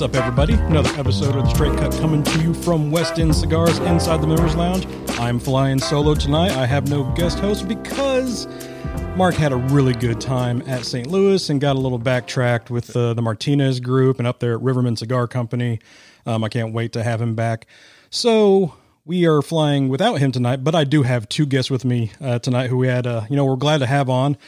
What's up, everybody? Another episode of the Straight Cut coming to you from West End Cigars inside the Members Lounge. I'm flying solo tonight. I have no guest host because Mark had a really good time at St. Louis and got a little backtracked with uh, the Martinez group and up there at Riverman Cigar Company. Um, I can't wait to have him back. So we are flying without him tonight, but I do have two guests with me uh, tonight who we had, uh, you know, we're glad to have on.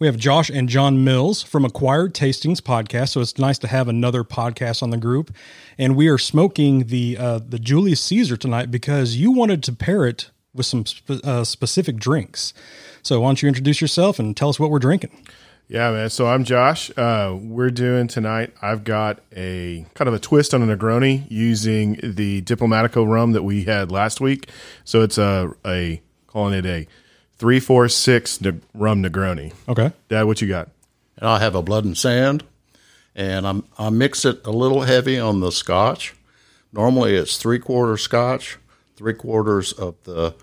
We have Josh and John Mills from Acquired Tastings podcast, so it's nice to have another podcast on the group. And we are smoking the uh, the Julius Caesar tonight because you wanted to pair it with some uh, specific drinks. So why don't you introduce yourself and tell us what we're drinking? Yeah, man. So I'm Josh. Uh, we're doing tonight. I've got a kind of a twist on a Negroni using the Diplomatico rum that we had last week. So it's a a calling it a three four six ne- rum Negroni. Okay. Dad, what you got? and I have a blood and sand, and I'm, I mix it a little heavy on the scotch. Normally, it's three quarters scotch, three quarters of the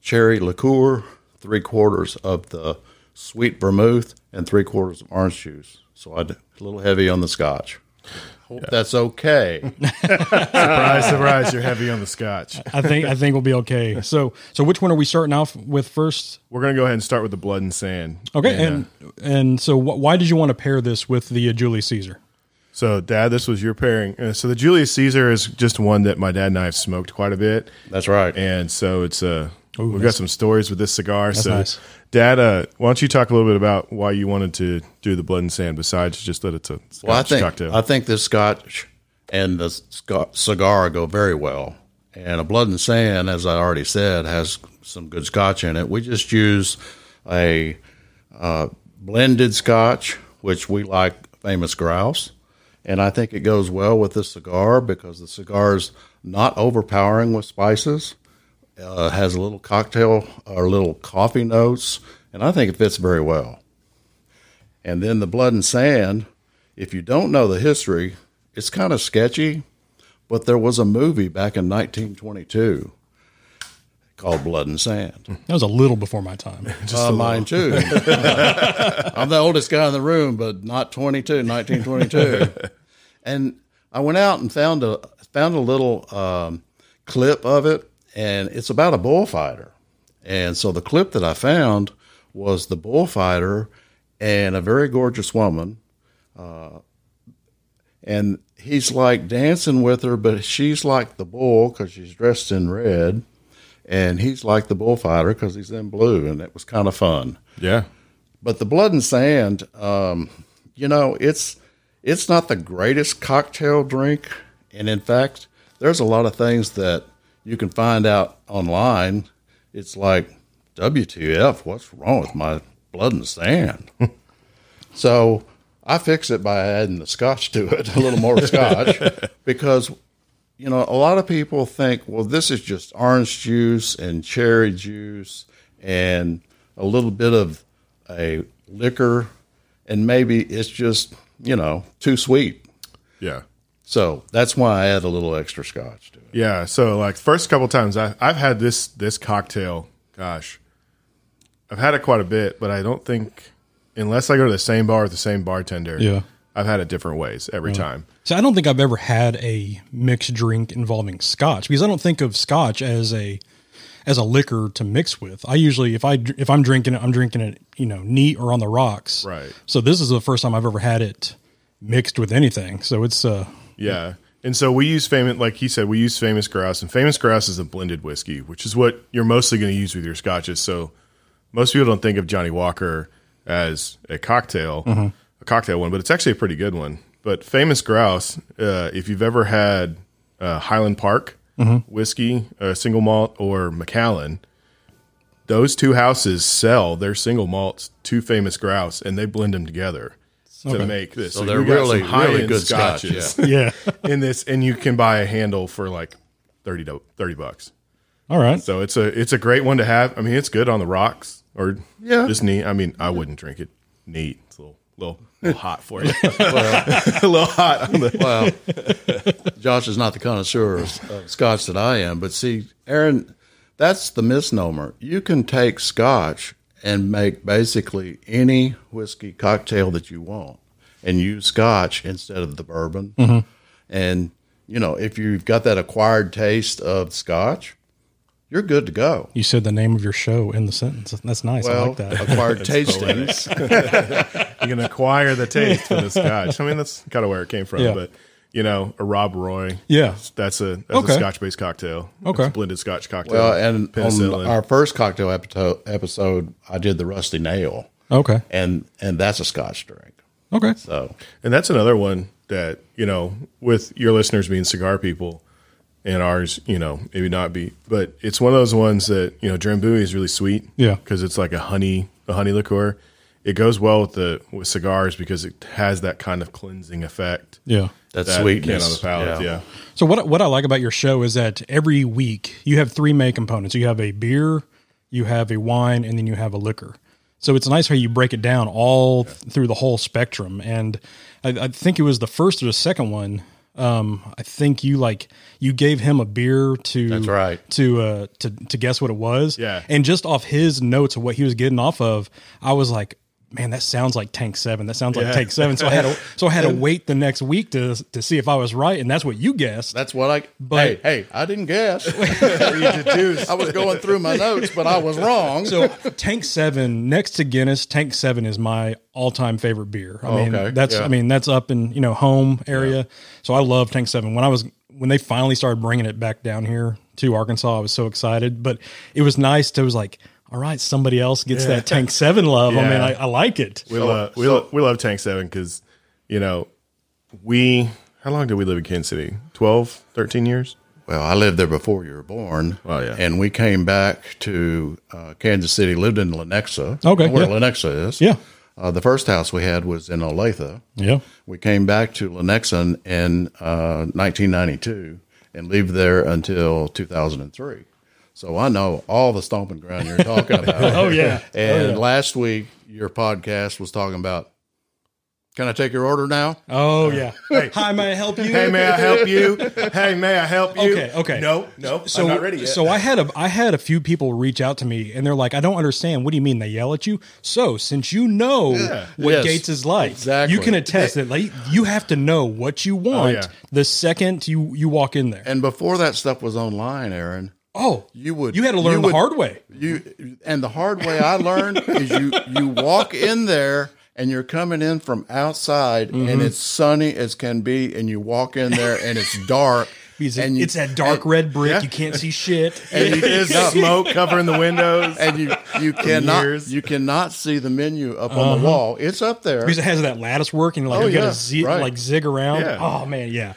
cherry liqueur, three quarters of the sweet vermouth, and three quarters of orange juice. So I do a little heavy on the scotch. Hope that's okay. Surprise, surprise! You're heavy on the Scotch. I think I think we'll be okay. So so which one are we starting off with first? We're gonna go ahead and start with the Blood and Sand. Okay, And, uh, and and so wh- why did you want to pair this with the uh, Julius Caesar? so, Dad, this was your pairing. Uh, so the Julius Caesar is just one that my dad and I have smoked quite a bit. That's right. and so it's uh we've got some stories with this cigar. so, nice. Dad, uh, why don't you talk a little bit about why you wanted to do the blood and sand besides just that it's a scotch Well, I think cocktail? I think this scotch and the sc- cigar go very well. And a blood and sand, as I already said, has some good scotch in it. We just use a uh, blended scotch, which we like famous grouse, and I think it goes well with the cigar because the cigar is not overpowering with spices. Uh, has a little cocktail or little coffee notes, and I think it fits very well. And then the blood and sand, if you don't know the history, it's kind of sketchy, but there was a movie back in 1922 called Blood and Sand. That was a little before my time. Just uh, mine too. I'm the oldest guy in the room, but not 22, 1922. and I went out and found a found a little um, clip of it, and it's about a bullfighter. And so the clip that I found was the bullfighter and a very gorgeous woman, uh, and he's like dancing with her, but she's like the bull because she's dressed in red, and he's like the bullfighter because he's in blue, and it was kind of fun. yeah, But the blood and sand, um, you know, it's it's not the greatest cocktail drink, and in fact, there's a lot of things that you can find out online. It's like WTF? What's wrong with my blood and sand? so I fix it by adding the scotch to it, a little more scotch, because you know, a lot of people think, well, this is just orange juice and cherry juice and a little bit of a liquor, and maybe it's just, you know, too sweet. yeah, So that's why I add a little extra scotch to it. yeah. So like first couple times I, I've had this this cocktail. Gosh, I've had it quite a bit, but I don't think unless I go to the same bar with the same bartender. Yeah. I've had it different ways every time. So I don't think I've ever had a mixed drink involving scotch because I don't think of scotch as a as a liquor to mix with. I usually if I if I'm drinking it, I'm drinking it, you know, neat or on the rocks. Right. So this is the first time I've ever had it mixed with anything. So it's uh Yeah. And so we use famous, like he said, we use famous grouse, and famous grouse is a blended whiskey, which is what you're mostly going to use with your scotches. So most people don't think of Johnnie Walker as a cocktail, a cocktail one, but it's actually a pretty good one. But famous grouse, uh, if you've ever had uh, Highland Park whiskey, uh, single malt, or Macallan, those two houses sell their single malts to famous grouse, and they blend them together to make this. So they're really, some high-end really good scotch, yeah. in this, and you can buy a handle for like 30, do- 30 bucks. All right. So it's a it's a great one to have. I mean, it's good on the rocks or Yeah. just neat. I mean, I wouldn't drink it neat. It's a little little, little hot for you. a little hot. On the, Well, Josh is not the connoisseur of, of scotch that I am, but see, Aaron, that's the misnomer. You can take scotch and make basically any whiskey cocktail that you want and use scotch instead of the bourbon. Mm-hmm. And you know, if you've got that acquired taste of Scotch, you're good to go. You said the name of your show in the sentence. That's nice. I Well, like that. acquired tastings. You can acquire the taste for the scotch. I mean, that's kind of where it came from. Yeah. But you know, a Rob Roy. Yeah. that's a that's Okay. a scotch based cocktail. Okay. It's a blended scotch cocktail. Well, and on our first cocktail episode, episode, I did the Rusty Nail, Okay. and and that's a Scotch drink. Okay. So And that's another one that, you know, with your listeners being cigar people and ours, you know, maybe not be, but it's one of those ones that, you know, Drambuie is really sweet. Yeah. Because it's like a honey, a honey liqueur. It goes well with the, with cigars because it has that kind of cleansing effect. Yeah. That, That sweetness can on the palate. Yeah. So what what I like about your show is that every week you have three main components. You have a beer, you have a wine, and then you have a liquor. So it's nice how you break it down all th- through the whole spectrum. And I, I think it was the first or the second one. Um, I think you like you gave him a beer to That's right. to uh to to guess what it was. Yeah. And just off his notes of what he was getting off of, I was like, man, that sounds like Tank Seven. That sounds like Yeah. Tank Seven. So I had to so I had to wait the next week to to see if I was right, and that's what you guessed. That's what I. But- hey, hey, I didn't guess. I was going through my notes, but I was wrong. So Tank Seven, next to Guinness, Tank Seven is my all-time favorite beer. I mean, okay. that's Yeah. I mean that's up in you know home area. So I love Tank Seven. When I was when they finally started bringing it back down here to Arkansas, I was so excited. But it was nice to was like, all right, somebody else gets that Tank Seven love. I mean, I, I like it. We love we, lo- we love Tank Seven because you know we how long did we live in Kansas City? 12, 13 years. Well, I lived there before you were born. Oh, yeah. And we came back to uh, Kansas City, lived in Lenexa. Okay, Where yeah. Lenexa is. Yeah. Uh, the first house we had was in Olathe. Yeah. We came back to Lenexa in uh, 1992 and lived there until 2003. So I know all the stomping ground you're talking about. Oh yeah. Oh, and last week, your podcast was talking about. Can I take your order now? Oh yeah. Uh, hey, Hi, may I help you? Hey, may I help you? hey, may I help you? Okay, okay. No, no, so I'm not ready yet. so I had a I had a few people reach out to me and they're like, I don't understand. What do you mean they yell at you? So since you know what Yes, Gates is like, exactly. you can attest that like you have to know what you oh, want yeah. the second you you walk in there. And before that stuff was online, Aaron, oh, you would you had to learn the would- hard way. You and the hard way I learned is you you walk in there and you're coming in from outside Mm-hmm. and it's sunny as can be and you walk in there and it's dark Because and you, it's that dark red brick. yeah. You can't see shit. and you, There's no, smoke covering the windows. and you you cannot years. you cannot see the menu up on the wall. It's up there. because it has that lattice work and like Oh, you got yeah, to z- right. like zig around. Yeah. Oh man, yeah.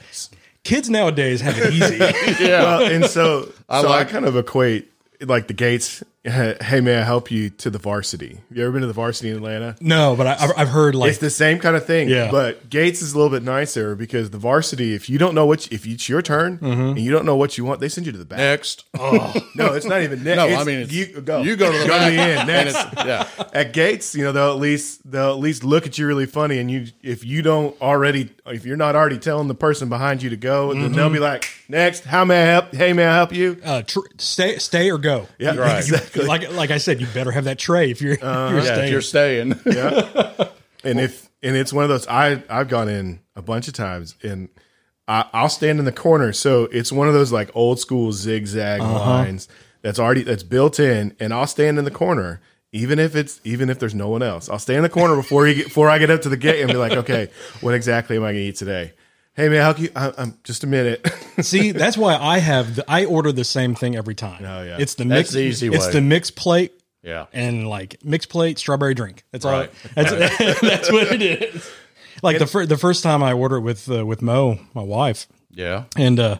Kids nowadays have it easy. Well, and so, so I, like- kind of equate like the Gates. Hey, may I help you to the varsity? Have you ever been to the varsity in Atlanta? no, but I, I've- I've heard like It's the same kind of thing. Yeah. But Gates is a little bit nicer because the varsity, if you don't know what, you, if it's your turn Mm-hmm. and you don't know what you want, they send you to the back. Next, oh No, it's not even next. no, It's- I mean it's, you go. You go to the go back to the end. Next. yeah. At Gates, you know they'll at least they'll at least look at you really funny, and you if you don't already if you're not already telling the person behind you to go, then they'll be like, "Next, how may I help? Hey, may I help you?" uh, tr- stay stay or go. Yeah, Right. exactly. Like like I said, you better have that tray if you're, uh-huh. you're Yeah, staying. if you're staying. Yeah. And if and it's one of those I I've gone in a bunch of times and I, I'll stand in the corner. So it's one of those like old school zigzag uh-huh. lines that's already that's built in, and I'll stand in the corner. Even if it's even if there's no one else, I'll stay in the corner before you get, before I get up to the gate and be like, okay, what exactly am I going to eat today? Hey man, how can you? I, I'm just a minute. See, that's why I have the, I order the same thing every time. Oh, yeah. it's the That's mix. the easy It's way. the mixed plate Yeah. and like mixed plate strawberry drink. That's Right. all. That's that's what it is. Like the fir- the first time I ordered it with uh, with Mo, my wife, Yeah. and uh,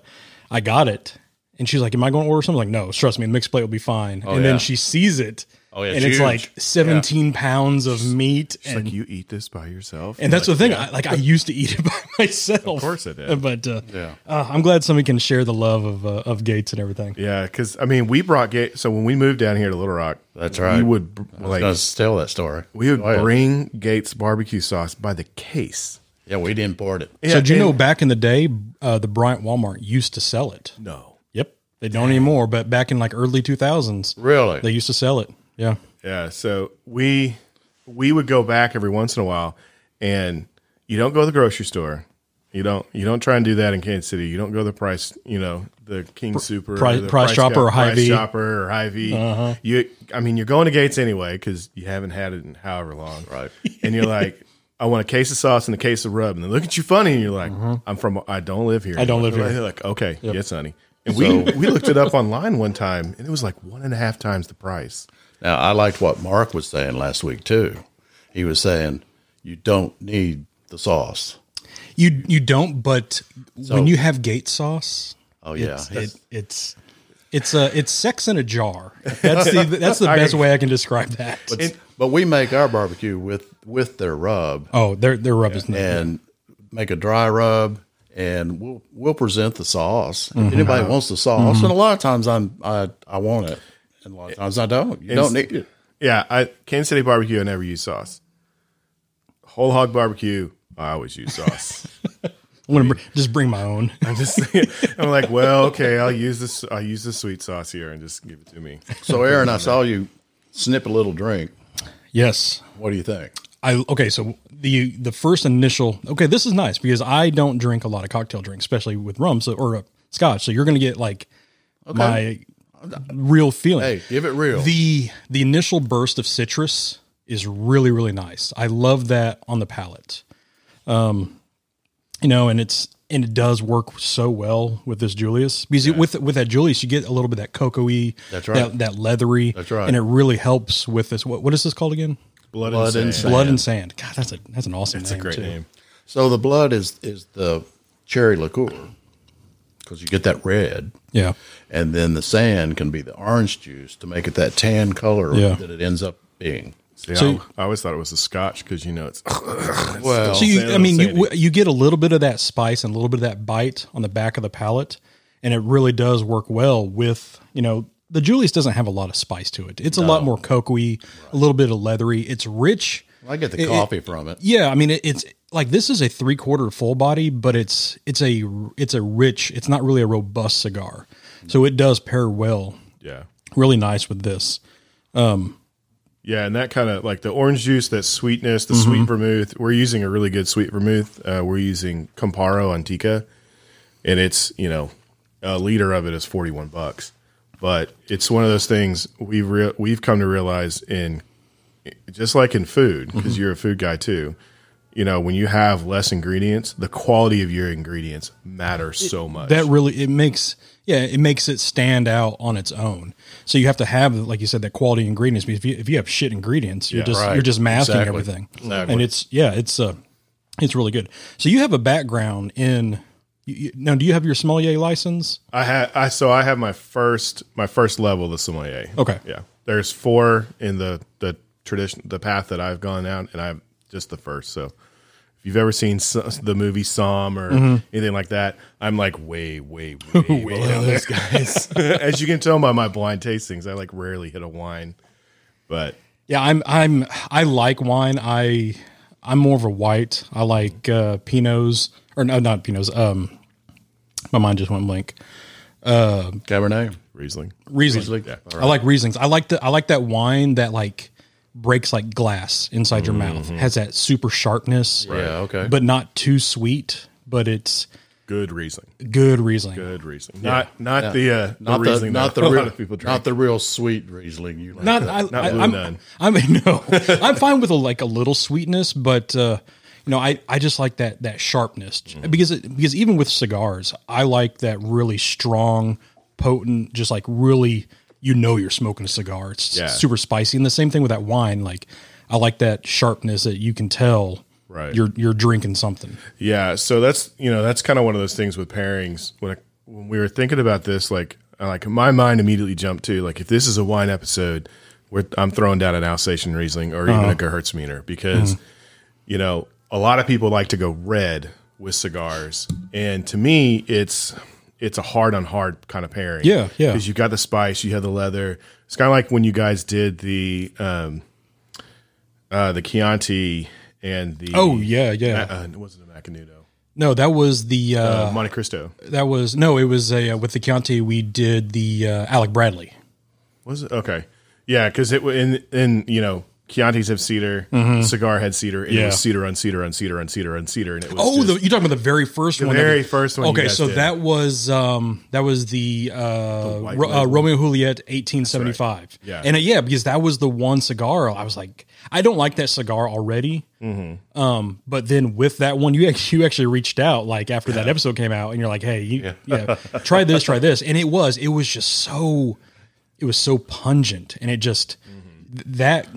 I got it, and she's like, "Am I going to order something?" I'm like, no, trust me, the mixed plate will be fine. and Oh, yeah. then she sees it. Oh, yeah, and it's it's like 17 pounds of meat, It's and like you eat this by yourself, and that's the thing. I, like I used to eat it by myself. Of course I did. But uh, Yeah. uh, I'm glad somebody can share the love of uh, of Gates and everything. yeah. Because I mean, we brought Gates. So when we moved down here to Little Rock, That's right. We would like going tell that story. we would Go ahead. bring Gates barbecue sauce by the case. Yeah, we'd import it. so, do you know back in the day, uh, the Bryant Walmart used to sell it? No. Yep, they don't anymore. But back in like early 2000s, Really? they used to sell it. Yeah, Yeah, so we we would go back every once in a while, and you don't go to the grocery store, You don't you don't try and do that in Kansas City. You don't go to the price, you know, the King Super, Price- or the Price Chopper Chop- or Hy-Vee. Price Chopper or Hy-Vee. Uh-huh. You, I mean, you're going to Gates anyway because you haven't had it in however long, Right. And you're like, I want a case of sauce and a case of rub, and they look at you funny, and you're like, uh-huh. I'm from, I don't live here. I don't live here. They're here. Like, okay, yes, honey. And we we looked it up online one time, and it was like one and a half times the price. Now, I liked what Mark was saying last week too. He was saying you don't need the sauce. You you don't, but when you have gate sauce, Oh yeah, it's, it, it's it's a it's sex in a jar. That's the that's the best way I can describe that. but, but we make our barbecue with with their rub oh, their their rub is nice. and make a dry rub, and we'll we'll present the sauce. Mm-hmm. If anybody wants the sauce, and a lot of times I'm I I want it, and a lot of times I don't. You don't need it. Yeah, I Kansas City barbecue. I never use sauce. Whole hog barbecue. I always use sauce. I'm gonna br- just bring my own. I'm just, I'm like, well, okay, I'll use this. I'll use the sweet sauce here and just give it to me. So, Aaron, I saw you snip a little drink. Yes, What do you think? I okay. So the the first initial okay, this is nice because I don't drink a lot of cocktail drinks, especially with rum so, or uh, scotch. So you're gonna get like my real feeling. Hey, give it real. the the initial burst of citrus is really really nice. I love that on the palate. Um, you know, and it's and it does work so well with this Julius because you- with with that Julius you get a little bit of that cocoa-y, That's right. that, that leathery. That's right. and it really helps with this. What what is this called again? Blood, Blood and and sand. sand. Blood and sand. God, that's a that's an awesome That's name. a great too. name. So the blood is is the cherry liqueur because you get that red, Yeah, and then the sand can be the orange juice to make it that tan color Yeah. that it ends up being. See, So- I, I always thought it was a Scotch because you know it's Well, So you, I mean, you you get a little bit of that spice and a little bit of that bite on the back of the palate, and it really does work well with you know the Julius doesn't have a lot of spice to it. It's a lot more cocoa-y, a little bit of leathery. It's rich. I get the It- coffee from it. Yeah, I mean it, it's like this is a three quarter full body, but it's it's a it's a rich. It's not really a robust cigar, so it does pair well, yeah, really nice with this. Um, yeah, and that kind of like the orange juice, that sweetness, the sweet vermouth. We're using a really good sweet vermouth. Uh, we're using Carpano Antica, and it's you know a liter of it is forty one bucks, but it's one of those things we've re- we've come to realize in just like in food because you're a food guy too. You know, when you have less ingredients, the quality of your ingredients matters so much. that really it makes yeah it makes it stand out on its own so you have to have like you said that quality ingredients because if you, if you have shit ingredients you're Yeah, just right. you're just masking Exactly. everything Exactly. and it's yeah it's uh it's really good so you have a background in you, you, now do you have your sommelier license I had I so I have my first my first level of the sommelier. Okay. Yeah. There's four in the the tradition the path that I've gone down and I'm just the first. So if you've ever seen the movie Somm or Mm-hmm. anything like that, I'm like way way way below those guys. As you can tell by my blind tastings, I like rarely hit a wine. But yeah i'm i'm i like wine i i'm more of a white i like uh pinots or no not pinots um my mind just went blank Uh, Cabernet. Riesling. Riesling. Riesling, yeah. I like Rieslings. I like the I like that wine that like breaks like glass inside your mouth. Has that super sharpness. Yeah, okay. But not too sweet, but it's Good Riesling. good Riesling. Good Riesling. Not not the uh not the the, Riesling not that the a real lot of people drink. not the real sweet Riesling. You like Not that. I, Not I, Blue I'm, Nun. I mean no. I'm fine with a, like a little sweetness, but uh you know, I, I just like that that sharpness because it, because even with cigars, I like that really strong, potent, just like really you know you're smoking a cigar. It's Yeah. super spicy, and the same thing with that wine. Like I like that sharpness that you can tell Right. you're you're drinking something. Yeah, so that's you know that's kind of one of those things with pairings. When I, when we were thinking about this, like uh, like my mind immediately jumped to like if this is a wine episode, we're, I'm throwing down an Alsatian Riesling or even a Gewürztraminer because you know a lot of people like to go red with cigars, and to me it's it's a hard on hard kind of pairing. Yeah, yeah. Because you got the spice, you have the leather. It's kind of like when you guys did the um uh the Chianti and the Oh yeah, yeah. uh, it wasn't a Macanudo. no, that was the uh, Uh, Monte Cristo. that was no, it was a uh, with the Chianti. We did the uh, Alec Bradley. Was it okay? Yeah, because it in in you know Chiantis have cedar, cigar had cedar, and it Mm-hmm. Yeah. was cedar on cedar on cedar on cedar on cedar, and it was Oh, just- the, you're talking about the very first one. that very we- first one you Okay, guys so did. that was um that was the uh, white Ro- uh label. Romeo and Juliet 1875. Yeah. and uh, yeah, because that was the one cigar. I was like, I don't like that cigar already. Mm-hmm. Um, but then with that one, you actually, you actually reached out like after that episode came out, and you're like, hey, you, yeah, try this, try this, and it was it was just so it was so pungent, and it just Mm-hmm. th- that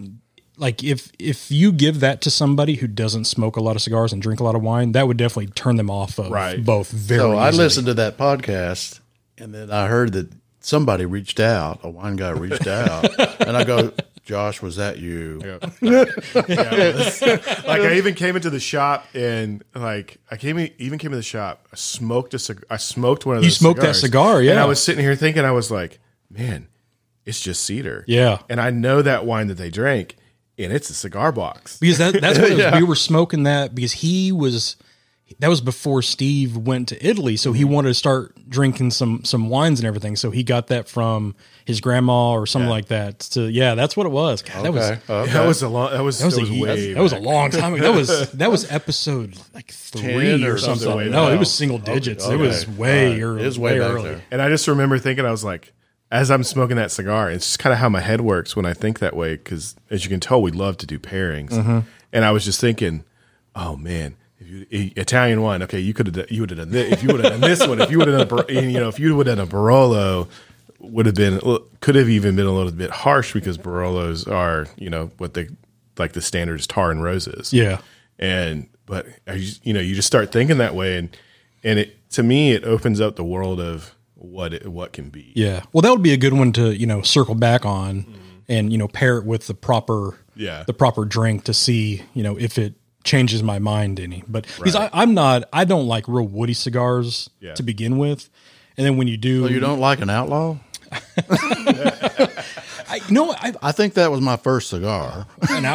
like if if you give that to somebody who doesn't smoke a lot of cigars and drink a lot of wine, that would definitely turn them off of Right. both very. So I easily. listened to that podcast, and then I heard that somebody reached out. A wine guy reached out, and I go, "Josh, was that you?" like I even came into the shop and like I came even came to the shop. I smoked a cig- I smoked one of You those smoked that cigars. cigar, And yeah. I was sitting here thinking, I was like, man, it's just cedar. Yeah. and I know that wine that they drank, and it's a cigar box. because that, that's what it was. we were smoking that because he was that was before Steve went to Italy, so he wanted to start drinking some some wines and everything. So he got that from his grandma or something like that. To yeah, that's what it was. God, that was Okay. Okay. That was a long. That was that was, that a, was way. that was a long time ago. That was that was episode like three or or something something. way no, it was single digits. It was way All early. It is way, back early. there. And I just remember thinking, I was like, as I'm smoking that cigar, it's just kind of how my head works when I think that way. Because as you can tell, we love to do pairings. Mm-hmm. And I was just thinking, oh man, if you, i- Italian wine, okay, you could have you would have done this. If you would have done this one, if you would have done, a you know, if you would have done a Barolo, would have been could have even been a little bit harsh because Barolos are you know what they like the standard is tar and roses Yeah. and but you know you just start thinking that way and and it to me it opens up the world of what it, what can be Yeah. Well, that would be a good one to, you know, circle back on and, you know, pair it with the proper Yeah. the proper drink to see, you know, if it changes my mind any. But because I, I'm not I don't like real woody cigars Yeah. to begin with. And then when you do So you don't like an outlaw? I no I I think that was my first cigar, and I,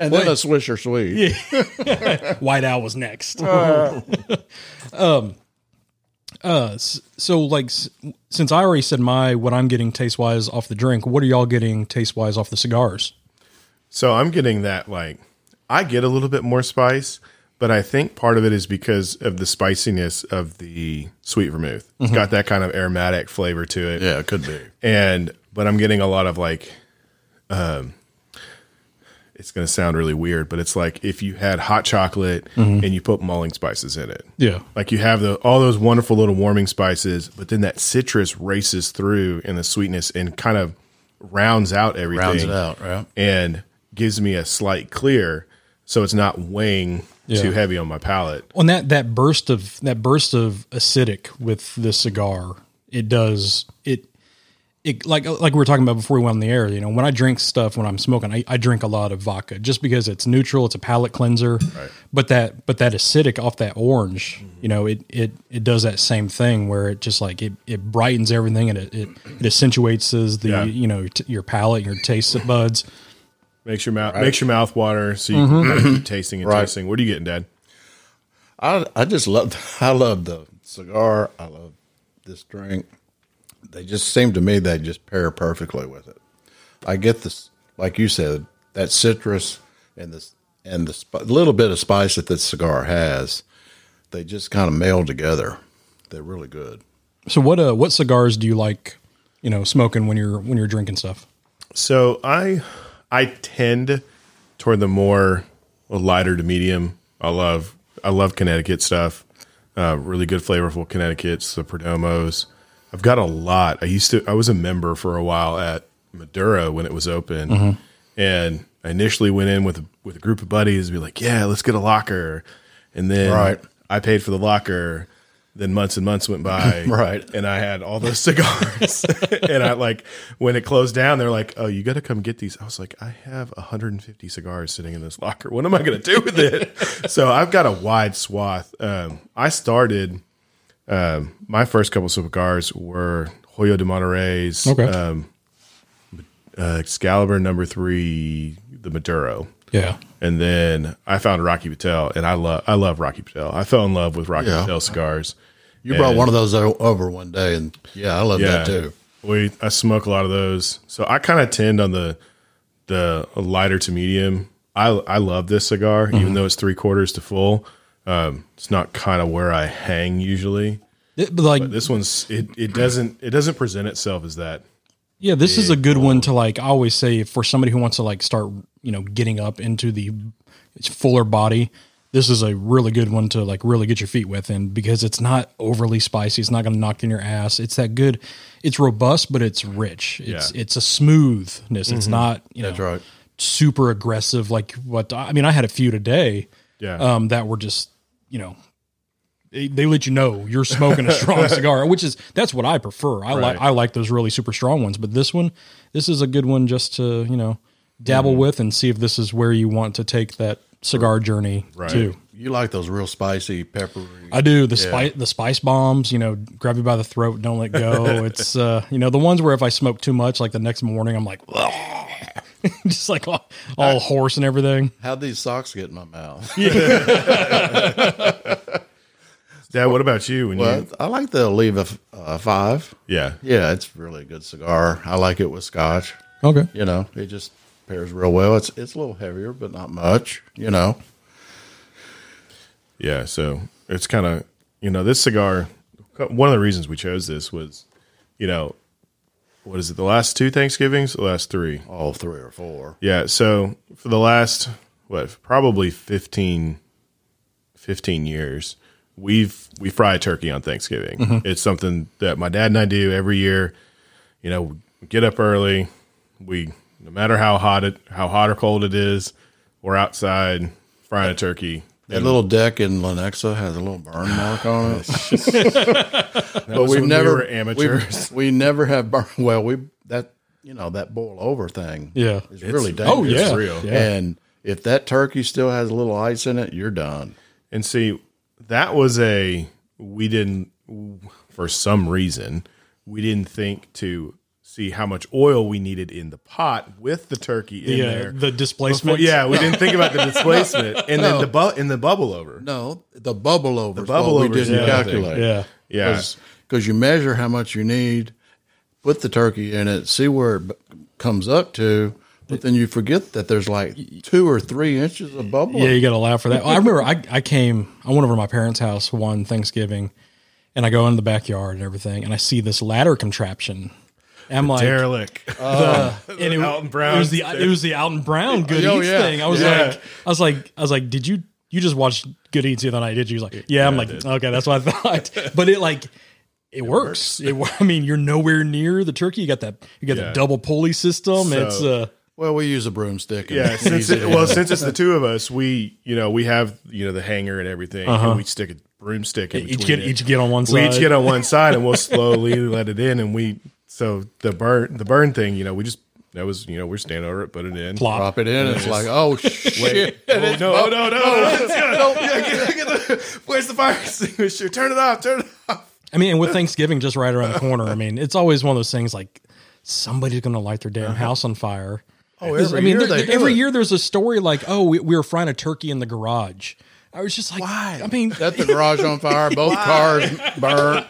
and then a Swisher Sweet. White Owl was next. um uh so like since I already said my what I'm getting taste wise off the drink, what are y'all getting taste wise off the cigars? so i'm getting that like i get a little bit more spice but i think part of it is because of the spiciness of the sweet vermouth it's got that kind of aromatic flavor to it Yeah, it could be. and but I'm getting a lot of like, um, it's going to sound really weird, but it's like if you had hot chocolate mm-hmm. and you put mulling spices in it. Yeah. Like you have the all those wonderful little warming spices, but then that citrus races through in the sweetness and kind of rounds out everything. Rounds it out, right? And gives me a slight clear, so it's not weighing Yeah. too heavy on my palate. on that that burst of that burst of acidic with the cigar it does it it like like we were talking about before we went on the air you know when i drink stuff when i'm smoking i, I drink a lot of vodka just because it's neutral it's a palate cleanser Right. but that but that acidic off that orange mm-hmm. you know it it it does that same thing where it just like it, it brightens everything and it it, it accentuates the Yeah. you know t- your palate your taste buds Makes your mouth makes your mouth water, so you can kind of keep tasting and Right. tasting. What are you getting, Dad? I I just love I love the cigar. I love this drink. They just seem to me they just pair perfectly with it. I get this, like you said, that citrus and this and the sp- little bit of spice that this cigar has. They just kind of meld together. They're really good. so what uh what cigars do you like you know smoking when you're when you're drinking stuff So I I tend toward the more lighter to medium. I love I love Connecticut stuff. Uh, really good flavorful Connecticut's, the Perdomos. I've got a lot. I used to I was a member for a while at Maduro when it was open. And I initially went in with with a group of buddies and be like, "Yeah, let's get a locker." And then Right. I paid for the locker. Then months and months went by, Right. And I had all those cigars, and I like when it closed down, they're like, "Oh, you got to come get these." I was like, "I have 150 cigars sitting in this locker. What am I going to do with it?" so I've got a wide swath. Um, I started um, my first couple of cigars were Hoyo de Monterrey's, Okay. um, uh, Excalibur number three, the Maduro. yeah And then I found Rocky Patel, and I love I love Rocky Patel. I fell in love with Rocky Yeah. Patel cigars. You brought one of those over one day, and yeah, I love Yeah. that too. We I smoke a lot of those, so I kind of tend on the the lighter to medium. I I love this cigar, Mm-hmm. even though it's three quarters to full. Um, it's not kind of where I hang usually. It- but like This one's it, it doesn't it doesn't present itself as that. Yeah, this is a good one to like. I always say for somebody who wants to like start, you know, getting up into the fuller body. This is a really good one to like really get your feet with in because it's not overly spicy. It's not going to knock in your ass. It's that good. It's robust, but it's rich. It's Yeah. it's a smoothness. It's not you know right. super aggressive like what I mean. I had a few today Yeah. um, that were just you know they, they let you know you're smoking a strong cigar, which is that's what I prefer. I like I like those really super strong ones, but this one, this is a good one just to you know dabble Mm-hmm. with and see if this is where you want to take that cigar journey Right. too. You like those real spicy, peppery. I do the spice the spice bombs, you know, grab you by the throat, don't let go. it's uh, you know, the ones where if I smoke too much, like the next morning, I'm like, just like all, all hoarse and everything. How'd these socks get in my mouth? Yeah. Dad, what about you? Well, you I like the Oliva uh, Five. yeah Yeah, it's really a good cigar. I like it with scotch. Okay. You know, it just pairs real well. It's it's a little heavier, but not much. You know, yeah, so it's kind of you know this cigar. One of the reasons we chose this was, you know, what is it? The last two Thanksgivings, the last three. all three or four. Yeah. So for the last, what, probably 15, 15 years, we've, we fry a turkey on Thanksgiving. Mm-hmm. It's something that my dad and I do every year. You know, we get up early. We, no matter how hot it, how hot or cold it is, we're outside frying a turkey. That little deck in Lenexa has a little burn mark on it. That but we've when never we were amateurs. We, we never have burn. Well, we that you know that boil over thing. Yeah. is really dangerous. oh, dangerous. yeah. real. Yeah. And if that turkey still has a little ice in it, you're done. And see, that was a we didn't for some reason we didn't think to see how much oil we needed in the pot with the turkey in The, uh, there. the Before- displacement. yeah, we didn't think about the displacement, and then the bu- in the bubble over. No, the bubble over. The bubble over is didn't the other thing. calculate. Yeah. Yeah, because you measure how much you need, put the turkey in it, see where it b- comes up to, but then you forget that there's like two or three inches of bubble. Yeah, you got to laugh for that. I remember I, I came, I went over to my parents' house one Thanksgiving and I go into the backyard and everything and I see this ladder contraption. And I'm like, derelict. and it, Alton Brown it was the it was the Alton Brown Good Oh, Eats yeah. thing. I was Yeah. like, I was like, I was like, did you you just watched Good Eats the other night? Did you? He was like, yeah. I'm like, okay, that's what I thought. but it like. It, works. It, I mean, you're nowhere near the turkey. You got that. You got Yeah. the double pulley system. So- it's uh, Well, we use a broomstick. and yeah, since it, well, since it's the two of us, we you know we have you know the hanger and everything, and we stick a broomstick in Uh-huh. each between get it. each get on one side. we each get on one side, and we'll slowly let it in, and we so the burn the burn thing, you know, we just that was you know we're standing over it, put it in, plop. drop it in. And it's like, oh shit! Oh, no, no, no, no, oh, no, Yeah, get- get the- Where's the fire extinguisher? Turn it off. Turn it off. I mean, and with Thanksgiving just right around the corner, I mean, it's always one of those things like somebody's going to light their damn uh-huh. house on fire. Oh, every I mean, year there- they do every it. year there's a story like, oh, we, we were frying a turkey in the garage. I was just like, Why? I mean, Set the garage on fire. Both cars burnt.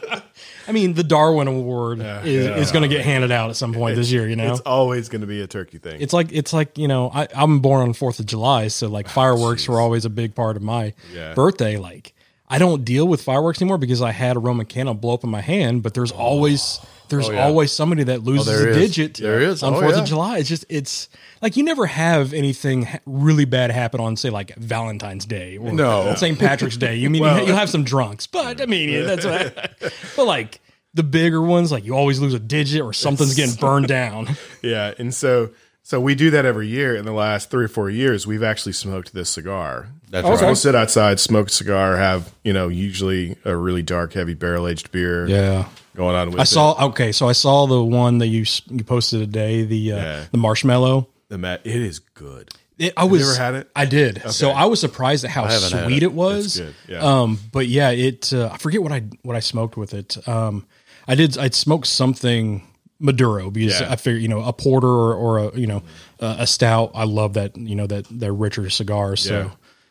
I mean, the Darwin Award is, is going to get handed out at some point this year. You know, It's always going to be a turkey thing. it's like it's like you know, I, I'm born on Fourth of July, so like ah, fireworks were always a big part of my Yeah. birthday. Like, I don't deal with fireworks anymore because I had a Roman candle blow up in my hand. But there's always there's oh, always somebody that oh, loses Oh, a is. digit. There is. on Oh, Fourth yeah. of July. It's just it's like you never have anything really bad happen on say like Valentine's Day or No. St. Patrick's Day. You mean Well- you'll have some drunks, but I mean yeah, that's what I, but like. The bigger ones, like you always lose a digit or something's getting burned down. yeah, and so so we do that every year. In the last three or four years, we've actually smoked this cigar. That's Okay. right. We'll sit outside, smoke a cigar, have you know usually a really dark, heavy barrel aged beer. Yeah. going on with I it. saw. Okay, so I saw the one that you you posted today. The uh, Yeah. the marshmallow. the Met. It is good. It, I was. you ever had it? I did. So I was surprised at how sweet it. it, was. It's good, yeah. Um. But yeah, it. Uh, I forget what I what I smoked with it. Um. I did. I smoked something Maduro because Yeah. I figured you know a porter or, or a you know a, a stout. I love that you know that that richer cigar. So.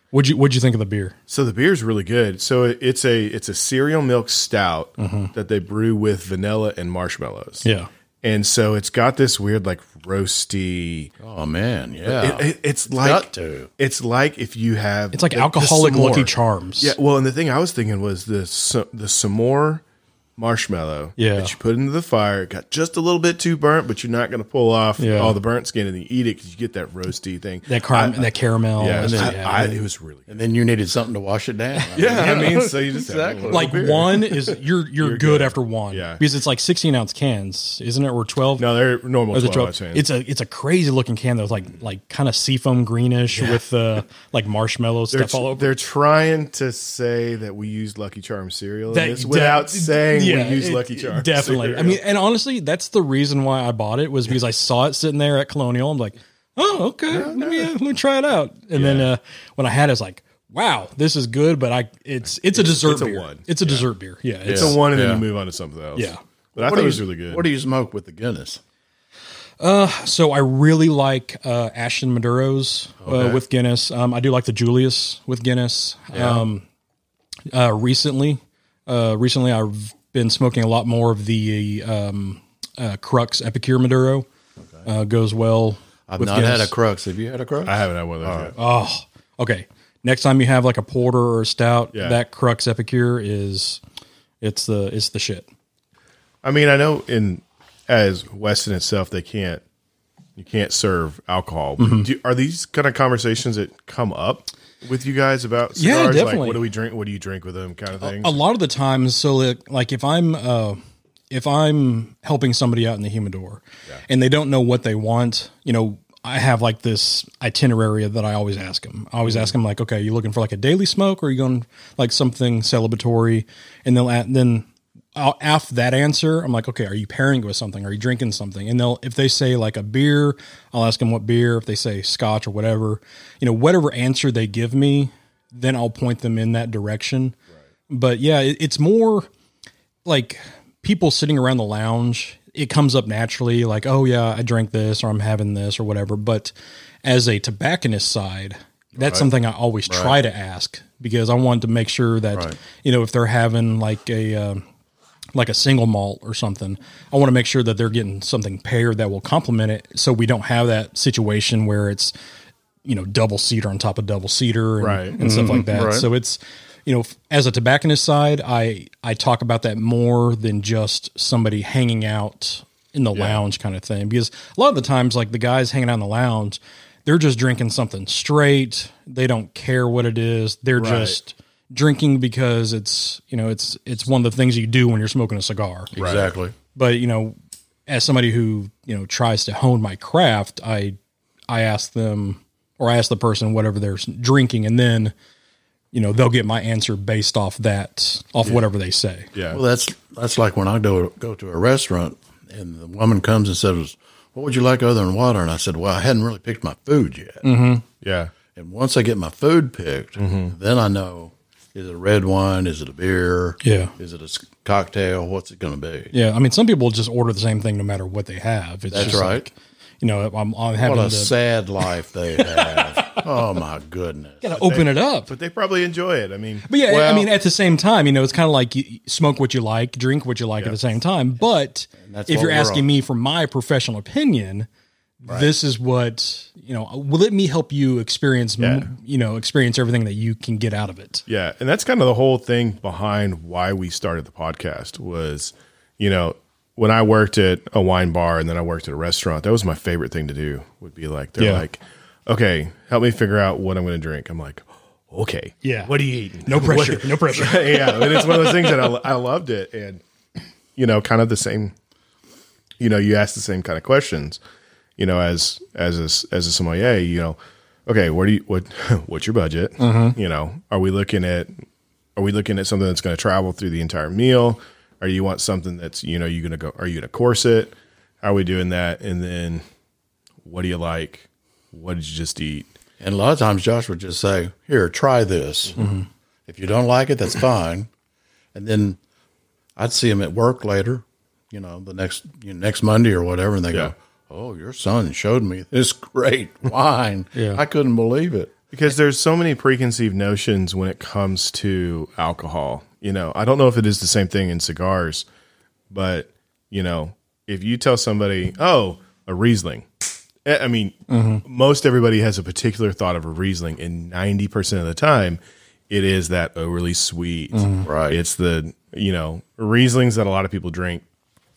Yeah. What'd you What'd you think of the beer? So the beer is really good. So it's a it's a cereal milk stout Mm-hmm. that they brew with vanilla and marshmallows. Yeah. and so it's got this weird like roasty. Oh man, yeah. It, it- it's like got to. it's like if you have It's like the- the alcoholic s'more. Lucky Charms. Yeah, well, and the thing I was thinking was the s- the s'more marshmallow Yeah. that you put into the fire. It got just a little bit too burnt, but you're not going to pull off Yeah. all the burnt skin and you eat it because you get that roasty thing. That car- that caramel. Yeah, and I- then- yeah. I- it was really good. and then you needed something to wash it down. Yeah, I mean, so you just have a Exactly. like beer. one is you're you're, good, after one. Yeah. Because it's like 16 ounce cans, isn't it? Or 12? No, they're normal Or is it 12 12? ounce It's a it's a crazy looking can that's like like kind of seafoam greenish with uh, like marshmallow They're, stuff all over. they're trying to say that we use Lucky Charms cereal in That- this without that- saying yeah, we use it- Lucky Charms. Definitely. cereal. I mean, and honestly, that's the reason why I bought it was because I saw it sitting there at Colonial. I'm like, oh, okay, let me uh, let me try it out. And then uh, when I had it, I was like, wow, this is good. But I it's it's a dessert it's a beer. one. It's a dessert beer. Yeah, it's, it's a one, and then you move on to something else. Yeah. but I What thought do it was you- really good. What do you smoke with the Guinness? Uh, So I really like uh, Ashton Maduro's uh, Okay. with Guinness. Um, I do like the Julius with Guinness. Um, uh, recently, uh, recently I've been smoking a lot more of the um, uh, Crux Epicure Maduro. Uh, goes well. I've with not had a Crux. Have you had a Crux? I haven't had one of those yet. Oh, okay. Next time you have like a porter or a stout, Yeah. that Crux Epicure is it's the it's the shit. I mean, I know in as West End itself, they can't you can't serve alcohol. Mm-hmm. do, are these kind of conversations that come up with you guys about Yeah, cigars? definitely. Like, what do we drink? What do you drink with them? Kind of thing. a lot of the times so like, like if i'm uh if i'm helping somebody out in the humidor and they don't know what they want you know i have like this itinerary that i always ask them i always ask them like okay you looking for like a daily smoke or are you going like something celebratory and they'll a- then I'll, after that answer. I'm like okay are you pairing it with something? Are you drinking something? And they'll if they say like a beer i'll ask them what beer. If they say scotch or whatever you know whatever answer they give me then i'll point them in that direction. But yeah, it, it's more like people sitting around the lounge. It comes up naturally, like, oh yeah, I drank this or I'm having this or whatever. But as a tobacconist side, that's something I always try to ask because I want to make sure that Right. you know if they're having like a um like a single malt or something, I want to make sure that they're getting something paired that will complement it, so we don't have that situation where it's you know double cedar on top of double cedar and, Right. and stuff mm-hmm. like that. Right. So it's you know as a tobacconist side, I I talk about that more than just somebody hanging out in the lounge kind of thing because a lot of the times like the guys hanging out in the lounge, they're just drinking something straight. They don't care what it is. They're just drinking because it's you know it's it's one of the things you do when you're smoking a cigar Exactly. but you know as somebody who you know tries to hone my craft i i ask them or i ask the person whatever they're drinking and then you know they'll get my answer based off that off whatever they say yeah. Well, that's that's like when I go go to a restaurant and the woman comes and says, "What would you like other than water?" And I said, "Well, I hadn't really picked my food yet." Mm-hmm. yeah. And once I get my food picked, mm-hmm. then I know is it a red wine? Is it a beer? Yeah. Is it a cocktail? What's it going to be? yeah i mean some people just order the same thing no matter what they have it's That's just right. like, you know i'm, I'm having What a to sad life they have. oh my goodness. gotta open it up But they probably enjoy it. I mean, But yeah, I mean, at the same time, you know, it's kind of like you smoke what you like, drink what you like at the same time. But if you're asking on. me for my professional opinion, this is what you know. Will let me help you experience, Yeah. you know, experience everything that you can get out of it. Yeah, and that's kind of the whole thing behind why we started the podcast was, you know, when I worked at a wine bar and then I worked at a restaurant, that was my favorite thing to do. Would be like they're Yeah. like, "Okay, help me figure out what I'm going to drink." I'm like, "Okay, Yeah. what are you eating? No pressure, no pressure. yeah, and it's one of those things that I, I loved it, and you know, kind of the same. You know, you ask the same kind of questions. You know, as as a, as a sommelier, you know, okay, what do you what what's your budget? Mm-hmm. You know, are we looking at are we looking at something that's going to travel through the entire meal? Or you want something that's you know you're going to go? Are you going to course it? How are we doing that? And then, what do you like? What did you just eat? And a lot of times Josh would just say, Here, try this. Mm-hmm. If you don't like it, that's fine. And then I'd see him at work later, you know, the next you know, next Monday or whatever, and they Yeah. go, Oh, your son showed me this great wine. Yeah. I couldn't believe it. because there's so many preconceived notions when it comes to alcohol. You know, I don't know if it is the same thing in cigars, but you know, if you tell somebody, "Oh, a Riesling," eh, I mean, Mm-hmm. most everybody has a particular thought of a Riesling, and ninety percent of the time, it is that overly sweet. Mm-hmm. Right. It's the you know Rieslings that a lot of people drink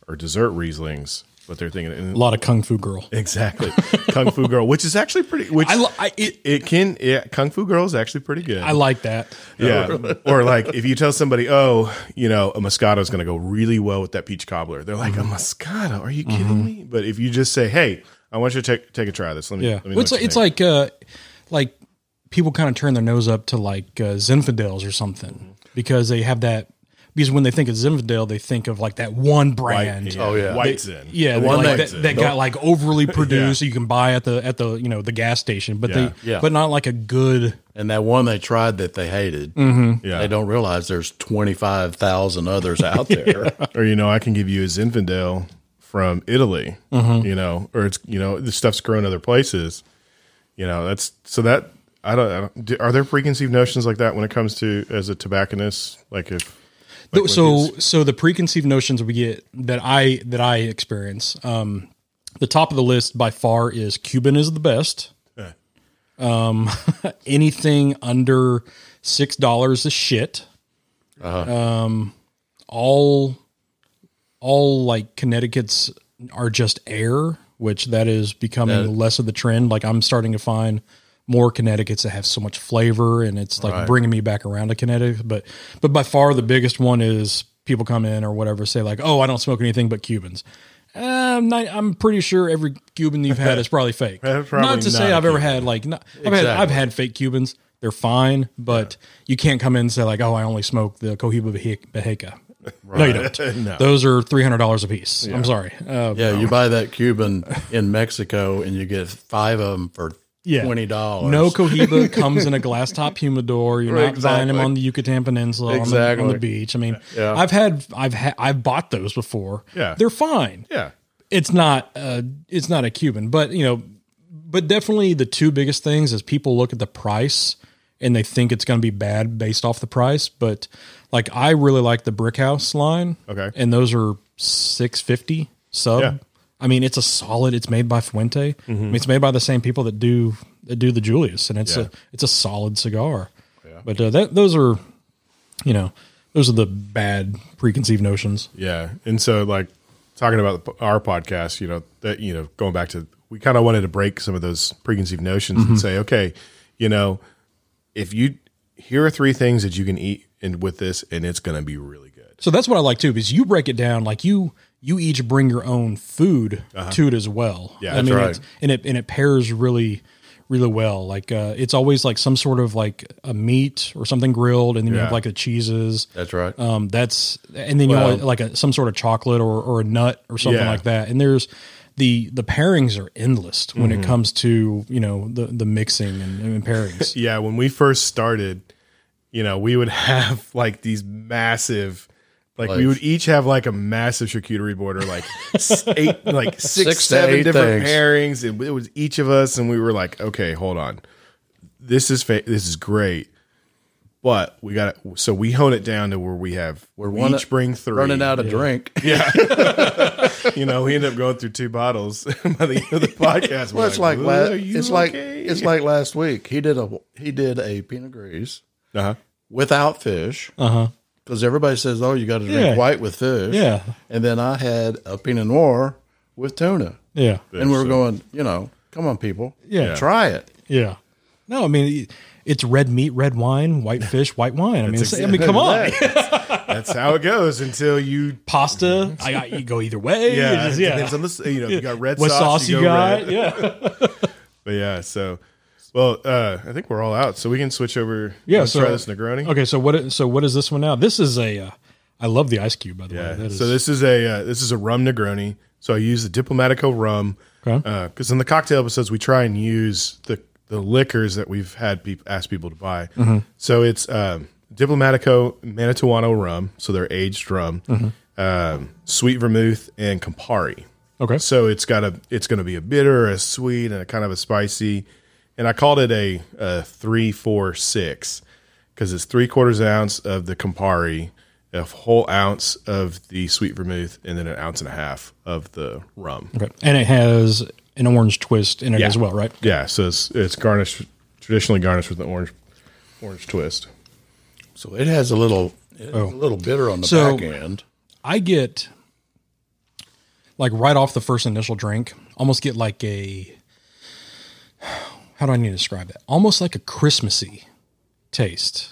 or dessert Rieslings, but they're thinking and A lot of Kung Fu Girl. exactly Kung Fu Girl, which is actually pretty. Which I, I, it, it can yeah, Kung Fu Girl is actually pretty good. I like that. Yeah. or like if you tell somebody, oh, you know, a Moscato is going to go really well with that peach cobbler, they're like, Mm-hmm. a Moscato? Are you kidding me? But if you just say, hey, I want you to take take a try of this. Let me. Yeah, Let me Well, it's what like, it's think." like uh, like people kind of turn their nose up to like uh, Zinfandels or something because they have that. Because when they think of Zinfandel, they think of like that one brand. Oh, yeah. White Zin. Yeah, The one one like, White that, Zin. that got like overly produced, you can buy at the at the you know the gas station, but Yeah. they Yeah. but not like a good. And that one they tried that they hated, Mm-hmm. Yeah. they don't realize there's 25,000 others out there. or you know, I can give you a Zinfandel from Italy. Mm-hmm. You know, or it's you know, the stuff's grown other places. You know, that's so that I don't. I don't do, are there preconceived notions like that when it comes to as a tobacconist? Like if like so so the preconceived notions we get that I that I experience. Um, the top of the list by far is Cuban is the best. Yeah. anything under six dollars is shit. Um, all, all like Connecticut's are just air, which that is becoming less of the trend. Like I'm starting to find more Connecticut's that have so much flavor, and it's like bringing me back around to Connecticut. But, but by far the biggest one is people come in or whatever say like, oh, I don't smoke anything but Cubans. Um, not, I'm pretty sure every Cuban you've had is probably fake. Probably not to say not a I've ever Cuban. had like not, I've had I've had fake Cubans. They're fine, but you can't come in and say like, oh, I only smoke the Cohiba Baje- Behike. No, you don't. No. Those are three hundred dollars a piece. I'm sorry. Uh, yeah, you buy that Cuban in Mexico and you get five of them for Yeah. $20. No Cohiba comes in a glass top humidor. You're not buying them on the Yucatan Peninsula on the, on the beach. I mean, Yeah. I've had I've had I've bought those before. Yeah. they're fine. yeah, it's not uh it's not a Cuban, but you know, but definitely the two biggest things is people look at the price and they think it's going to be bad based off the price. But like, I really like the Brick House line. Okay. and those are six fifty sub. Yeah. I mean, it's a solid. It's made by Fuente. I mean, it's made by the same people that do that do the Julius, and it's Yeah. a it's a solid cigar. But uh, that those are, you know, those are the bad preconceived notions. Yeah, and so like talking about our podcast, you know that you know going back to we kind of wanted to break some of those preconceived notions and say, okay, you know, if you here are three things that you can eat and with this, and it's going to be really good. So that's what I like too, because you break it down like you you each bring your own food to it as well. Yeah, I that's mean, right. and it and it pairs really really well. Like uh, it's always like some sort of like a meat or something grilled, and then you have like the cheeses. That's right. Um, that's and then you Well- know like a, some sort of chocolate or, or a nut or something Yeah. like that. And there's the the pairings are endless when Mm-hmm. it comes to you know the the mixing and, and pairings. Yeah, when we first started, you know, we would have like these massive. Like we would each have like a massive charcuterie board, or like eight, like six, Six seven different things. pairings. It, it was each of us, and we were like, okay, hold on, this is fa- this is great, but we got to So we hone it down to where we have we're we one- each bring three. Running out of drink. Yeah, you know, we end up going through two bottles by the end of the podcast. Well, We're it's like, "Ooh, la- are you it's like it's like last week. He did a he did a Pinot Gris uh-huh. without fish. Uh huh. Because everybody says, "Oh, you got to drink Yeah. white with fish." Yeah. and then I had a Pinot Noir with tuna, Yeah. and we were so- going, you know, come on, people, Yeah. try it. Yeah. No, I mean it's red meat, red wine, white fish, white wine. I mean, it's, I mean, come on, That's how it goes until you pasta. I got you go either way. Yeah, It's just- it yeah. depends on the you know you got red what sauce, sauce you, go got? red. Yeah. But yeah, so well, uh, I think we're all out, so we can switch over. Yeah, let's so- try this Negroni. Okay, so what? So what is this one now? This is a. Uh, I love the ice cube by the way. Yeah. That is, so this is a uh, this is a rum Negroni. So I use the Diplomatico rum Okay. because in the cocktail episodes we try and use the the liquors that we've had people ask people to buy. Mm-hmm. So it's um, Diplomatico Mantuano rum, so they're aged rum, Mm-hmm. um, sweet vermouth, and Campari. okay. So it's got a it's going to be a bitter, a sweet, and a kind of a spicy. And I called it a, a three four six because it's three quarters ounce of the Campari, a whole ounce of the sweet vermouth, and then an ounce and a half of the rum. Okay. And it has an orange twist in it Yeah. as well, right? Yeah, so it's it's garnished traditionally garnished with an orange orange twist. So it has a little oh. a little bitter on the So- back end. I get like right off the first initial drink, almost get like a how do I need to describe that? Almost like a Christmassy taste.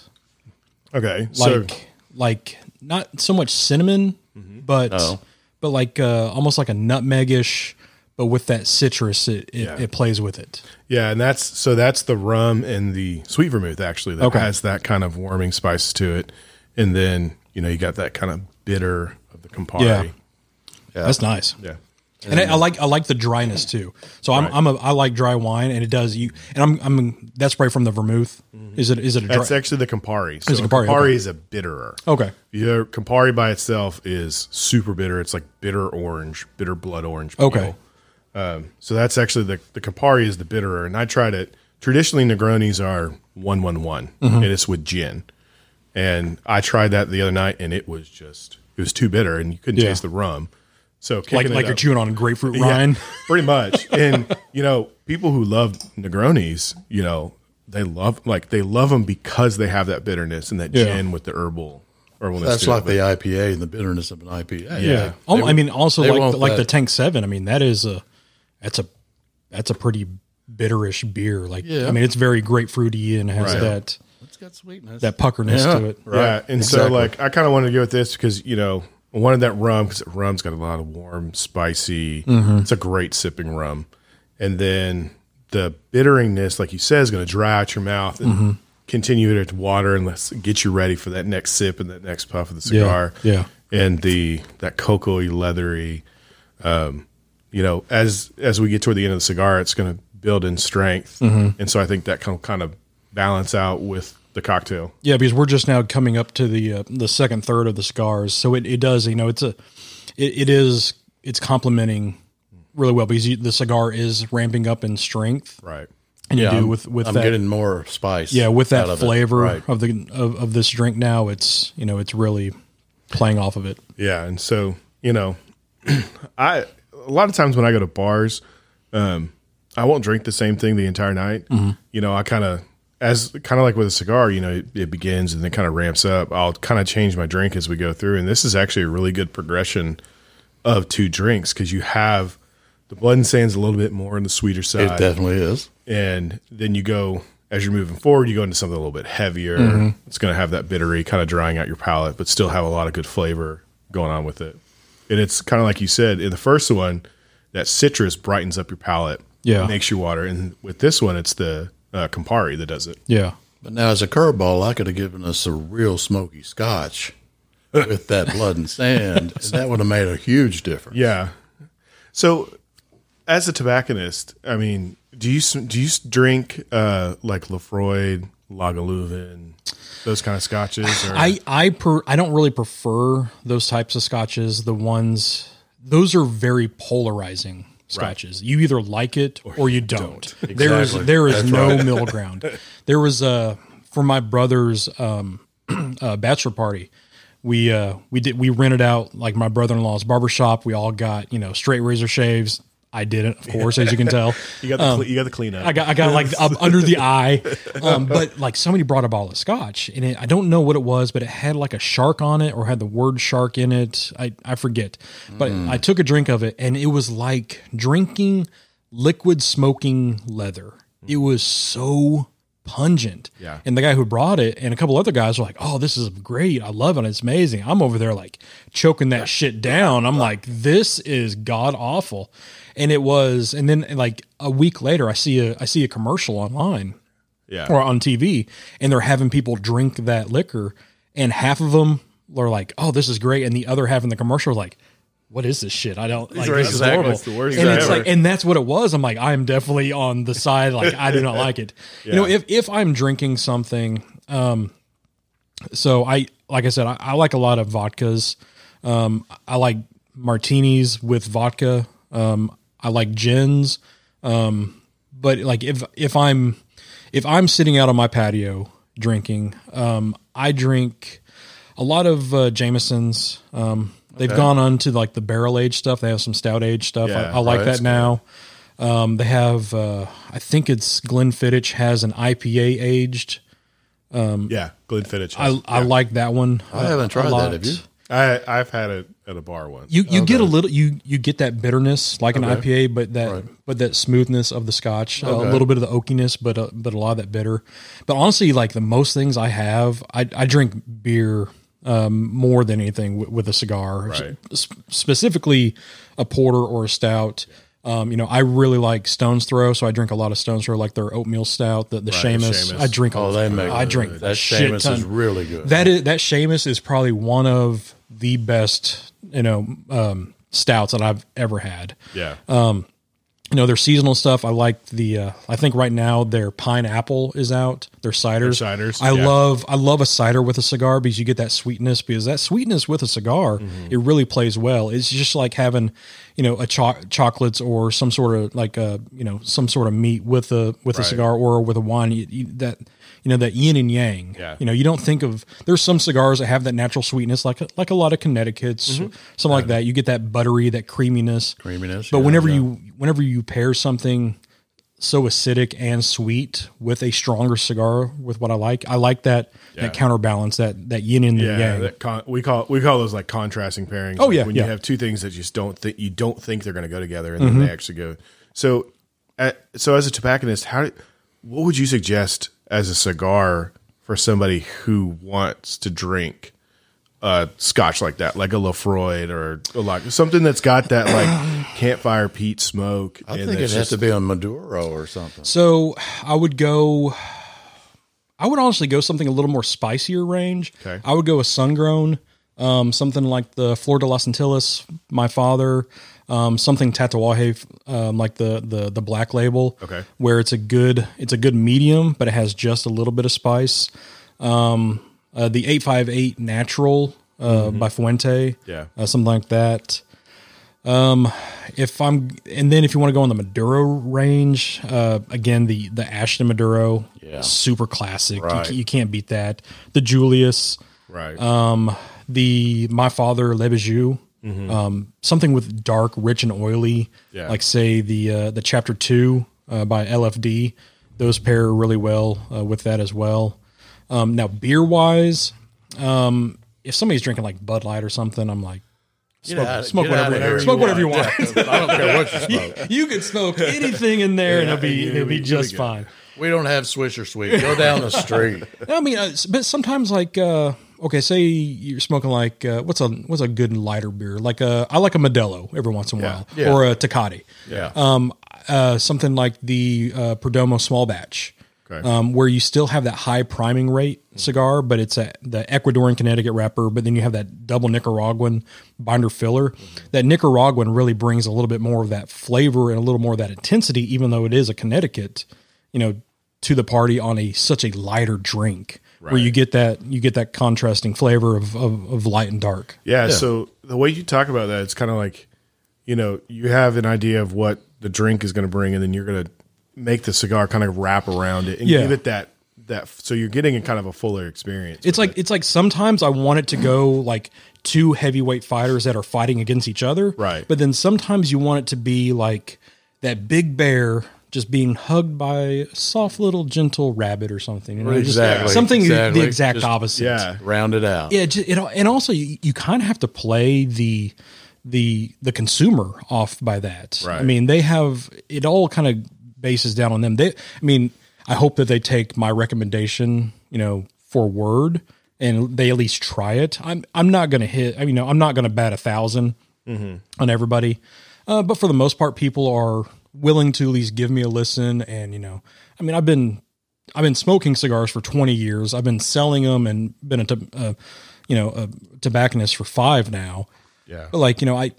Okay, so Like like not so much cinnamon, but No. but like uh, almost like a nutmegish, but with that citrus, it it, Yeah. it plays with it. yeah, and that's so that's the rum and the sweet vermouth actually that Okay. has that kind of warming spice to it, and then you know you got that kind of bitter of the Campari. Yeah. That's nice. yeah. And I, I like I like the dryness too. So I'm I'm a I like dry wine, and it does you. And I'm I'm that's right from the vermouth. Is it is it a dry? That's actually the Campari. So It's a Campari, Campari okay. is a bitterer. okay. Yeah, Campari by itself is super bitter. It's like bitter orange, bitter blood orange. Okay. Um, so that's actually the the Campari is the bitterer, and I tried it. Traditionally, Negronis are one one one, Mm-hmm. and it's with gin. And I tried that the other night, and it was just it was too bitter, and you couldn't Yeah. taste the rum. So Like kicking it like you're chewing on grapefruit yeah, rind. pretty much. And you know, people who love Negronis, you know, they love like they love them because they have that bitterness and that Yeah. gin with the herbal herbalness. That's to it. like the IPA and the bitterness of an IPA. Yeah. Al- oh, I mean, also they like want the, like the Tank Seven. I mean, that is a that's a that's a pretty bitterish beer. Like, Yeah. I mean, it's very grapefruity and has Right. that It's got sweetness. that puckerness Yeah. to it. Yeah, and so like I kind of wanted to go with this because you know I wanted that rum because rum's got a lot of warm, spicy. Mm-hmm. It's a great sipping rum, and then the bitteriness, like you said, is going to dry out your mouth and mm-hmm. continue it to water and let's get you ready for that next sip and that next puff of the cigar. yeah. and the that cocoa leathery. Um, you know, as as we get toward the end of the cigar, it's going to build in strength, mm-hmm. and so I think that can kind of balance out with the cocktail. Yeah, because we're just now coming up to the uh, the second third of the cigars, so it, it does. You know, it's a it, it is it's complementing really well because you, the cigar is ramping up in strength, Right. and yeah, you do I'm, with with I'm that. getting more spice. yeah, with that of flavor Right. of the of, of this drink now, it's you know it's really playing off of it. Yeah, and so you know, I a lot of times when I go to bars, um, I won't drink the same thing the entire night. You know, I kind of as kind of like with a cigar, you know, it, it begins and then kind of ramps up. I'll kind of change my drink as we go through, and this is actually a really good progression of two drinks because you have the blood and sand's a little bit more on the sweeter side. It definitely is. and then you go as you're moving forward, you go into something a little bit heavier. Mm-hmm. It's going to have that bittery, kind of drying out your palate, but still have a lot of good flavor going on with it. And it's kind of like you said in the first one, that citrus brightens up your palate, Yeah. makes you water. And with this one, it's the uh, Campari that does it. Yeah, But now, as a curveball, I could have given us a real smoky scotch with that blood and sand, and that would have made a huge difference. Yeah. So, as a tobacconist, I mean, do you do you drink uh, like Laphroaig, Lagavulin, those kind of scotches? Or? I I per I don't really prefer those types of scotches. The ones those are very polarizing scotches. You either like it or, you don't. There is Exactly. there is no middle ground. There was a for my brother's um, uh, bachelor party. We uh we did we rented out like my brother in law's barber shop. We all got you know straight razor shaves. I didn't, of course, as you can tell. you got the cle- um, you got the cleanup. I got I got like up under the eye, um, but like somebody brought a bottle of scotch, and it, I don't know what it was, but it had like a shark on it or had the word shark in it. I I forget, but mm. I took a drink of it, and it was like drinking liquid smoking leather. Mm. It was so pungent. Yeah. And the guy who brought it and a couple other guys were like, "Oh, this is great. I love it. It's amazing." I'm over there like choking that shit down. I'm like, "This is god awful." And it was and then like a week later I see a I see a commercial online yeah. or on TV and they're having people drink that liquor and half of them are like, "Oh, this is great." And the other half in the commercial are like, "What is this shit? I don't like this is horrible." It's the worst and it's ever. like and that's what it was. I'm like, I am definitely on the side like I do not like it. You know, if if I'm drinking something, um, so I like I said, I, I like a lot of vodkas. Um, I like martinis with vodka. Um, I like gins. Um, but like if if I'm if I'm sitting out on my patio drinking, um, I drink a lot of uh, Jamesons. Um, they've gone on to like the barrel age stuff. They have some stout age stuff. Yeah, I, I like right, that that's now. Um, they have, uh, I think it's Glenfiddich has an IPA aged. yeah, Glenfiddich. I, I like that one. I haven't tried that, have you? I I've had it at a bar once. You you get a little you you get that bitterness like an IPA, but that but that smoothness of the Scotch, a little bit of the oakiness, but uh, but a lot of that bitter. But honestly, like the most things I have, I I drink beer um, more than anything with, with a cigar, Right. S- specifically a porter or a stout. Um, you know, I really like Stone's Throw, so I drink a lot of Stone's Throw, like their oatmeal stout, the the Seamus. Seamus. I drink. Oh, a, they make I drink that shit Seamus ton. is really good. That is that Seamus is probably one of the best you know um, stouts that I've ever had. yeah. Um, You know their seasonal stuff. I like the. Uh, I think right now their pineapple is out. Their ciders. Their ciders, I yeah. love. I love a cider with a cigar because you get that sweetness. Because that sweetness with a cigar, Mm-hmm. it really plays well. It's just like having, you know, a cho- chocolates or some sort of like a you know some sort of meat with a with a cigar or with a wine. You, you, that you know that yin and yang. Yeah. You know you don't think of. There's some cigars that have that natural sweetness, like like a lot of Connecticut's, Mm-hmm. something like that. You get that buttery, that creaminess. Creaminess, But yeah, whenever yeah. you whenever you pair something so acidic and sweet with a stronger cigar with what I like, I like that that counterbalance, that that yin and the Yeah, yang. that con- we call we call those like contrasting pairings. Oh, Like, yeah, when yeah. Mm-hmm. you have two things that you just don't think you don't think they're going to go together, and then they actually go. So, uh, so as a tobacconist, how what would you suggest as a cigar for somebody who wants to drink a scotch like that, like a Laphroaig or a like something that's got that like campfire peat smoke? I and think it that's has just- to be a Maduro or something. So I would go. I would honestly go something a little more spicier range. Okay. I would go a sun grown, um, something like the Flor de las Antillas, my father, um, something Tatuaje, um, like the, the the black label. Okay. Where it's a good it's a good medium, but it has just a little bit of spice. Um, uh, the eight five eight natural uh, by Fuente. Yeah. Uh, something like that. if I'm, and then if you want to go on the Maduro range, uh, again the the Ashton Maduro, Yeah. super classic. You Right. ca- You, can't beat that. The Julius, right. uh, the My Father Le Bijou, um, something with dark, rich, and oily, Yeah. like say the uh, the Chapter Two uh, by LFD. Those pair really well uh, with that as well. Um, now beer wise, um, if somebody's drinking like Bud Light or something, I'm like. Smoke, outta- smoke whatever, here. smoke whatever you want. I don't care what you smoke. you could smoke anything in there and it'll be it'll be- be just fine. We don't have Swisher Sweet. Go down the street. I mean, uh, but sometimes like uh, okay, say you're smoking like uh, what's a what's a good lighter beer? Like a I like a Modelo every once in a while, Yeah. or a Tecate. Yeah. Um, uh, something like the uh, Perdomo Small Batch, Okay. um, where you still have that high priming rate cigar, but it's a the Ecuadorian Connecticut wrapper, but then you have that double Nicaraguan binder filler. That Nicaraguan really brings a little bit more of that flavor and a little more of that intensity, even though it is a Connecticut, you know, to the party on a such a lighter drink. Where you get that you get that contrasting flavor of, of, of light and dark. Yeah, So the way you talk about that, it's kind of like, you know, you have an idea of what the drink is going to bring, and then you're going to make the cigar kind of wrap around it and Yeah. give it that that. So you're getting a kind of a fuller experience. It's like it's like sometimes I want it to go like two heavyweight fighters that are fighting against each other. Right. But then sometimes you want it to be like that big bear just being hugged by a soft little gentle rabbit or something. You know, just Exactly, something exactly. the exact Just- opposite. yeah, Round it out. Yeah, ju- it, and also you, you kind of have to play the the the consumer off by that. Right. I mean, they have it all kind of bases down on them. They, I mean, I hope that they take my recommendation, you know, for word and they at least try it. I'm I'm not going to hit. I mean, no, I'm not going to bat a 1000 on everybody, uh, but for the most part, people are willing to at least give me a listen. And you know, I mean, I've been I've been smoking cigars for 20 years. I've been selling them and been a, uh, you know, a tobacconist for five now. yeah, But like, you know, I,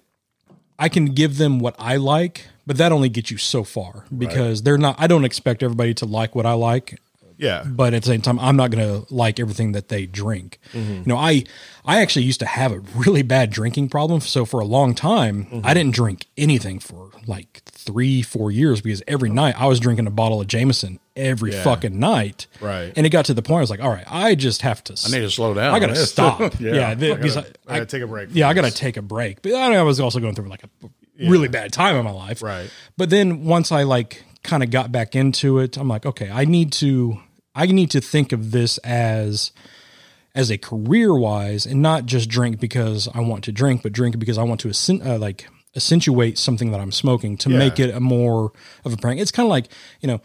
I can give them what I like, but that only gets you so far because they're not, I don't expect everybody to like what I like. Yeah. But at the same time, I'm not going to like everything that they drink. Mm-hmm. You know, I I actually used to have a really bad drinking problem. So for a long time, mm-hmm. I didn't drink anything for like three, four years because every night I was drinking a bottle of Jameson every Yeah. fucking night. Right. And it got to the point I was like, all right, I just have to. I need to slow down. I got to stop. Yeah. yeah. I gotta- because I gotta take a break Yeah, I got to take a break. But I, I was also going through like a really bad time in my life. Right. But then once I like kind of got back into it, I'm like, okay, I need to I need to think of this as as a career wise and not just drink because I want to drink, but drink because I want to uh, like accentuate something that I'm smoking to Yeah. make it a more of a prank. It's kind of like, you know,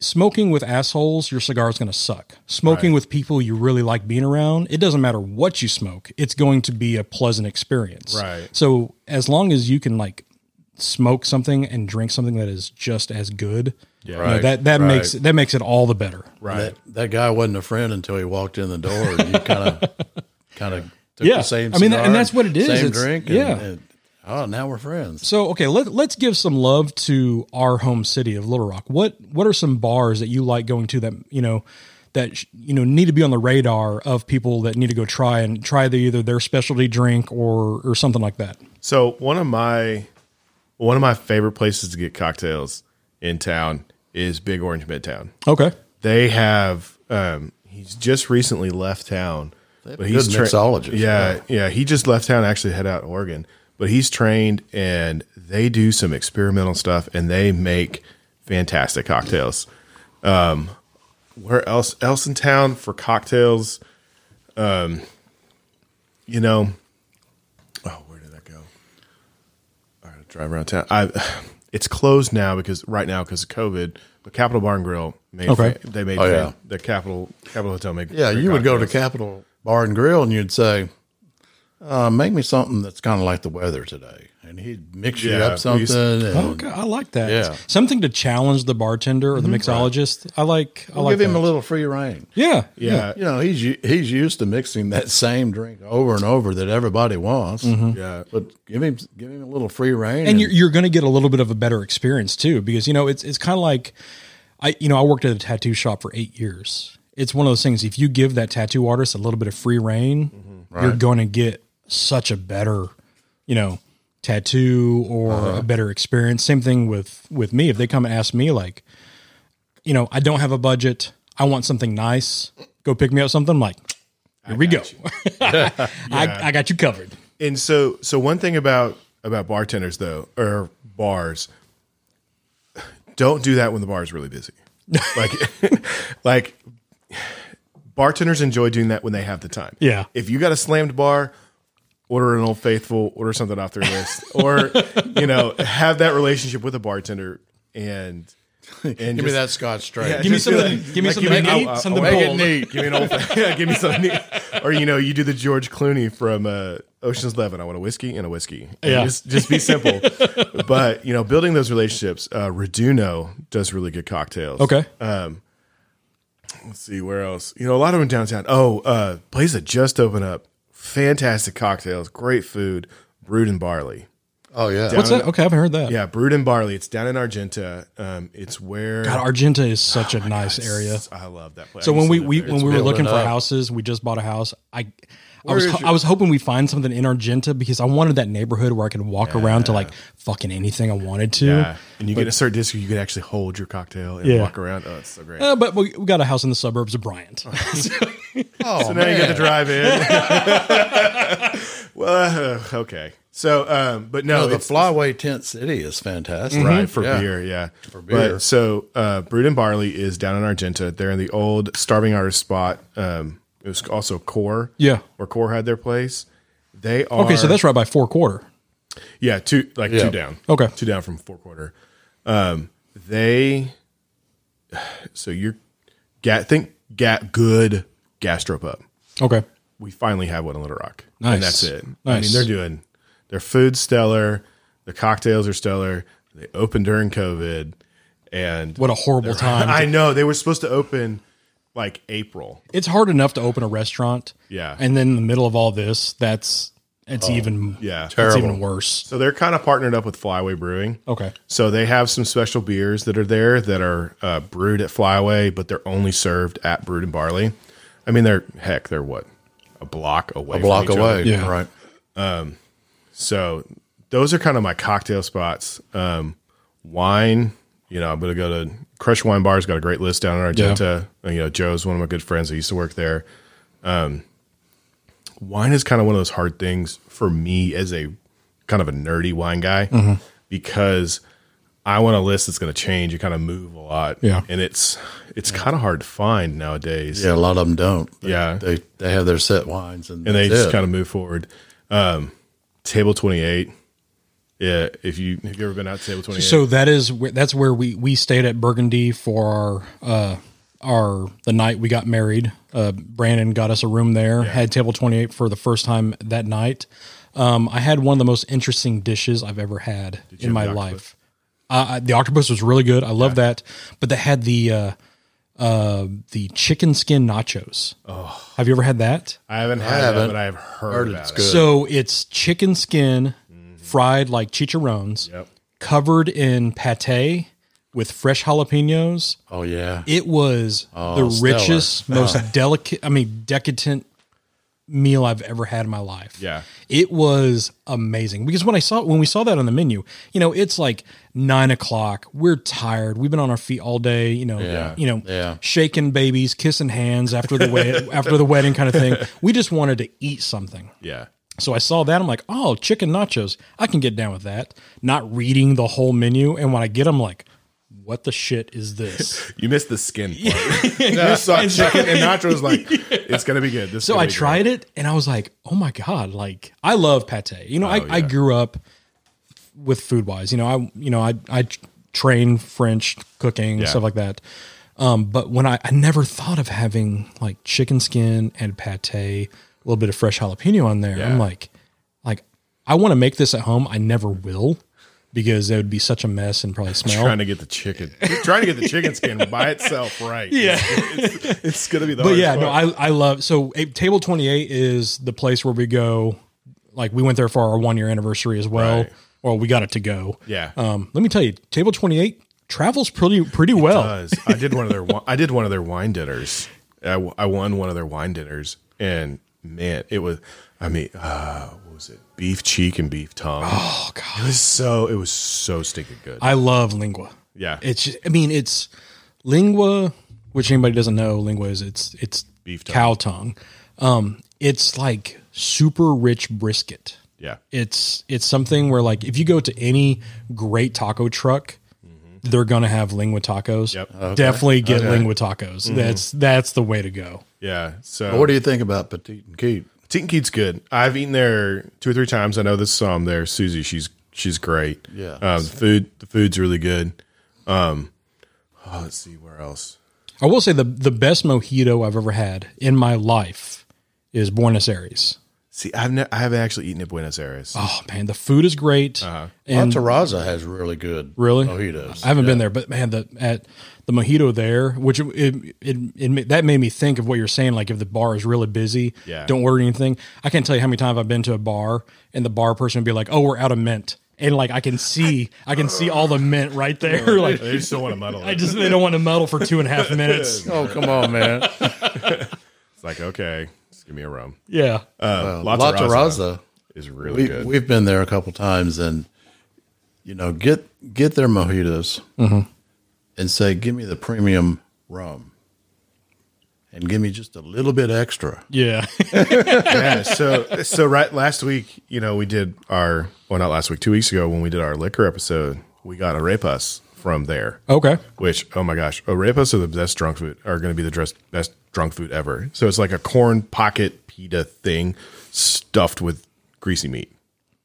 smoking with assholes, your cigar is going to suck. Smoking with people you really like being around, it doesn't matter what you smoke, it's going to be a pleasant experience. Right. So as long as you can like smoke something and drink something that is just as good, Yeah. you know, that that right. makes that makes it all the better. Right. That, that guy wasn't a friend until he walked in the door. And you kind of, kind of took Yeah. the same. I mean, cigar, and that's what it is. Same It's- drink. And, yeah. and, oh, now we're friends. So okay, let let's give some love to our home city of Little Rock. What what are some bars that you like going to that you know that you know need to be on the radar of people that need to go try and try the either their specialty drink or or something like that. So one of my one of my favorite places to get cocktails in town is Big Orange Midtown. Okay. They have um he's just recently left town. have But good he's mixologists, Yeah, yeah. yeah, he just left town actually head out to Oregon. But he's trained and they do some experimental stuff and they make fantastic cocktails. Um where else else in town for cocktails? Um you know, oh, where did that go? I gotta drive around town. I it's closed now because right now because of COVID. But Capital Bar and Grill made Okay. fa- they made Oh, fa- yeah. the Capital Capital Hotel made Yeah, you would go to cocktails. Capital Bar and Grill and you'd say, uh, "Make me something that's kind of like the weather today," and he'd mix you up something. we used- and Okay, I like that. Yeah. Something to challenge the bartender or the mm-hmm. mixologist. I like. I we'll like give him a little free reign. Yeah. Yeah, You know, he's he's used to mixing that same drink over and over that everybody wants. Mm-hmm. yeah. But give him give him a little free reign, and you're, you're going to get a little bit of a better experience too because you know it's it's kind of like I you know I worked at a tattoo shop for eight years. It's one of those things. If you give that tattoo artist a little bit of free reign, mm-hmm. you're going to get such a better, you know, tattoo or uh-huh. a better experience. Same thing with with me. If they come and ask me like, you know, I don't have a budget. I want something nice. Go pick me up something. I'm like, here we go. I, I got you covered. And so, so one thing about about bartenders though, or bars, don't do that when the bar is really busy. Like, like bartenders enjoy doing that when they have the time. Yeah. If you got a slammed bar, order an Old Faithful, order something off their list, or you know, have that relationship with a bartender and. And give me that Scotch straight. Yeah, Give me just something. like- give me like, something give me- neat. I'll- I'll- something I'll make it bold. neat. Give me an old, yeah, give me something neat. Or you know, you do the George Clooney from uh, Ocean's Eleven. I want a whiskey and a whiskey. And Yeah. just just be simple. but you know, building those relationships. Uh, Reduno does really good cocktails. Okay. Um, Let's see where else. You know, a lot of them downtown. Oh, uh, place that just opened up. Fantastic cocktails, great food, Brood and Barley. oh yeah, What's that? Okay, I haven't heard that. Yeah, Brood and Barley. It's down in Argenta. Um, it's where God, Argenta is such a nice area. I love that place. So when we, we when It's we were building looking for houses, we just bought a house. I I was your- I was hoping we find something in Argenta because I wanted that neighborhood where I could walk around to like fucking anything I wanted to. Yeah, and you get a certain disc, you can actually hold your cocktail and Yeah. walk around. Oh, it's so great. Uh, but we, we got a house in the suburbs of Bryant. oh, so now you get to drive in. well, uh, okay. So, um, but no, No, the Flyway Tent City is fantastic. right for Yeah. beer. Yeah, for beer. But so, uh, Brood and Barley is down in Argenta. They're in the old Starving Artist spot. Um, it was also Core. Yeah. where Core had their place. They are okay, so that's right by four quarter. yeah, two like Yeah. two down. Okay. two down from four quarter. Um, they so you're gat think gat good gastropub. Okay. We finally have one in Little Rock, Nice. and that's it. Nice. I mean, they're doing their food stellar, the cocktails are stellar. They opened during COVID, and What a horrible time. I know they were supposed to open like April. it's hard enough to open a restaurant. Yeah. And then in the middle of all this, that's it's even yeah. it's Terrible. even worse. So they're kind of partnered up with Flyway Brewing. Okay. So they have some special beers that are there that are uh, brewed at Flyway, but they're only served at Brood and Barley. I mean, they're heck, they're what a block away, A block from each away. other. Yeah. Right. So those are kind of my cocktail spots. Um, wine, you know, I'm gonna go to Crush Wine Bar's got a great list down in Argenta. And, you know, Joe's one of my good friends. I used to work there. Um, wine is kind of one of those hard things for me as a kind of a nerdy wine guy Mm-hmm. because I want a list that's going to change and kind of move a lot. Yeah. and it's it's kind of hard to find nowadays. Yeah, a lot of them don't. They, Yeah. they they have their set wines and, and they just it. kind of move forward. Um, table twenty eight. Yeah, if you have you ever been out to table twenty eight? So that is where, that's where we we stayed at Burgundy for our uh our the night we got married. Uh, Brandon got us a room there. Had table twenty eight for the first time that night. Um, I had one of the most interesting dishes I've ever had in my the octopus? life. Uh, the octopus was really good. I love that. But they had the uh, uh, the chicken skin nachos. Oh, have you ever had that? I haven't had haven't. that, but I've heard, Heard about it's it. good. So it's chicken skin fried like chicharrones, Yep. covered in pate with fresh jalapenos. Oh yeah. It was the stellar. richest, most delicate, I mean, decadent meal I've ever had in my life. Yeah. It was amazing because when I saw when we saw that on the menu, you know, it's like nine o'clock. We're tired. We've been on our feet all day. You know, Yeah. you know, Yeah. shaking babies, kissing hands after the wed- after the wedding, kind of thing. We just wanted to eat something. Yeah, So I saw that. I'm like, oh, chicken nachos. I can get down with that. Not reading the whole menu. And when I get them, like, what the shit is this? you missed the skin part. you saw chicken and nacho was like, it's gonna be good. This so I be good. tried it and I was like, oh my God. Like, I love pate. You know, I, I yeah. grew up with food wise. You know, I, you know, I, I train French cooking, Yeah. stuff like that. Um, but when I, I never thought of having like chicken skin and pate, a little bit of fresh jalapeno on there. Yeah. I'm like, like, I want to make this at home. I never will because that would be such a mess and probably smell. Trying to get the chicken, trying to get the chicken skin by itself right. Yeah. it's, it's gonna be the. but yeah, no. I I love so eh, table twenty eight is the place where we go. Like we went there for our one year anniversary as well. Right. Well, we got it to go. Yeah. Um, let me tell you, table twenty eight travels pretty pretty well. does. I did one of their I did one of their wine dinners. I, I won one of their wine dinners, and man, it was. I mean, uh, what was it? Beef cheek and beef tongue. Oh god, It was so. It was so stinking good. I love lingua. yeah, It's just, I mean it's lingua, which anybody doesn't know. Lingua is it's it's Beef tongue. cow tongue. Um, it's like super rich brisket. yeah, it's it's something where like if you go to any great taco truck they're gonna have lingua tacos Yep. definitely get lingua tacos that's that's the way to go yeah. So What do you think about Petit and Keet? Teton Keat's good. I've eaten there two or three times. I know this um there Susie. She's she's great. Yeah. Um, the food the food's really good. Um, oh, let's see where else. i will say the the best mojito i've ever had in my life is buenos aires See, I've ne- I haven't actually eaten at Buenos Aires. oh man the food is great Uh-huh. and La Terraza has really good Really? mojitos. I haven't been there, but man, the at the mojito there, which it, it, it, it that made me think of what you're saying. Like if the bar is really busy, Yeah. don't order anything. I can't tell you how many times I've been to a bar and the bar person would be like, "Oh, we're out of mint," and like I can see, I can see all the mint right there. like they just don't want to muddle. I just they don't want to muddle for two and a half minutes. Oh come on, man! It's like okay, just give me a rum. Yeah, Uh, La La Terraza Terraza. is really We, good. we've been there a couple times, and you know, get get their mojitos and say, "Give me the premium rum." And give me just a little bit extra. yeah, yeah. So so right last week, you know, we did our well not last week, two weeks ago when we did our liquor episode, we got a arepas from there. okay. Which oh my gosh, arepas are the best drunk food are going to be the dress, best drunk food ever. So it's like a corn pocket pita thing stuffed with greasy meat.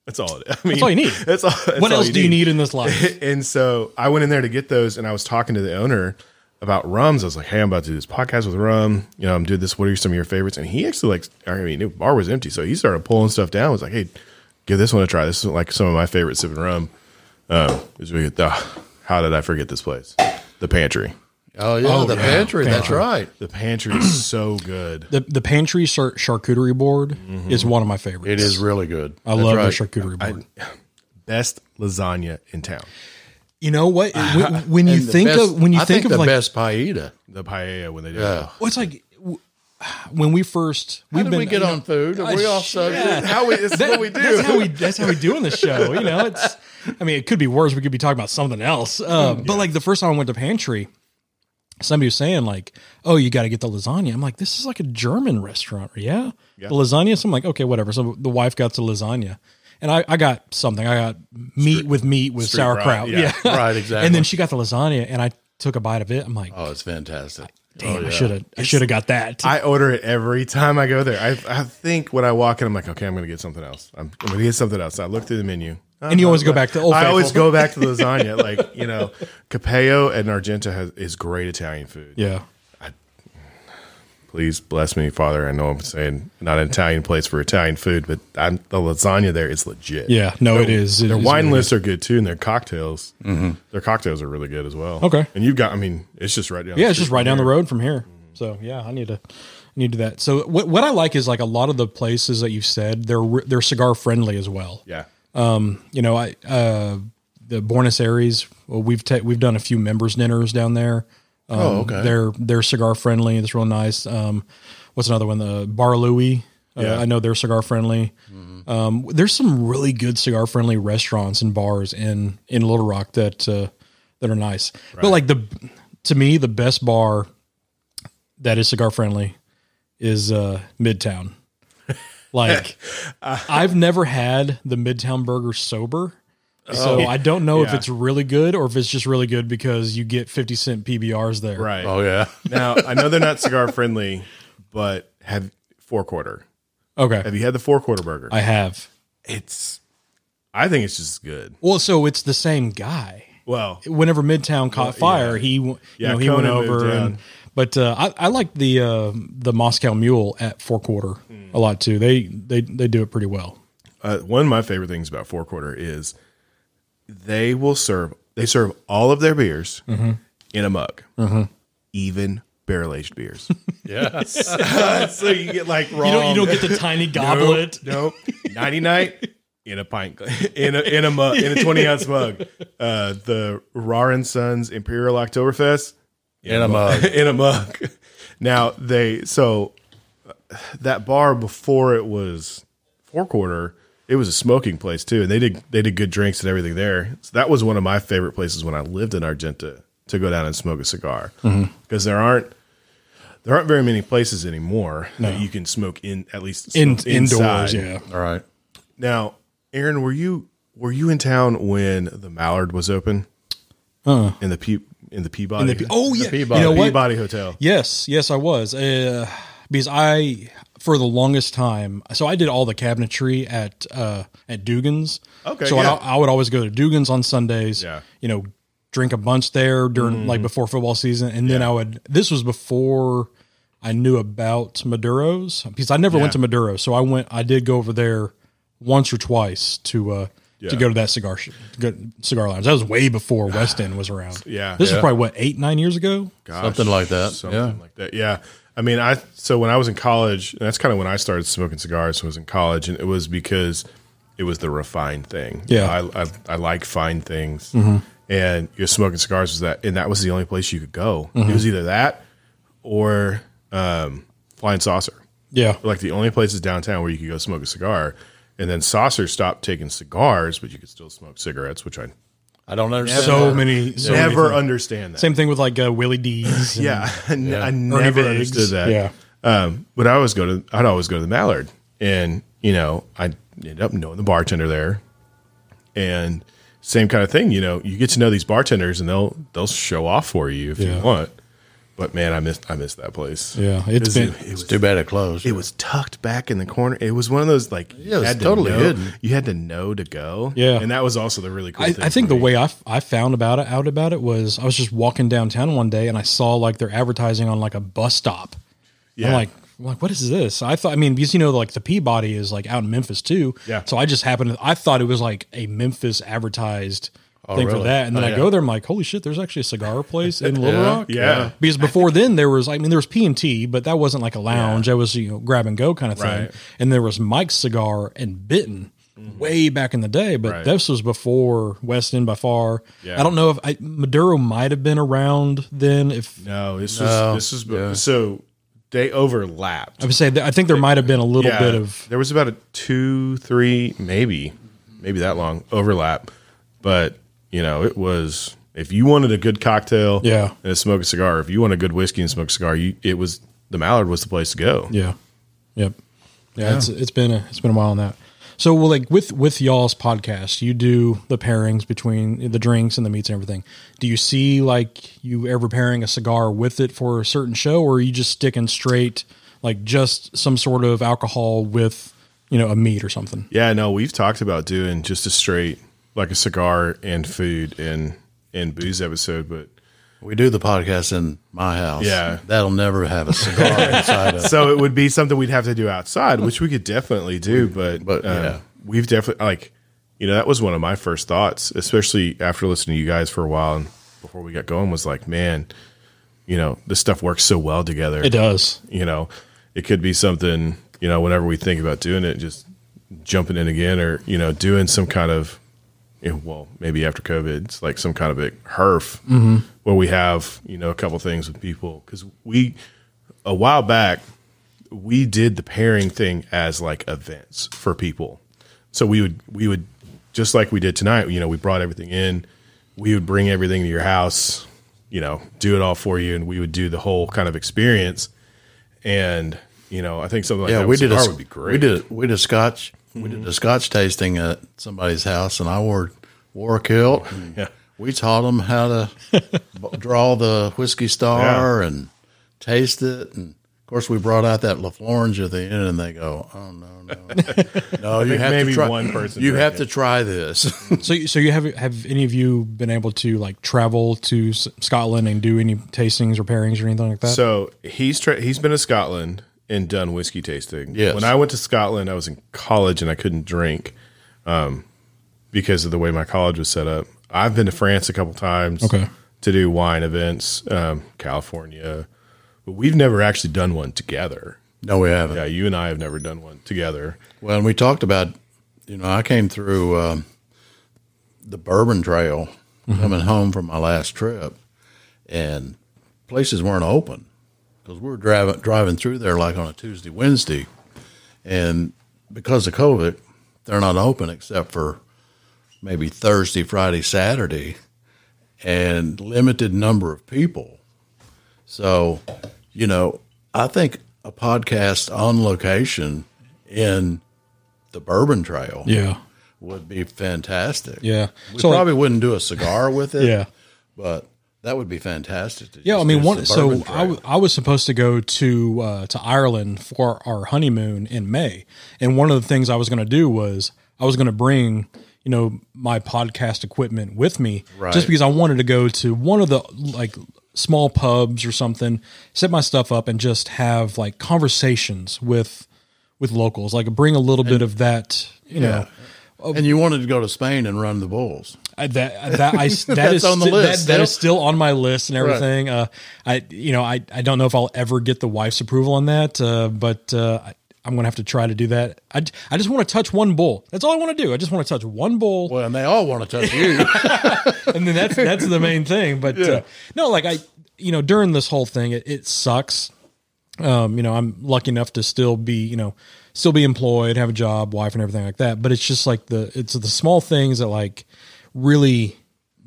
That's all it. I mean, That's all you need. That's all. that's what all else do you need in this life? and so I went in there to get those, and I was talking to the owner about rums. I was like, "Hey, I'm about to do this podcast with rum. You know, I'm doing this. What are some of your favorites?" And he actually like, I mean, the bar was empty, so he started pulling stuff down. I was like, "Hey, give this one a try. This is like some of my favorite sipping rum." Um, it was really good. Ah, how did I forget this place? The pantry. Oh yeah, Oh, the yeah. pantry. That's Pantry. right. The pantry is so good. The the pantry char- charcuterie board is one of my favorites. It is really good. I That's love right. the charcuterie board. Best lasagna in town. you know what? When, when you think best- of when you I think, of the like, best paella. The paella when they do Yeah. well, it's like when we first How we've did been we get you know, on food? Are we uh, all so yeah. How we, this is what we do. That's how we that's how we do in the show. You know, it's I mean, it could be worse. We could be talking about something else. Uh, But like the first time I went to pantry, somebody was saying like, "Oh, you got to get the lasagna." I'm like, "This is like a German restaurant, yeah." The lasagna. So I'm like, "Okay, whatever." So the wife got the lasagna, and I, I got something. I got meat with meat with sauerkraut. yeah. Yeah, Right, exactly. And then she got the lasagna, and I took a bite of it. I'm like, Oh, it's fantastic. "Damn, oh, I should have I should have got that." I order it every time I go there. I, I think when I walk in, I'm like, okay, I'm going to get something else. I'm, I'm going to get something else. I look through the menu. And you always go back to Old I always go back to the lasagna. like, you know, Capeo and Argenta has, is great Italian food. Yeah. Please bless me, Father. I know I'm saying not an Italian place for Italian food, but I'm, the lasagna there is legit. Yeah, no, it is. It Their is wine really lists are good too, and their cocktails, mm-hmm. their cocktails are really good as well. Okay. and you've got, I mean, it's just right down. Yeah, it's just right down the road from here. So yeah, I need to I need to do that. So what what I like is like a lot of the places that you said they're they're cigar friendly as well. Yeah, You know, I uh the Buenos Aires. Well, we've ta- we've done a few members dinners down there. Um, Oh, okay. They're they're cigar friendly. It's real nice. Um, what's another one? The Bar Louie. Uh, Yeah. I know they're cigar friendly. Um, there's some really good cigar friendly restaurants and bars in in Little Rock that uh, that are nice. But like the to me the best bar that is cigar friendly is uh, Midtown. Like uh, I've never had the Midtown burger sober. So oh. I don't know if it's really good or if it's just really good because you get 50 cent PBRs there. right. Oh yeah. Now I know they're not cigar friendly, but have four quarter. Okay. Have you had the four quarter burger? I have. it's, I think it's just good. Well, so it's the same guy. Well, Whenever Midtown caught fire, he you Yeah, know he went Conan moved over down. And but uh, I, I like the uh, the Moscow Mule at four quarter Hmm. a lot too. They they they do it pretty well. uh, one of my favorite things about four quarter is they will serve they serve all of their beers Mm-hmm. in a mug, even barrel aged beers. Yeah. so you get like wrong. You don't you don't get the tiny goblet. Nope. Nighty night in a pint in a in a mug in a twenty ounce mug. Uh, the Rahr and Sons Imperial Oktoberfest In a mug. in a mug. Now they so that bar before it was four quarter. It was a smoking place too, and they did they did good drinks and everything there. So that was one of my favorite places when I lived in Argenta to go down and smoke a cigar because there aren't there aren't very many places anymore that you can smoke in at least In, indoors, yeah. All right. Now, Aaron, were you were you in town when the Mallard was open Uh, in the Pe- in the Peabody? the, oh yeah, Peabody. you know? Peabody Hotel. Yes, yes, I was. Uh, because I, for the longest time, so I did all the cabinetry at uh, at Dugan's. Okay, So yeah. I, I would always go to Dugan's on Sundays. Yeah. You know, drink a bunch there during like before football season, and then I would. This was before I knew about Maduro's because I never Yeah. went to Maduro. So I went. I did go over there once or twice to. uh Yeah. To go to that cigar sh- cigar lounge, that was way before West End was around. Yeah. this Yeah. was probably what eight nine years ago. Gosh, Something like that. Something Yeah. like that. Yeah. I mean, I so when I was in college, and that's kind of when I started smoking cigars. I was in college, and it was because it was the refined thing. Yeah. Mm-hmm. I I, I like fine things, and you're smoking cigars was that, and that was the only place you could go. Mm-hmm. It was either that or um, Flying Saucer. Yeah, like the only places downtown where you could go smoke a cigar. And then Saucer stopped taking cigars, but you could still smoke cigarettes, which I I don't understand. so that. many. So never things. understand that. Same thing with like uh, Willie D's. and yeah, I n- I Ernie never Biggs. understood that. Yeah. Um, but I always go to I'd always go to the Mallard, and you know I ended up knowing the bartender there, and same kind of thing. You know, you get to know these bartenders, and they'll they'll show off for you if Yeah. you want. But man, I missed I missed that place. Yeah, it's 'Cause been- it, it was Too bad it closed. it was tucked back in the corner. It was one of those like you Yeah, it was had to totally know- hidden. You had to know to go. Yeah. and that was also the really cool. I, thing I think the me. way I, f- I found about it out about it was I was just walking downtown one day and I saw like they're advertising on like a bus stop. Yeah. I'm like, I'm like, what is this? I thought, I mean, because you know, like the Peabody is like out in Memphis too. Yeah. So I just happened to, I thought it was like a Memphis advertised Oh, thing for that. And then Oh, I yeah. go there, I'm like, holy shit, there's actually a cigar place in Little Yeah, Rock. yeah. Because before then there was, I mean, there was P and T, but that wasn't like a lounge. That was you know grab and go kind of thing. Right. And there was Mike's Cigar and Bitten. Mm-hmm. Way back in the day, but Right. this was before West End by far. Yeah. I don't know if I, Maduro might have been around then. If No, this No, was this was yeah. so they overlapped. I would say, I think there might have been a little Yeah, bit of there was about a two, three, maybe, maybe that long overlap, but you know, it was if you wanted a good cocktail, Yeah. and a smoke a cigar. If you want a good whiskey and smoke a cigar, you it was the Mallard was the place to go. Yeah. Yep. Yeah, It's, it's been a, it's been a while on that. So, well, like with with y'all's podcast, you do the pairings between the drinks and the meats and everything. Do you see like you ever pairing a cigar with it for a certain show, or are you just sticking straight like just some sort of alcohol with you know a meat or something? Yeah, no, we've talked about doing just a straight like a cigar and food and and booze episode, but We do the podcast in my house. Yeah. That'll never have a cigar inside of so it would be something we'd have to do outside, which we could definitely do. But, but, uh, yeah. we've definitely like, you know, that was one of my first thoughts, especially after listening to you guys for a while and before we got going, was like, man, you know, this stuff works so well together. It does. You know, it could be something. You know, whenever we think about doing it, just jumping in again, or you know, doing some kind of. You know, well, maybe after COVID, it's like some kind of a herf mm-hmm. where we have you know a couple things with people because we a while back we did the pairing thing as like events for people. So we would we would just like we did tonight, you know, we brought everything in. We would bring everything to your house, you know, do it all for you and we would do the whole kind of experience. And, you know, I think something like yeah, that we did a would be great. We did we did a scotch we did mm-hmm. a scotch tasting at somebody's house, and I wore wore a kilt. Mm-hmm. Yeah. we taught them how to b- draw the whiskey star and taste it, and of course we brought out that Laphroaig at the end, and they go, "Oh no, no, no! You have maybe to try. one person you have it. to try this." So, so you have have any of you been able to like travel to Scotland and do any tastings or pairings or anything like that? So he's tra- he's been to Scotland and done whiskey tasting. Yes. When I went to Scotland, I was in college and I couldn't drink um, because of the way my college was set up. I've been to France a couple times Okay. to do wine events, um, California, but we've never actually done one together. no, we haven't. Yeah, you and I have never done one together. Well, and we talked about, you know, I came through um, the Bourbon Trail coming home from my last trip, and places weren't open because we were driving driving through there like on a Tuesday, Wednesday, and because of COVID, they're not open except for maybe Thursday, Friday, Saturday, and limited number of people. So, you know, I think a podcast on location in the Bourbon Trail yeah, would be fantastic. yeah. We so probably wouldn't do a cigar with it. Yeah. But that would be fantastic. Yeah, I mean, one. So I, w- I was supposed to go to uh, to Ireland for our honeymoon in May, and one of the things I was going to do was I was going to bring you know my podcast equipment with me, Right. just because I wanted to go to one of the like small pubs or something, set my stuff up, and just have like conversations with with locals, like bring a little bit of that, you know. and you wanted to go to Spain and run the bulls. I, that that I that That's is on the list That, that is still? on my list and everything. Uh, I you know I I don't know if I'll ever get the wife's approval on that, uh, but uh, I, I'm gonna have to try to do that. I, I just want to touch one bull. That's all I want to do. I just want to touch one bull, Well, and they all want to touch you. and then that's that's the main thing. But uh, no, like I you know during this whole thing, it, it sucks. Um, you know, I'm lucky enough to still be, you know, still be employed, have a job, wife, and everything like that. But it's just like the it's the small things that like really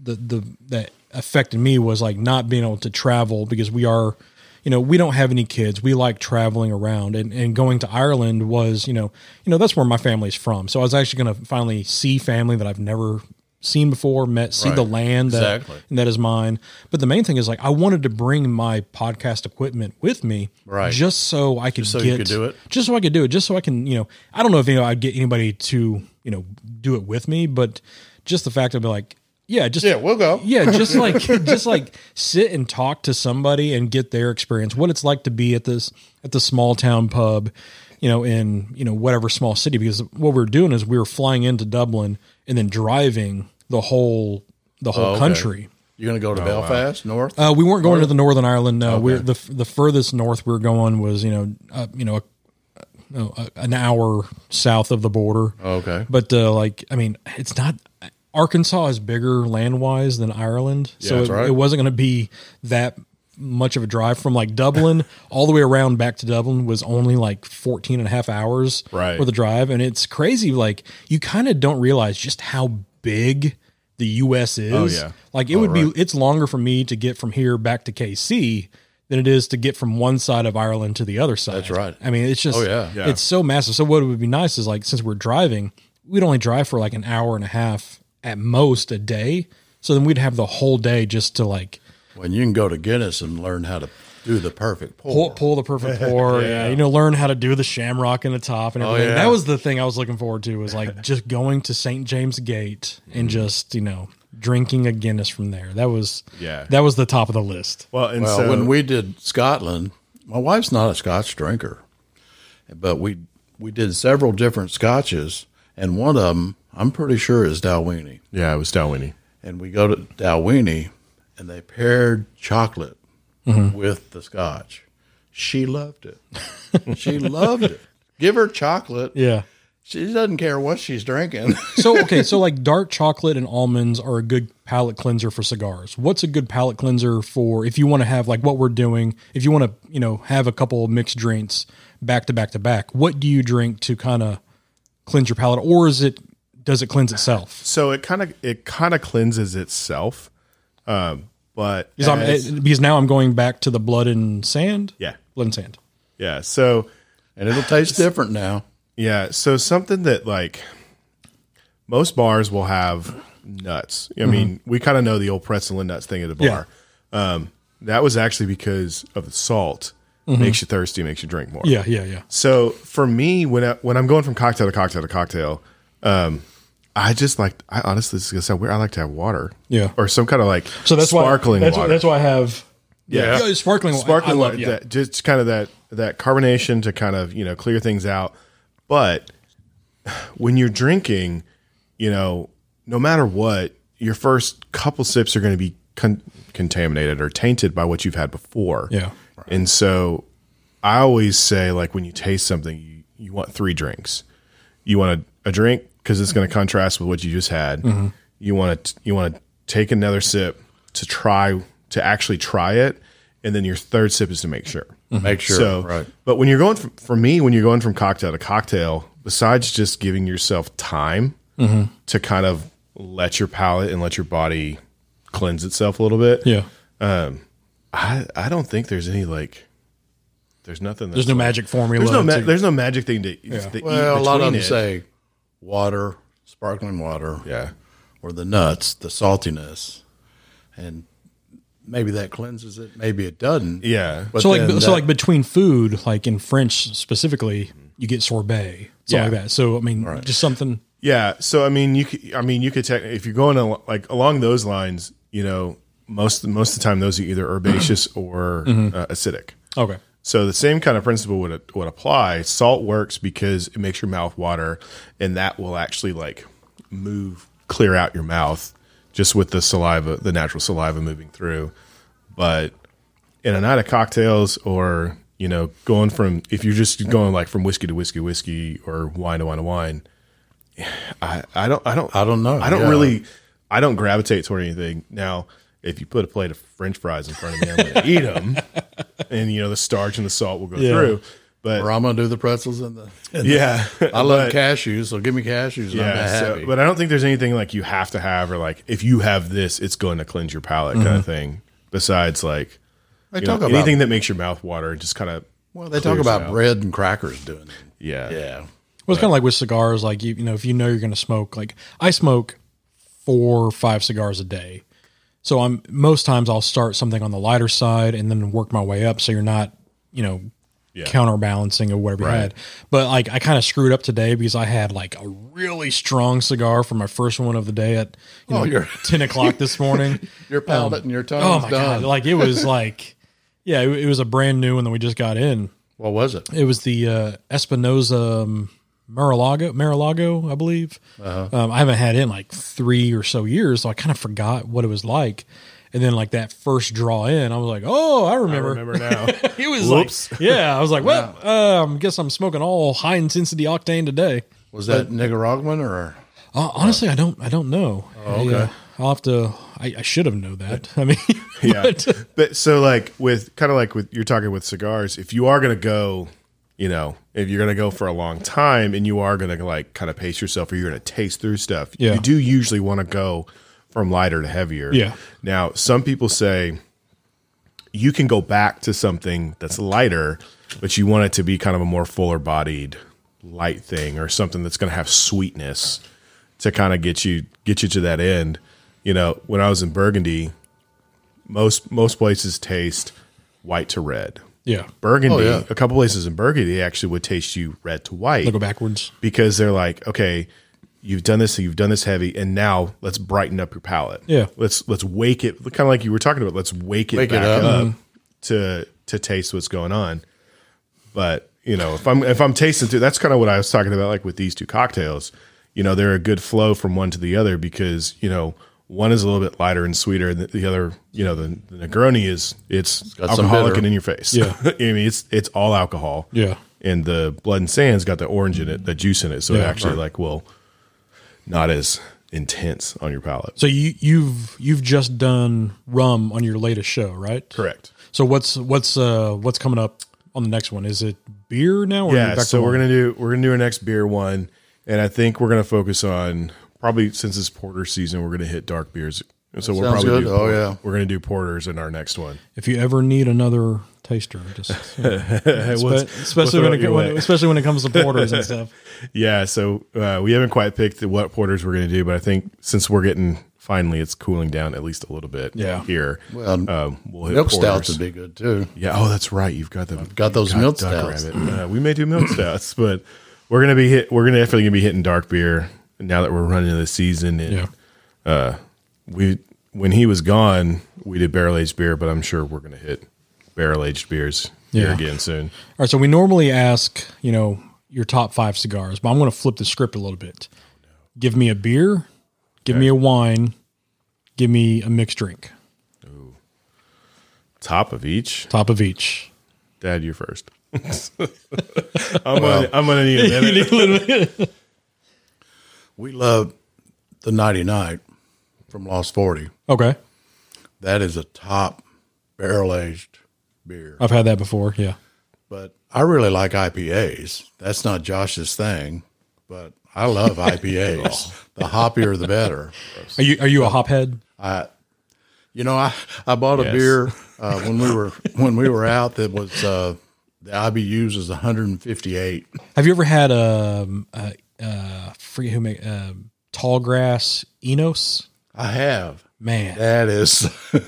the the that affected me was like not being able to travel because we are you know we don't have any kids we like traveling around and and going to Ireland was you know you know that's where my family's from so I was actually going to finally see family that I've never seen before met see the land that Exactly. that is mine but the main thing is like I wanted to bring my podcast equipment with me Right. just so I could just so get could do it? just so I could do it, just so I can, you know, I don't know if you know I'd get anybody to, you know, do it with me, but just the fact of like, yeah, just Yeah, we'll go. Yeah, just like just like sit and talk to somebody and get their experience, what it's like to be at this at the small town pub, you know, in you know whatever small city. Because what we were doing is we were flying into Dublin and then driving the whole the whole Oh, okay. country. You're going to go to Belfast North? Uh, we weren't going to the Northern Ireland. No, we're the the furthest north we are going was you know uh, you know a, no, a, an hour south of the border. okay. But uh, like I mean, it's not. Arkansas is bigger land wise than Ireland, so that's it, right. it wasn't going to be that much of a drive from like Dublin all the way around back to Dublin was only like 14 and a half hours Right. for the drive. And it's crazy. Like you kind of don't realize just how big the U.S. Oh, is. Oh, yeah. Like it oh, would be, it's longer for me to get from here back to KC than it is to get from one side of Ireland to the other side. That's right. I mean, it's just, Oh, yeah. Yeah. it's so massive. So what would be nice is like, since we're driving, we'd only drive for like an hour and a half at most a day. So then we'd have the whole day just to like When you can go to Guinness and learn how to do the perfect pour. pull, pull the perfect pour. yeah. you know, learn how to do the shamrock in the top and oh, everything. yeah. That was the thing I was looking forward to. Was like just going to St. James Gate and mm-hmm. just you know drinking a Guinness from there. That was Yeah. that was the top of the list. Well, and Well, so when we did Scotland, my wife's not a Scotch drinker, but we we did several different Scotches, and one of them I'm pretty sure is Dalwhinnie. yeah, it was Dalwhinnie. And we go to Dalwhinnie, and they paired chocolate Mm-hmm. with the Scotch. She loved it. she loved it. Give her chocolate. Yeah. She doesn't care what she's drinking. So okay, so like dark chocolate and almonds are a good palate cleanser for cigars. What's a good palate cleanser for if you want to have like what we're doing? If you want to, you know, have a couple of mixed drinks back to back to back, what do you drink to kind of cleanse your palate, or is it does it cleanse itself? So it kind of it kind of cleanses itself, um, but Because, I'm, as- it- because now I'm going back to the blood and sand. yeah, blood and sand. yeah. So and it'll taste different now. Yeah, so something that like most bars will have nuts. I mean, we kind of know the old pretzel and nuts thing at the bar. Um, that was actually because of the salt. Makes you thirsty, makes you drink more. Yeah, yeah, yeah. So for me, when I, when I'm going from cocktail to cocktail to cocktail, um, I just like I honestly this is gonna sound weird. I like to have water, Yeah. or some kind of like So that's sparkling why that's, water. that's why I have Yeah. yeah, sparkling water. sparkling water, yeah. that, just kind of that that carbonation to kind of you know clear things out. But when you're drinking, you know, no matter what, your first couple sips are going to be con- contaminated or tainted by what you've had before. Yeah. and so I always say, like, when you taste something, you, you want three drinks. You want a, a drink because it's going to contrast with what you just had. Mm-hmm. You want to you want to take another sip to try to actually try it, and then your third sip is to make sure. Make sure. So, right. but when you're going from, for me, when you're going from cocktail to cocktail, besides just giving yourself time Mm-hmm. to kind of let your palate and let your body cleanse itself a little bit, yeah. I I don't think there's any like, there's nothing. That's There's no like- magic formula. There's no ma- there's no magic thing to, to eat Well, a lot of them it. say water, sparkling water, yeah. or the nuts, the saltiness, and maybe that cleanses it. Maybe it doesn't. Yeah. But so like then so that- like between food, like in French specifically, you get sorbet, something Yeah. like that. So I mean, just something. Yeah. So I mean, you could, I mean, you could tech, if you're going al- like along those lines, you know, most most of the time those are either herbaceous or Mm-hmm. uh, acidic. Okay. So the same kind of principle would would apply. Salt works because it makes your mouth water, and that will actually like move clear out your mouth just with the saliva, the natural saliva moving through. But in a night of cocktails, or you know, going from if you're just going like from whiskey to whiskey, whiskey, or wine to wine to wine, I I don't I don't I don't know. I don't Yeah. really I don't gravitate toward anything now. If you put a plate of French fries in front of me, I'm going to eat them, and you know the starch and the salt will go Yeah. through. But or I'm gonna do the pretzels and the. and yeah, I love but, cashews, so give me cashews. And I'm Yeah, so, happy. but I don't think there's anything like you have to have, or like if you have this, it's going to cleanse your palate, kind of mm-hmm. thing. Besides, like they talk know, about anything that makes your mouth water, just kind of well, they talk about bread and crackers doing it. yeah, Yeah, Well, it's kind of like with cigars. Like you, you know, if you know you're going to smoke, like I smoke four or five cigars a day. So I'm most times I'll start something on the lighter side and then work my way up. So you're not, you know, Yeah. counterbalancing or whatever you had. But like I kind of screwed up today because I had like a really strong cigar for my first one of the day at you know, Oh, you're- ten o'clock this morning. your palate and your tongue. oh my done. god! Like it was like, yeah, it, it was a brand new one that we just got in. what was it? It was the uh, Espinosa um, Murcielago, Murcielago, I believe. Um, I haven't had it in like three or so years, so I kind of forgot what it was like. And then like that first draw in, I was like, oh, I I remember. remember now. It was Whoops. like, yeah, I was like, well, um, guess I'm smoking all high intensity octane today. Was that Nicaraguan or? Uh, honestly, I don't, I don't know. Oh, okay. I'll have to. I, I should have known that. I mean, yeah. but- But so like with kind of like with you're talking with cigars, if you are going to go, you know, if you're going to go for a long time and you are going to like kind of pace yourself or you're going to taste through stuff, Yeah. you do usually want to go from lighter to heavier. Yeah. Now, some people say you can go back to something that's lighter, but you want it to be kind of a more fuller bodied light thing or something that's going to have sweetness to kind of get you get you to that end. You know, when I was in Burgundy, most most places taste white to red. Yeah, Burgundy, Oh, yeah. a couple places in Burgundy actually would taste you red to white They'll go backwards. because they're like, okay, you've done this, you've done this heavy, and now let's brighten up your palate. Yeah. let's let's wake it, kind of like you were talking about. Let's wake it Wake it back up. up, mm-hmm. to to taste what's going on. But you know, if I'm if I'm tasting through, that's kind of what I was talking about, like with these two cocktails. You know, they're a good flow from one to the other because you know one is a little bit lighter and sweeter, and the, the other, you know, the, the Negroni is it's, some alcoholic and in your face. Yeah. I mean it's it's all alcohol Yeah. and the blood and sand's got the orange in it, the juice in it, so it Yeah. actually like will not as intense on your palate. So you you've you've just done rum on your latest show, right? Correct. So what's what's uh what's coming up on the next one? Is it beer now? Or Yeah, back so we're gonna do we're gonna do our next beer one, and I think we're gonna focus on probably since it's porter season, we're gonna hit dark beers. And so we'll sounds probably good. do Oh, yeah. we're gonna do porters in our next one. If you ever need another taster, just What's- especially when it it, when, especially when it comes to porters and stuff. Yeah, so uh, we haven't quite picked what porters we're gonna do, but I think since we're getting finally it's cooling down at least a little bit Yeah. here. Well, um, we'll hit Milk porters. stouts would be good too. Yeah. Oh, that's right. You've got the got those you've milk stouts. Uh, we may do milk stouts, but we're gonna be hit. We're gonna definitely gonna be hitting dark beer now that we're running the season. And Yeah. Uh, we when he was gone, we did barrel aged beer, but I'm sure we're gonna hit barrel aged beers here Yeah. again soon. All right, so we normally ask, you know, your top five cigars, but I'm going to flip the script a little bit. Give me a beer, give me a wine, give me a mixed drink, Ooh. Top of each. top of each. Dad, you first. I'm gonna I'm gonna need a minute. We love the Nighty Night from Lost Forty. Okay, That is a top barrel aged beer. I've had that before. Yeah, But I really like IPAs. That's not Josh's thing, but I love IPAs. the hoppier, the better. are you are you a hophead? You know, I, I bought a Yes. beer uh, when we were when we were out that was uh, the IBUs was 158. Have you ever had a, a, a forget who make uh, tall grass Enos? I have. Man, That is,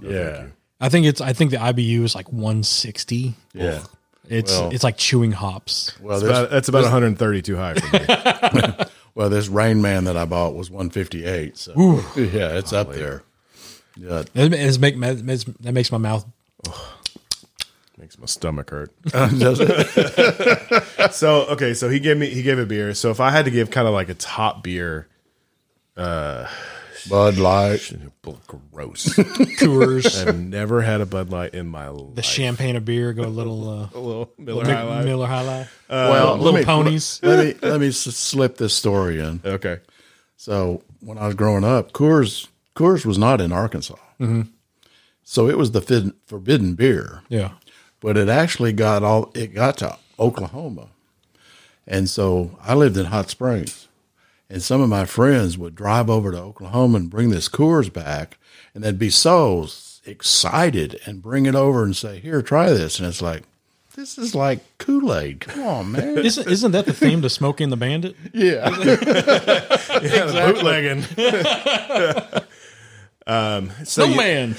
yeah, I think it's I think the IBU is like 160. yeah. It's Well- it's like chewing hops. Well, That's about, that's about 130 too high for me. well, this Rain Man that I bought was 158. So yeah, it's up there. Yeah, It, it's make that makes- that makes my mouth Makes my stomach hurt. Does it? So okay, so he gave me he gave a beer. So if I had to give kind of like a top beer, uh, Bud Light. gross. Coors. I've never had a Bud Light in my life. the champagne of beer go a little uh, a little Miller High Life. Miller High Life. Uh, well, little let me, ponies. Let me let me slip this story in. Okay. So when I was growing up, Coors Coors was not in Arkansas, mm-hmm. so it was the forbidden beer. Yeah. But it actually got all it got to Oklahoma, and so I lived in Hot Springs, and some of my friends would drive over to Oklahoma and bring this Coors back, and they'd be so excited and bring it over and say, "Here, try this," and it's like. This is like Kool Aid. Come on, man. Isn't isn't that the theme to Smokey and the Bandit? yeah. Bootlegging. um, so you- man.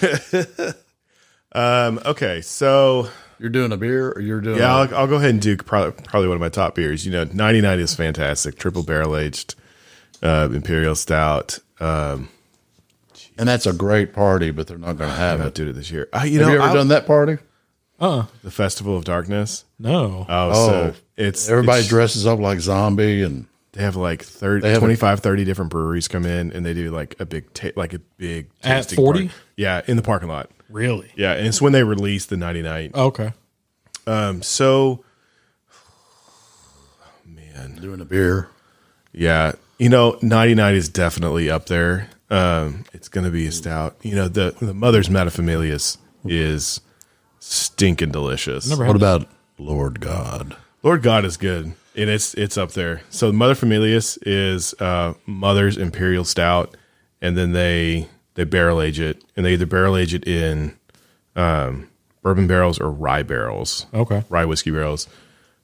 um, okay, so You're doing a beer or you're doing yeah, a- I'll, I'll go ahead and do probably, probably one of my top beers. You know, 99 is fantastic. Triple barrel aged uh, imperial stout. Um, and that's a great party, but they're not going to have it. doing it this year. Uh, you Have know, you ever I- done that party? Uh, the Festival of Darkness. no. Oh, Oh, so it's Everybody it's- dresses up like zombie, and They have like 30, They have a- 25, 30 different breweries come in, and they do like a big, ta- like a big At tasting 40? Yeah, in the parking lot. Really? Yeah, and it's when they released the 99. Okay. Um, so man, doing a beer. yeah, you know, ninety nine is definitely up there. Um, it's gonna be a stout. You know, the the mother's Metafamilias is stinking delicious. Never What had about Lord God? Lord God is good, and it's it's up there. So Mother Familias is uh, Mother's Imperial Stout, and then they they barrel age it, and they either barrel age it in um, bourbon barrels or rye barrels, Okay. rye whiskey barrels.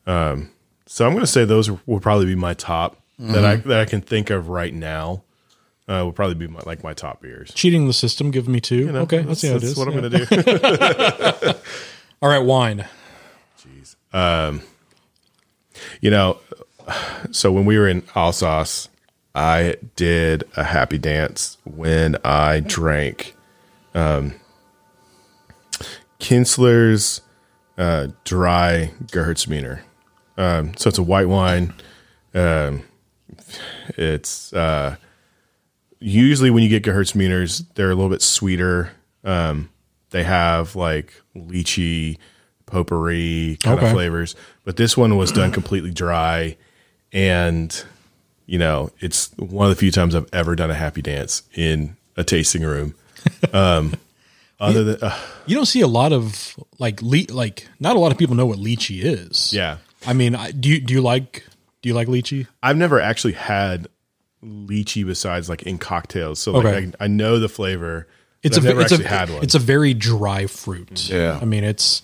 Um, so I'm going to say those will probably be my top that I that I can think of right now. Uh, will probably be my, like my top beers. Cheating the system. Give me two. You know, okay. that's, Let's see how it that's is. what I'm going to do. All right. Wine. Jeez. Um, you know, so when we were in Alsace, I did a happy dance when I drank um, Kientzler's uh, dry Gewürztraminer. Um, so it's a white wine. Um, it's uh, usually when you get Gewürztraminers, they're a little bit sweeter. Um, they have like lychee, potpourri kind Okay. of flavors, but this one was done completely dry, and you know it's one of the few times I've ever done a happy dance in a tasting room. Um, other than uh, You don't see a lot of like le- like not a lot of people know what lychee is. yeah, I mean, I, do you do you like do you like lychee? I've never actually had lychee besides like in cocktails, so like Okay. I, I know the flavor. It's but a I've never it's a had one. it's a very dry fruit. Yeah. I mean it's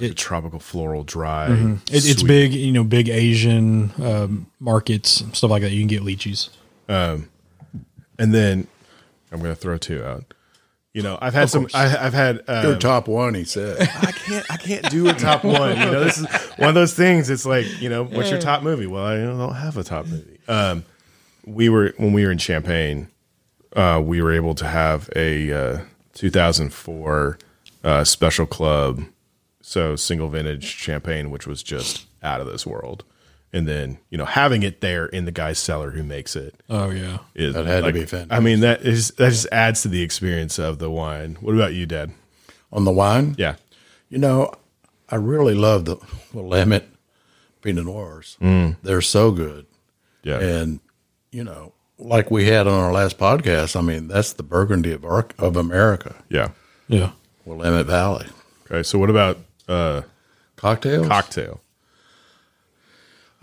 It's a tropical floral dry. it, it's big. You know, big Asian um, markets stuff like that. You can get lychees. And then I'm going to throw two out. You know, I've had some. I, I've had. Your Uh, top one, he said. I can't. I can't do a top one. You know, this is one of those things. It's like you know, what's your top movie? Well, I don't have a top movie. Um, we were when we were in Champagne. Uh, we were able to have a uh, 2004 uh, special club, so single vintage champagne, which was just out of this world. And then you know, having it there in the guy's cellar who makes it Oh yeah. is That had to like- be fantastic. I mean, that is that just adds to the experience of the wine. What about you, Dad? On the wine, Yeah, you know, I really love the Willamette Pinot Noirs. Mm. They're so good. yeah, And, you know, like we had on our last podcast, I mean, that's the Burgundy of, Ar- of America, yeah. Yeah. Willamette Valley. Okay, so what about uh, Cocktails? cocktail?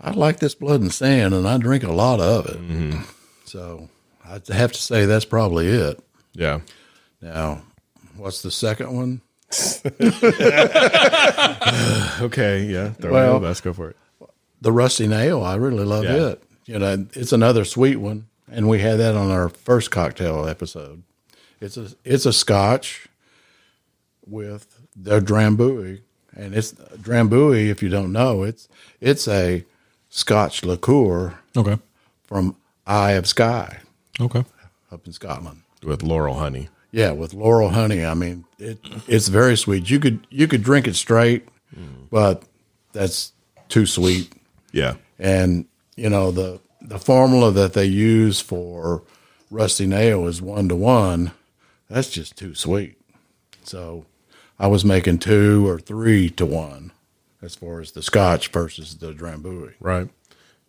I like this blood and sand, and I drink a lot of it. Mm-hmm. So I'd have to say that's probably it. Yeah, Now, what's the second one? okay, yeah. Throw Well- well, let's go for it. The Rusty Nail. I really love Yeah. it. You know, it's another sweet one, and we had that on our first cocktail episode. It's a it's a Scotch with the Drambuie, and it's Drambuie. If you don't know, it's it's a Scotch liqueur Okay. from Isle of Skye. Okay. up in Scotland. With laurel honey. Yeah, with laurel honey. I mean, it it's very sweet. You could you could drink it straight, but that's too sweet. Yeah, And you know the the formula that they use for rusty nail is one to one. That's just too sweet. So I was making two or three to one as far as the Scotch versus the Drambuie. right.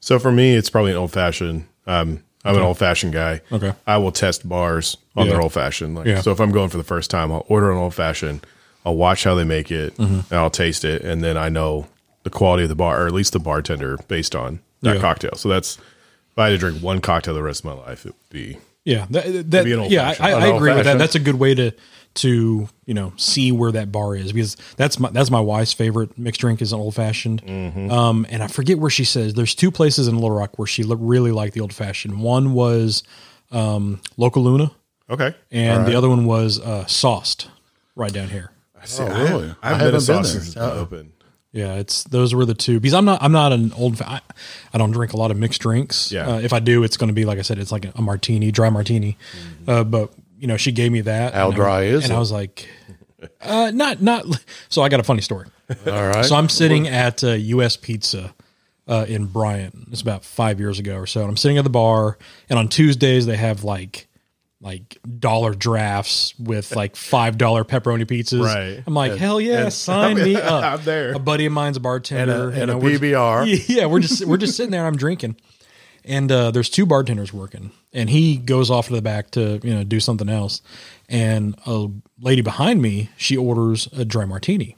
So for me, it's probably an old fashioned. Um, I'm an old fashioned guy. Okay. I will test bars on Yeah. their old fashioned. Like, Yeah. so if I'm going for the first time, I'll order an old fashioned. I'll watch how they make it, Mm-hmm. and I'll taste it, and then I know the quality of the bar, or at least the bartender, based on that Yeah. cocktail. So that's if I had to drink one cocktail the rest of my life, it would be Yeah, that, that be yeah, I. I agree with that. That's a good way to to you know see where that bar is because that's my that's my wife's favorite mixed drink is an old fashioned. Mm-hmm. Um, and I forget where she says there's two places in Little Rock where she lo- really liked the old fashioned. One was um, Local Luna, okay. and the other one was uh, Sauced, right down here. See, Oh, I- really? I, have I been a haven't been sauce there. since it's been open. Yeah, it's those were the two because I'm not I'm not an old fa- I, I don't drink a lot of mixed drinks. Yeah. uh, if I do, it's going to be like I said, it's like a, martini, dry martini. Mm-hmm. Uh, but you know, she gave me that. How and I- dry is And I was like, Uh, not not. So I got a funny story. All right. So I'm sitting at uh, U.S. Pizza uh, in Bryant. It's about five years ago or so. And I'm sitting at the bar, and on Tuesdays they have like like dollar drafts with like five dollar pepperoni pizzas. Right. I'm like, hell yeah, sign me up. I'm there. A buddy of mine's a bartender, and a know, we're- PBR. Yeah, we're just we're just sitting there. I'm drinking, and uh, there's two bartenders working, and he goes off to the back to you know do something else, and a lady behind me she orders a dry martini.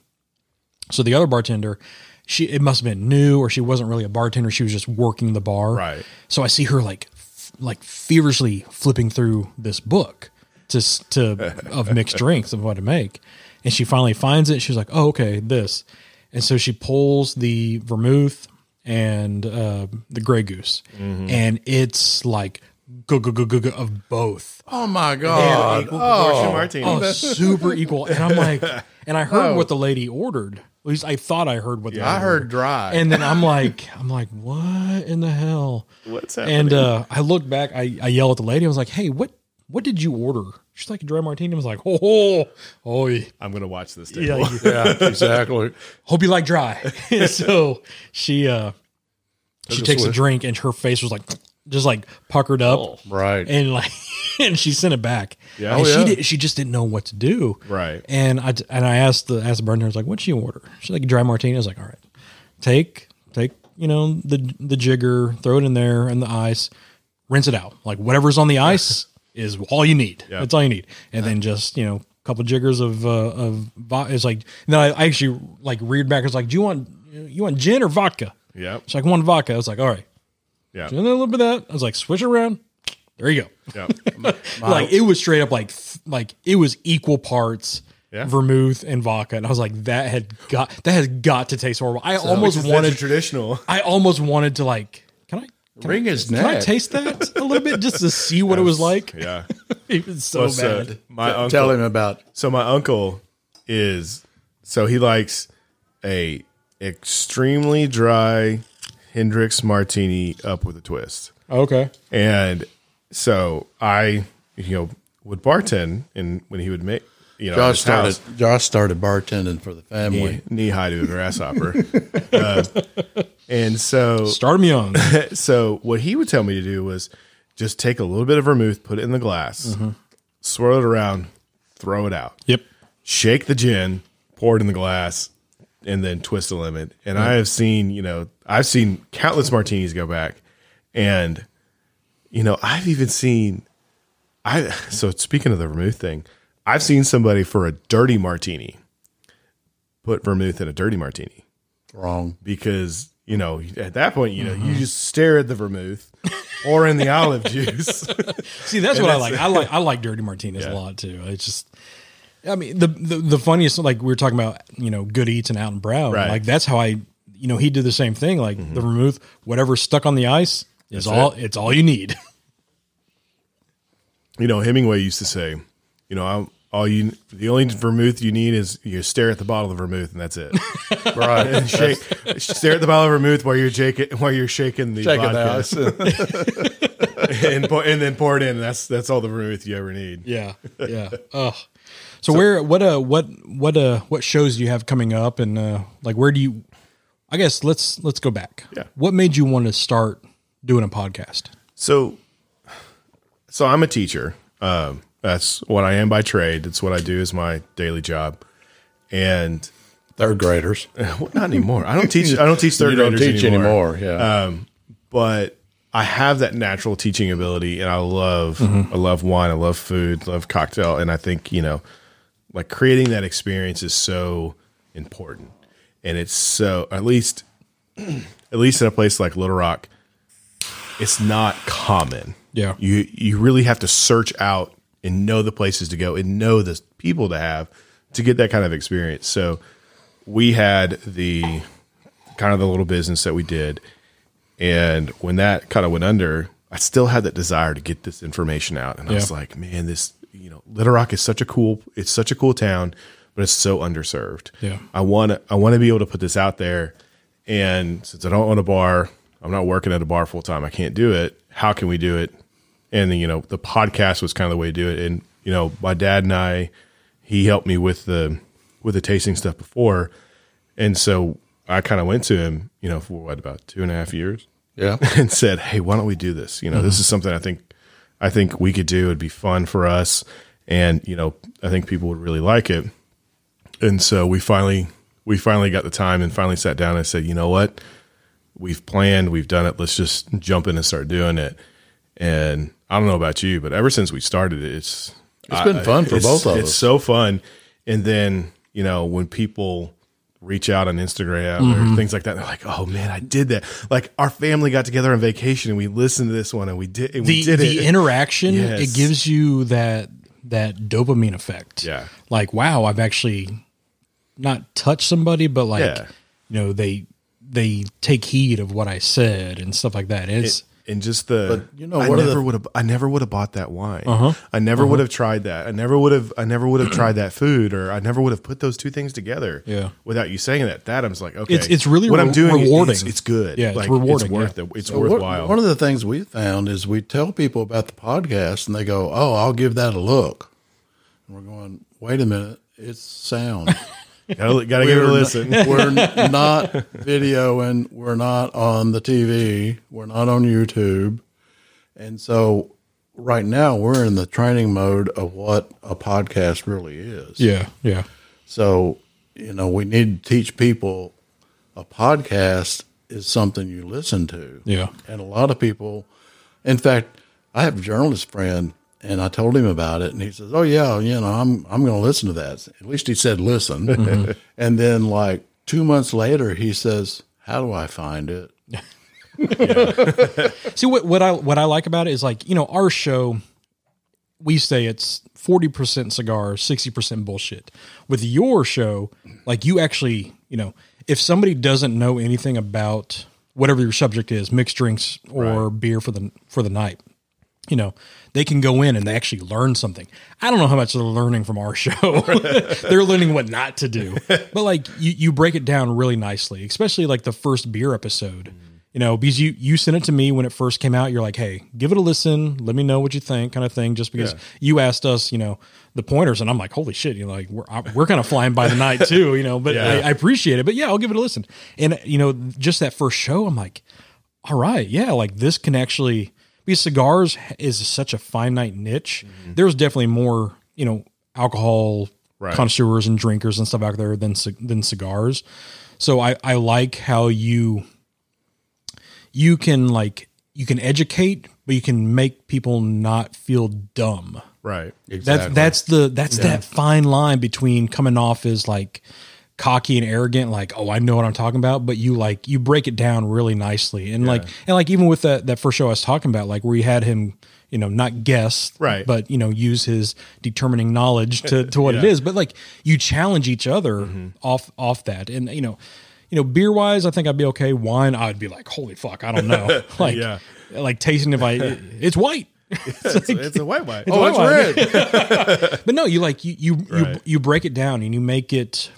So the other bartender, she it must have been new or she wasn't really a bartender. She was just working the bar. Right. So I see her like f- like feverishly flipping through this book to to of mixed drinks of what to make, and she finally finds it. She's like, "Oh, okay, this," and so she pulls the vermouth and uh, the Grey Goose, and it's like go go go go go of both. oh my God. equal Oh, martini. Oh, super equal. And I'm like, and I heard what the lady ordered. At least I thought I heard what the I lady heard dry. And then I'm like, I'm like, what in the hell? What's happening? And uh, I look back, I, I yell at the lady. I was like, hey, what what did you order? She's like a dry martini. I was like, oh, oh, oh I'm gonna watch this. yeah, Table. you- yeah, exactly. hope you like dry. so she uh she just takes a drink and her face was like just like puckered up. Oh, Right. and like and she sent it back. Yeah. and Oh, she yeah. did, she just didn't know what to do. Right. And I and I asked the asked the bartender, I was like, "What'd she order?" She's like, a "Dry martini." I was like, "All right, take take you know the the jigger, throw it in there and the ice, rinse it out. Like whatever's on the ice is all you need. Yeah. That's all you need. And then just you know." a Couple jiggers of uh, of vodka. It's like then I, I actually like reared back. I was like, "Do you want you want gin or vodka?" Yeah. It's like, "One vodka." I was like, "All right." Yeah. And then a little bit of that. I was like, "Switch it around." There you go Yeah. like it was straight up like like it was equal parts Yeah. vermouth and vodka and i was like that had got that has got to taste horrible i almost wanted traditional. i almost wanted to like can i can, Ring his can I neck. taste that a little bit just to see what it was like? Yeah. It was so Well, so bad. my uncle, Tell him about. So my uncle is so he likes a extremely dry Hendrick's martini up with a twist. Okay. And so I, you know, would bartend and when he would make, you know, Josh started. house, Josh started bartending for the family. knee high to a grasshopper. uh, and so Start me on. so what he would tell me to do was just take a little bit of vermouth, put it in the glass, Mm-hmm. swirl it around, throw it out. yep. shake the gin, pour it in the glass, and then twist a lemon. And I have seen, you know, I've seen countless martinis go back, and you know, I've even seen, I so speaking of the vermouth thing, I've seen somebody for a dirty martini put vermouth in a dirty martini Wrong. because you know at that point you know you mm-hmm. just stare at the vermouth or in the olive juice. See, that's what I like. I like I like dirty martinis a lot too. It's just, I mean, the, the the funniest like we were talking about, you know, good eats and Alton Brown. Right. Like that's how I, you know, he did the same thing. Like mm-hmm. the vermouth, whatever stuck on the ice is That's all. It's all you need. you know, Hemingway used to say, you know, I'm, all you, the only vermouth you need is you stare at the bottle of vermouth and that's it. Right. and shake, stare at the bottle of vermouth while you're shaking, while you're shaking the it vodka, and, pour, and then pour it in. That's that's all the vermouth you ever need. Yeah, yeah. Oh, so, where what uh what what uh what shows do you have coming up and uh like where do you? I guess let's let's go back. Yeah. What made you want to start doing a podcast? So, so I'm a teacher. Um, that's what I am by trade. It's what I do as my daily job, and Third graders. well, not anymore. I don't teach. I don't teach third you don't graders teach anymore. Yeah. Um, but I have that natural teaching ability, and I love mm-hmm. I love wine, I love food, love cocktail, and I think you know, like creating that experience is so important, and it's so at least at least in a place like Little Rock, it's not common. Yeah. you you really have to search out and know the places to go and know the people to have to get that kind of experience. So we had the kind of the little business that we did and when that kind of went under, I still had that desire to get this information out. And I was like, man, this, you know, Little Rock is such a cool, it's such a cool town, but it's so underserved. Yeah. I want to, I want to be able to put this out there. And since I don't own a bar, I'm not working at a bar full time. I can't do it. How can we do it? And then, you know, the podcast was kind of the way to do it. And, you know, my dad and I, he helped me with the with the tasting stuff before, and so I kind of went to him, you know, for what about two and a half years, Yeah. and said, "Hey, why don't we do this? You know, this mm-hmm. is something I think I think we could do. It'd be fun for us, and you know, I think people would really like it." And so we finally we finally got the time and finally sat down and said, "You know what? We've planned, we've done it. Let's just jump in and start doing it." And I don't know about you, but ever since we started it, it's It's been fun for both of us. It's so fun. And then you know when people reach out on Instagram Mm-hmm. or things like that, they're like, "Oh man, I did that!" Like our family got together on vacation and we listened to this one and we did and we the did the it. interaction Yes. it gives you that that dopamine effect. Yeah. Like wow, I've actually not touched somebody, but like Yeah. you know they they take heed of what I said and stuff like that. It's and just the But, you know, I one of never would have I never would have bought that wine. Uh-huh. I never would have tried that. I never would have I never would have tried that food or I never would have put those two things together. Yeah. Without you saying that. That I'm just like, okay. It's- it's really what I'm re- doing rewarding. It's, it's good. Yeah, it's like, rewarding, It's worth yeah. it. It's So what- worthwhile. one of the things we found is we tell people about the podcast and they go, "Oh, I'll give that a look." And we're going, "Wait a minute, it's sound." gotta, gotta give it a listen. We're not videoing. We're not on the TV. We're not on YouTube. And so right now we're in the training mode of what a podcast really is. yeah, yeah. So, you know, we need to teach people a podcast is something you listen to. Yeah. And a lot of people, in fact, I have a journalist friend and I told him about it and he says, Oh yeah, you know, I'm, I'm going to listen to that. At least he said, listen. Mm-hmm. and then like two months later, he says, how do I find it? See what what I what I like about it is like you know our show. We say it's forty percent cigar, sixty percent bullshit. With your show, like you actually, you know, if somebody doesn't know anything about whatever your subject is, mixed drinks or beer for the for the night, you know, they can go in and they actually learn something. I don't know how much they're learning from our show. they're learning what not to do. But like you, you break it down really nicely, especially like the first beer episode. You know, because you you sent it to me when it first came out. You're like, hey, give it a listen. Let me know what you think, kind of thing. Just because Yeah. you asked us, you know, the pointers, and I'm like, holy shit, you know, like we're I- we're kind of flying by the night too, you know. But Yeah. I, I appreciate it. But yeah, I'll give it a listen. And you know, just that first show, I'm like, all right, yeah, like this can actually because cigars is such a finite niche. Mm-hmm. There's definitely more, you know, alcohol Right. connoisseurs and drinkers and stuff out there than than cigars. So I I like how you you can like you can educate, but you can make people not feel dumb. right. Exactly. That's that's the that's that fine line between coming off as like cocky and arrogant, like oh I know what I'm talking about, but you like you break it down really nicely, and like and like even with that that first show I was talking about, like where you had him, you know, not guess, Right. but you know use his determining knowledge to to what it Yeah. is, but like you challenge each other Mm-hmm. off off that, and you know. You know, beer wise, I think I'd be okay. Wine, I'd be like, "Holy fuck, I don't know." like, Yeah. like tasting if I, it's white. It's, it's a white wine. Oh, it's white red. But no, you like you you you, you break it down and you make it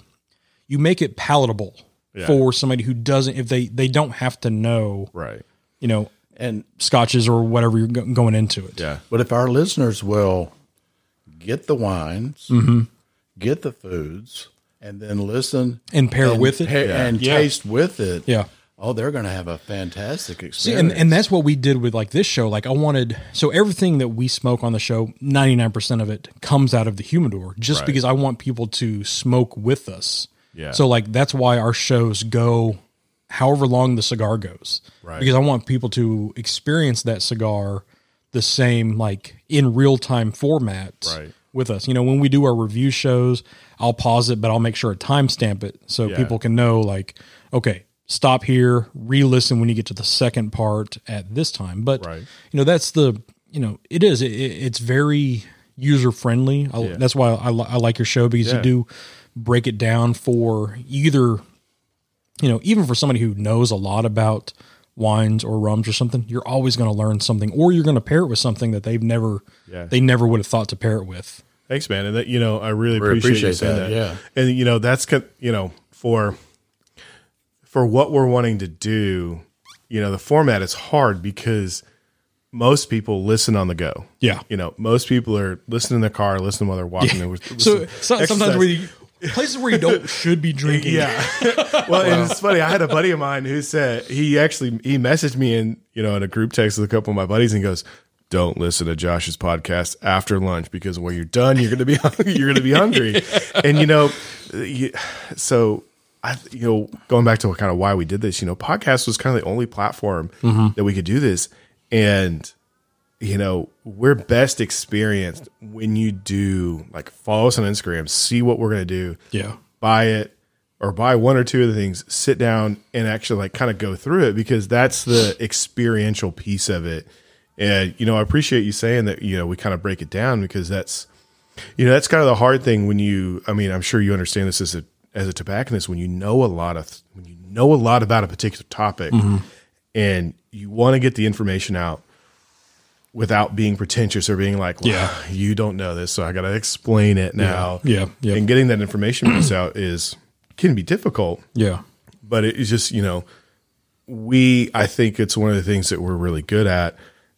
you make it palatable Yeah. for somebody who doesn't if they they don't have to know right. you know and scotches or whatever you're go- going into it. Yeah. But if our listeners will get the wines, mm-hmm. get the foods, and then listen And pair with it. pa- and Yeah. taste with it, Yeah. oh, they're going to have a fantastic experience. See, and, and that's what we did with like this show. Like I wanted, so everything that we smoke on the show, 99% of it comes out of the humidor just Right. because I want people to smoke with us. Yeah. So like, that's why our shows go however long the cigar goes. Right. Because I want people to experience that cigar the same, like in real time format Right. with us. You know, when we do our review shows, I'll pause it, but I'll make sure to timestamp it so Yeah. people can know, like, okay, stop here, re-listen when you get to the second part at this time. But Right. you know, that's the you know, it is. It, it- it's very user friendly. I, That's why I, I like your show because Yeah. you do break it down for either you know, even for somebody who knows a lot about wines or rums or something, you're always going to learn something, or you're going to pair it with something that they've never, Yeah. they never would have thought to pair it with. Thanks, man. And that you know, I really Really appreciate, you appreciate saying that, that. yeah. And you know, that's you know for for what we're wanting to do. You know, the format is hard because most people listen on the go. Yeah. You know, most people are listening in the car, listening while they're walking. Yeah. So, so sometimes where you, places where you don't should be drinking. Yeah. well, and it's funny. I had a buddy of mine who said he actually he messaged me in you know in a group text with a couple of my buddies and goes, "Don't listen to Josh's podcast after lunch because when you're done, you're gonna be you're gonna be hungry." and you know, you, so I, you know, going back to what kind of why we did this, you know, podcast was kind of the only platform mm-hmm. that we could do this. And, you know, we're best experienced when you do like follow us on Instagram, see what we're going to do, Yeah. buy it or buy one or two of the things, sit down and actually like kind of go through it because that's the experiential piece of it. And, you know, I appreciate you saying that, you know, we kind of break it down because that's, you know, that's kind of the hard thing when you, I mean, I'm sure you understand this as a, as a tobacconist, when you know a lot of, when you know a lot about a particular topic mm-hmm. and you want to get the information out without being pretentious or being like, well, Yeah. you don't know this, so I got to explain it now. Yeah. Yeah. And getting that information piece out is, can be difficult Yeah. but it's just you know we i think it's one of the things that we're really good at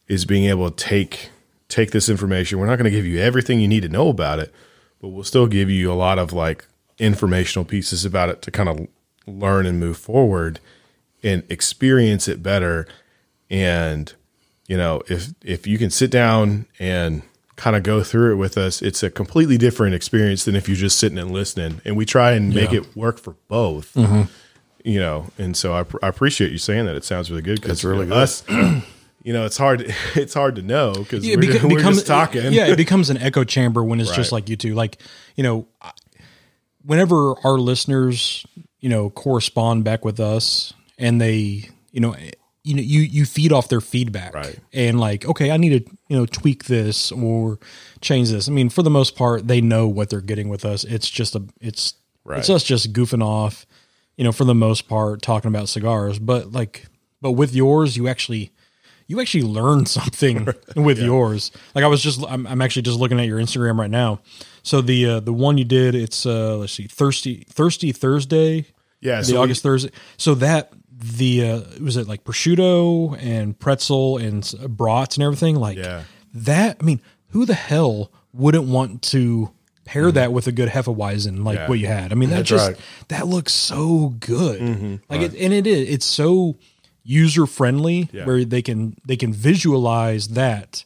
is being able to take take this information we're not going to give you everything you need to know about it but we'll still give you a lot of like informational pieces about it to kind of learn and move forward and experience it better and you know if if you can sit down and kind of go through it with us it's a completely different experience than if you're just sitting and listening. And we try and make Yeah. it work for both mm-hmm. you know. And so I, I appreciate you saying that. It sounds really good because It's really us you know it's hard it's hard to know because Yeah, we're, beca- we're becomes- just talking. Yeah, it becomes an echo chamber when it's just like you two. Like, you know, whenever our listeners, you know, correspond back with us and they, you know, you know, you you feed off their feedback, Right. And like, okay, I need to, you know, tweak this or change this. I mean, for the most part, they know what they're getting with us. It's just a, it's, Right. it's us just goofing off, you know, for the most part, talking about cigars. But like, but with yours, you actually you actually learn something with yours. Like I was just, I'm, I'm actually just looking at your Instagram right now. So the uh, the one you did, it's uh, let's see, thirsty thirsty Thursday. Yeah, the so we- August Thursday. So that the uh, was it like prosciutto and pretzel and brats and everything like Yeah. that. I mean, who the hell wouldn't want to pair that with a good Hefeweizen like Yeah. what you had? I mean, that That's just right. that looks so good. Like it, and it is. It's so user friendly Yeah. where they can they can visualize that,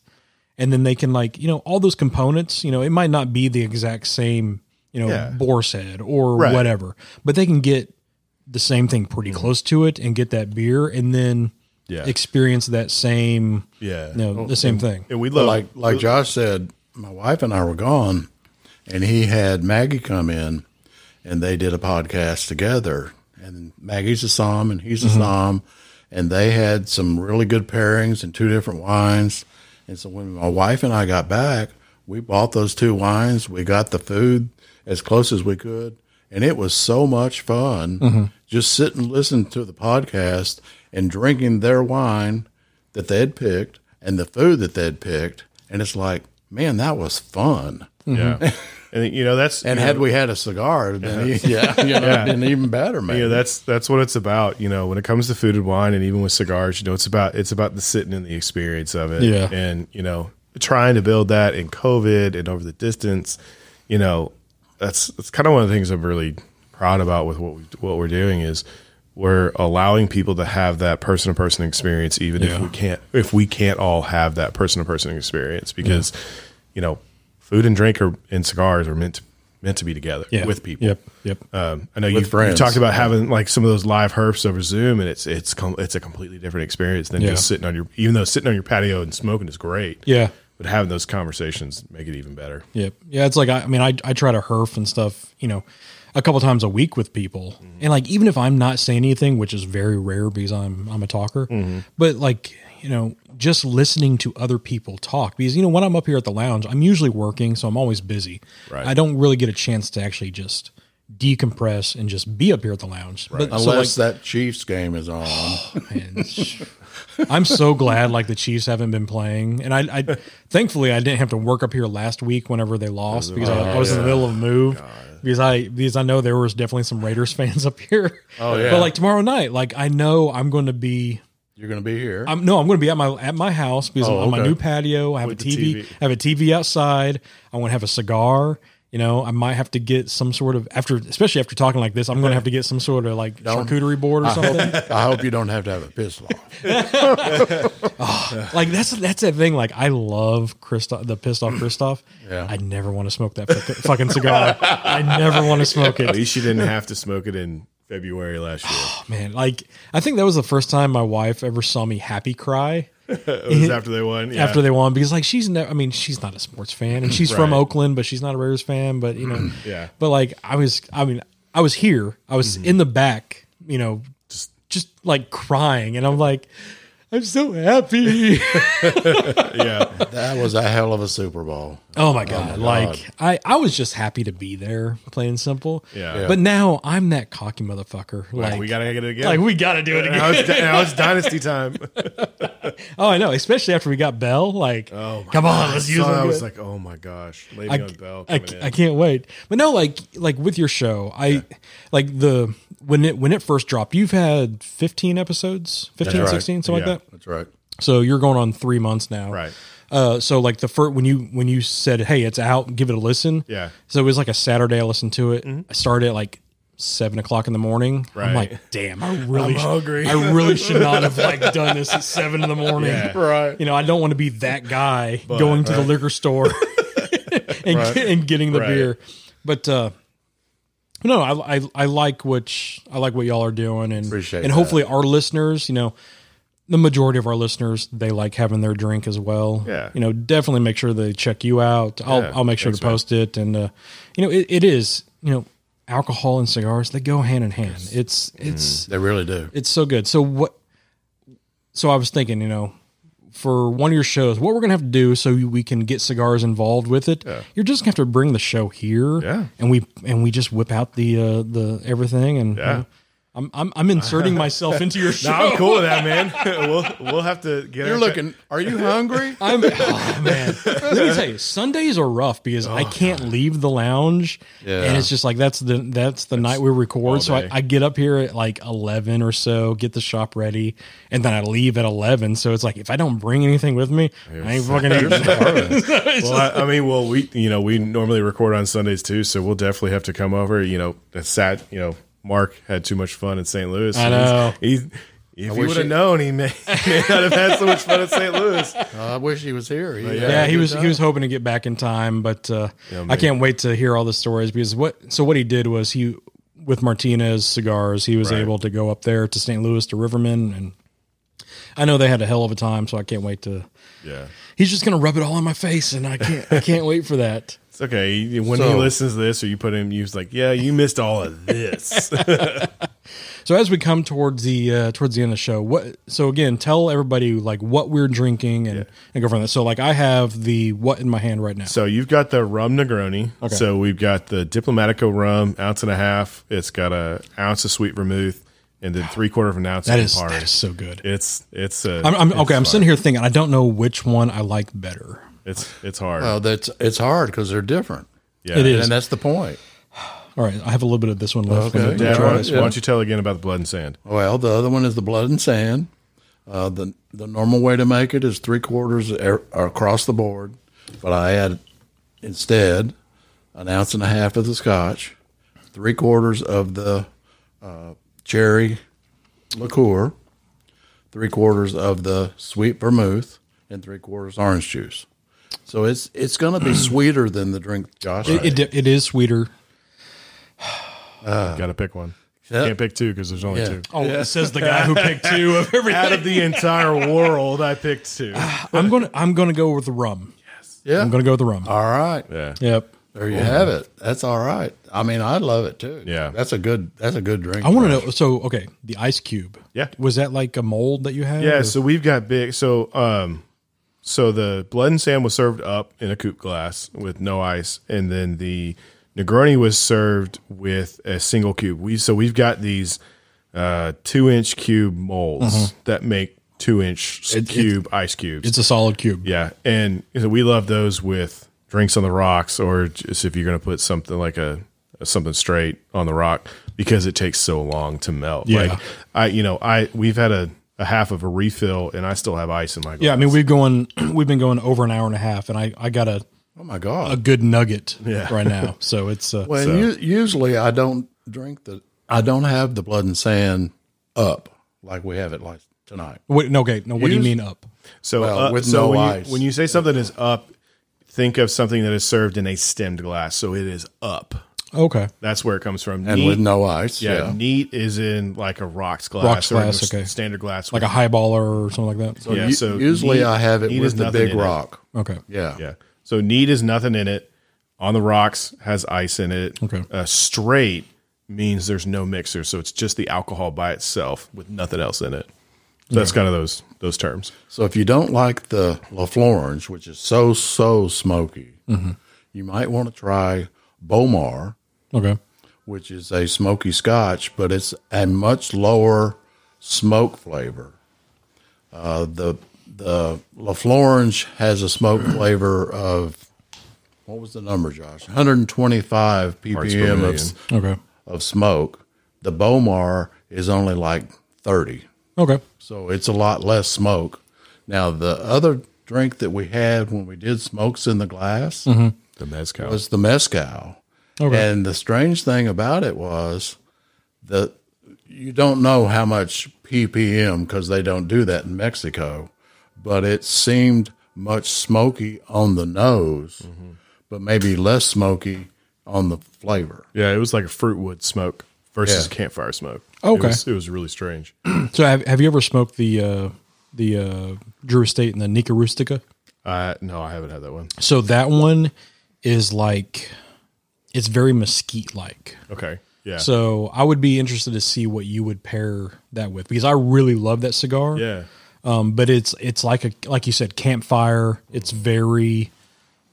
and then they can like you know all those components. You know, it might not be the exact same you know Yeah. boar's head or Right. whatever, but they can get the same thing pretty mm-hmm. close to it and get that beer and then Yeah. experience that same Yeah. you know the same thing. and we But love like like Josh said, my wife and I were gone, and he had Maggie come in, and they did a podcast together. And Maggie's a som, and he's a mm-hmm. som, and they had some really good pairings and two different wines. And so when my wife and I got back, we bought those two wines. We got the food as close as we could, and it was so much fun mm-hmm. just sitting and listening to the podcast and drinking their wine that they had picked and the food that they'd picked. And it's like, man, that was fun. Mm-hmm. yeah and you know that's And had know, we had a cigar, then he, yeah, you know, it'd been even better, man. you know that's that's what it's about you know when it comes to food and wine and even with cigars you know it's about it's about the sitting and the experience of it Yeah. and you know trying to build that in covid and over the distance you know that's that's kind of one of the things i'm really proud about with what we what we're doing is we're allowing people to have that person to person experience even if we can't if we can't all have that person to person experience because you know food and drink are and cigars are meant to meant to be together Yeah. with people Yep. Yep. um, I know you, you talked about having like some of those live herfs over Zoom, and it's it's com- it's a completely different experience than Yeah. just sitting on your. Even though sitting on your patio and smoking is great, Yeah. But having those conversations make it even better. Yep. Yeah, it's like I, I mean, I I try to herf and stuff, you know, a couple times a week with people, mm-hmm. and like even if I'm not saying anything, which is very rare because I'm I'm a talker, mm-hmm. but like you know, just listening to other people talk because you know when I'm up here at the lounge, I'm usually working, so I'm always busy. Right. I don't really get a chance to actually just decompress and just be up here at the lounge. But so, like, Unless that Chiefs game is on. Man, sh- I'm so glad like the Chiefs haven't been playing, and I, I thankfully I didn't have to work up here last week whenever they lost because I, I was in the middle of a move because I because I know there was definitely some Raiders fans up here. Oh, yeah. but like tomorrow night, like I know I'm going to be You're going to be here. I'm no, I'm going to be at my at my house because Oh, I'm on my new patio. I have With a TV, TV. I have a TV outside. I want to have a cigar. You know, I might have to get some sort of after, especially after talking like this. I'm going to have to get some sort of like charcuterie board or something. I hope you don't have to have a pistol. Oh, like that's that's that thing. Like I love Christoph, the pissed off Christoph. Yeah. I never want to smoke that fucking- fucking cigar. I never want to smoke it. At least you didn't have to smoke it in February last year. Oh, Man, like I think that was the first time my wife ever saw me happy cry. It was after they won. Yeah. after they won because like she's never I mean she's not a sports fan and she's from Oakland but she's not a Raiders fan but you know Yeah. but like I was I mean I was here I was mm-hmm. in the back you know just just like crying and I'm like I'm so happy yeah. That was a hell of a Super Bowl. Oh, oh my god like I I was just happy to be there plain and simple Yeah. Yeah. but now I'm that cocky motherfucker like we gotta get it again. like we got to do it again now, it's, now it's dynasty time. oh I know especially after we got Bell like Oh my come on let's use them I was like, oh my gosh, Le'Veon Bell I, in. I can't wait. But no, like like with your show, I like the when it when it first dropped, you've had 15 episodes, 15, right. 16, something Yeah. like that. That's right. So you're going on three months now. Right. Uh, so like the first when you when you said, "Hey, it's out, give it a listen." Yeah. So it was like a Saturday. I listened to it. I started at like seven o'clock in the morning. Right. I'm like, damn, I really, sh- hungry. I really should not have like done this at seven in the morning. Yeah. Right. You know, I don't want to be that guy going to the liquor store and, and getting the Right. beer. But uh no, I, I I like what sh- I like what y'all are doing, and Appreciate and that. hopefully our listeners, you know, the majority of our listeners, they like having their drink as well. Yeah. you know, definitely make sure they check you out. I'll Yeah, I'll make sure to man. post it, and uh, you know, it, it is you know, alcohol and cigars they go hand in hand. It's it's They really do. it's so good. So what? So I was thinking, you know, for one of your shows, what we're gonna have to do so we can get cigars involved with it. You're just gonna have to bring the show here, Yeah. and we and we just whip out the uh, the everything, and you know, I'm, I'm I'm inserting myself into your show. No, I'm cool with that, man. we'll we'll have to get. You're our- looking. Are you hungry? I'm oh man. Let me tell you, Sundays are rough because I oh, can't leave the lounge, Yeah. and it's just like that's the that's the night we record. So I. I get up here at like eleven or so, get the shop ready, and then I leave at eleven. So it's like if I don't bring anything with me, I ain't fucking eating. Well, I, I mean, well, we you know we normally record on Sundays too, so we'll definitely have to come over. You know, that's sad. You know, Mark had too much fun in St. Louis. I know. He's, he's if he would have known, he may, he may not have had so much fun in St. Louis. I wish he was here. He- yeah, he was he was hoping to get back in time, but uh, I can't wait to hear all the stories because what so what he did was he with Martinez cigars he was Right. able to go up there to St. Louis to Riverman and I know they had a hell of a time, so I can't wait to. Yeah, He's just gonna rub it all in my face, and I can't I can't wait for that. It's okay. He- When he listens to this, or you put him, he's like, "Yeah, you missed all of this." So as we come towards the uh, towards the end of the show, what? So again, tell everybody like what we're drinking and, and go from there. So like I have the what in my hand right now. So you've got the rum Negroni. Okay. So we've got the Diplomatico rum, ounce and a half. It's got a ounce of sweet vermouth, and then three quarter of an ounce That of is Campari. that is so good. It's it's. Uh, I'm, I'm it's okay. I'm fire. sitting here thinking I don't know which one I like better. It's it's hard. Well, that's it's hard because they're different, yeah, it is. and that's the point. All right, I have a little bit of this one left. Okay. Let Dad, why, this why don't you tell again about the blood and sand? Well, the other one is the blood and sand. Uh, the the normal way to make it is three quarters er- across the board, but I add instead an ounce and a half of the scotch, three quarters of the uh, cherry liqueur, three quarters of the sweet vermouth, and three quarters orange juice. So it's it's going to be sweeter than the drink Josh. It, it, it is sweeter. Got to pick one. Yeah. Can't pick two because there's only Yeah. two. Oh, it says the guy who picked two of everything. Out of the entire world, I picked two. I'm gonna I'm gonna go with the rum. yeah. I'm gonna go with the rum. All right. Yeah. Yep. There you have it. That's all right. I mean, I love it too. Yeah. that's a good. That's a good drink. I want to know. So okay, the ice cube. Yeah. Was that like a mold that you had? Yeah, or- so we've got big. So, um, so the blood and sand was served up in a coupe glass with no ice, and then the Negroni was served with a single cube. We so we've got these uh, two inch cube molds that make two inch It- cube ice cubes. it's a solid cube. Yeah, and so we love those with drinks on the rocks, or just if you're going to put something like a something straight on the rock because it takes so long to melt. Yeah. Like I, you know, I we've had a a half of a refill, and I still have ice in my glass. Yeah, I mean we've going we've been going over an hour and a half, and I I got a Oh my god! a good nugget Yeah. right now. So it's uh, Well, u- usually I don't drink the. I don't have the blood and sand up like we have it like tonight. what, no, okay, no. What do you mean up? So, Well, uh, with so no when ice. You, when you say something is up, think of something that is served in a stemmed glass. So it is up. Okay, That's where it comes from. And Neat- with no ice, yeah, yeah. neat is in like a rocks glass, Rocks glass, a okay. standard glass, like a highballer or something like that. yeah. So usually neat- I have it with the big in it. rock. Okay, Yeah. Yeah. So neat is nothing in it. On the rocks has ice in it. Okay. Uh, straight means there's no mixer, so it's just the alcohol by itself with nothing else in it. So that's kind of those those terms. So if you don't like the Laphroaig, which is so so smoky, Mm-hmm. you might want to try Bowmore, okay, which is a smoky Scotch, but it's a much lower smoke flavor. Uh, the the Laphroaig has a smoke flavor of what was the number, Josh? 125 per ppm of, okay, of smoke. The Bowmore is only like 30. okay. So it's a lot less smoke. Now, the other drink that we had when we did smokes in the glass The mezcal. was the mezcal. Okay. And the strange thing about it was that you don't know how much ppm because they don't do that in Mexico, but it seemed much smoky on the nose, Mm-hmm. but maybe less smoky on the flavor. yeah, it was like a fruit wood smoke versus Yeah. campfire smoke. Okay. It was, it was really strange. So have have you ever smoked the uh, the uh, Drew Estate and the Nica Rustica? Uh, no, I haven't had that one. So that one is like it's very mesquite like. Okay. Yeah. So I would be interested to see what you would pair that with because I really love that cigar. yeah. Um, but it's it's like a like you said campfire. It's very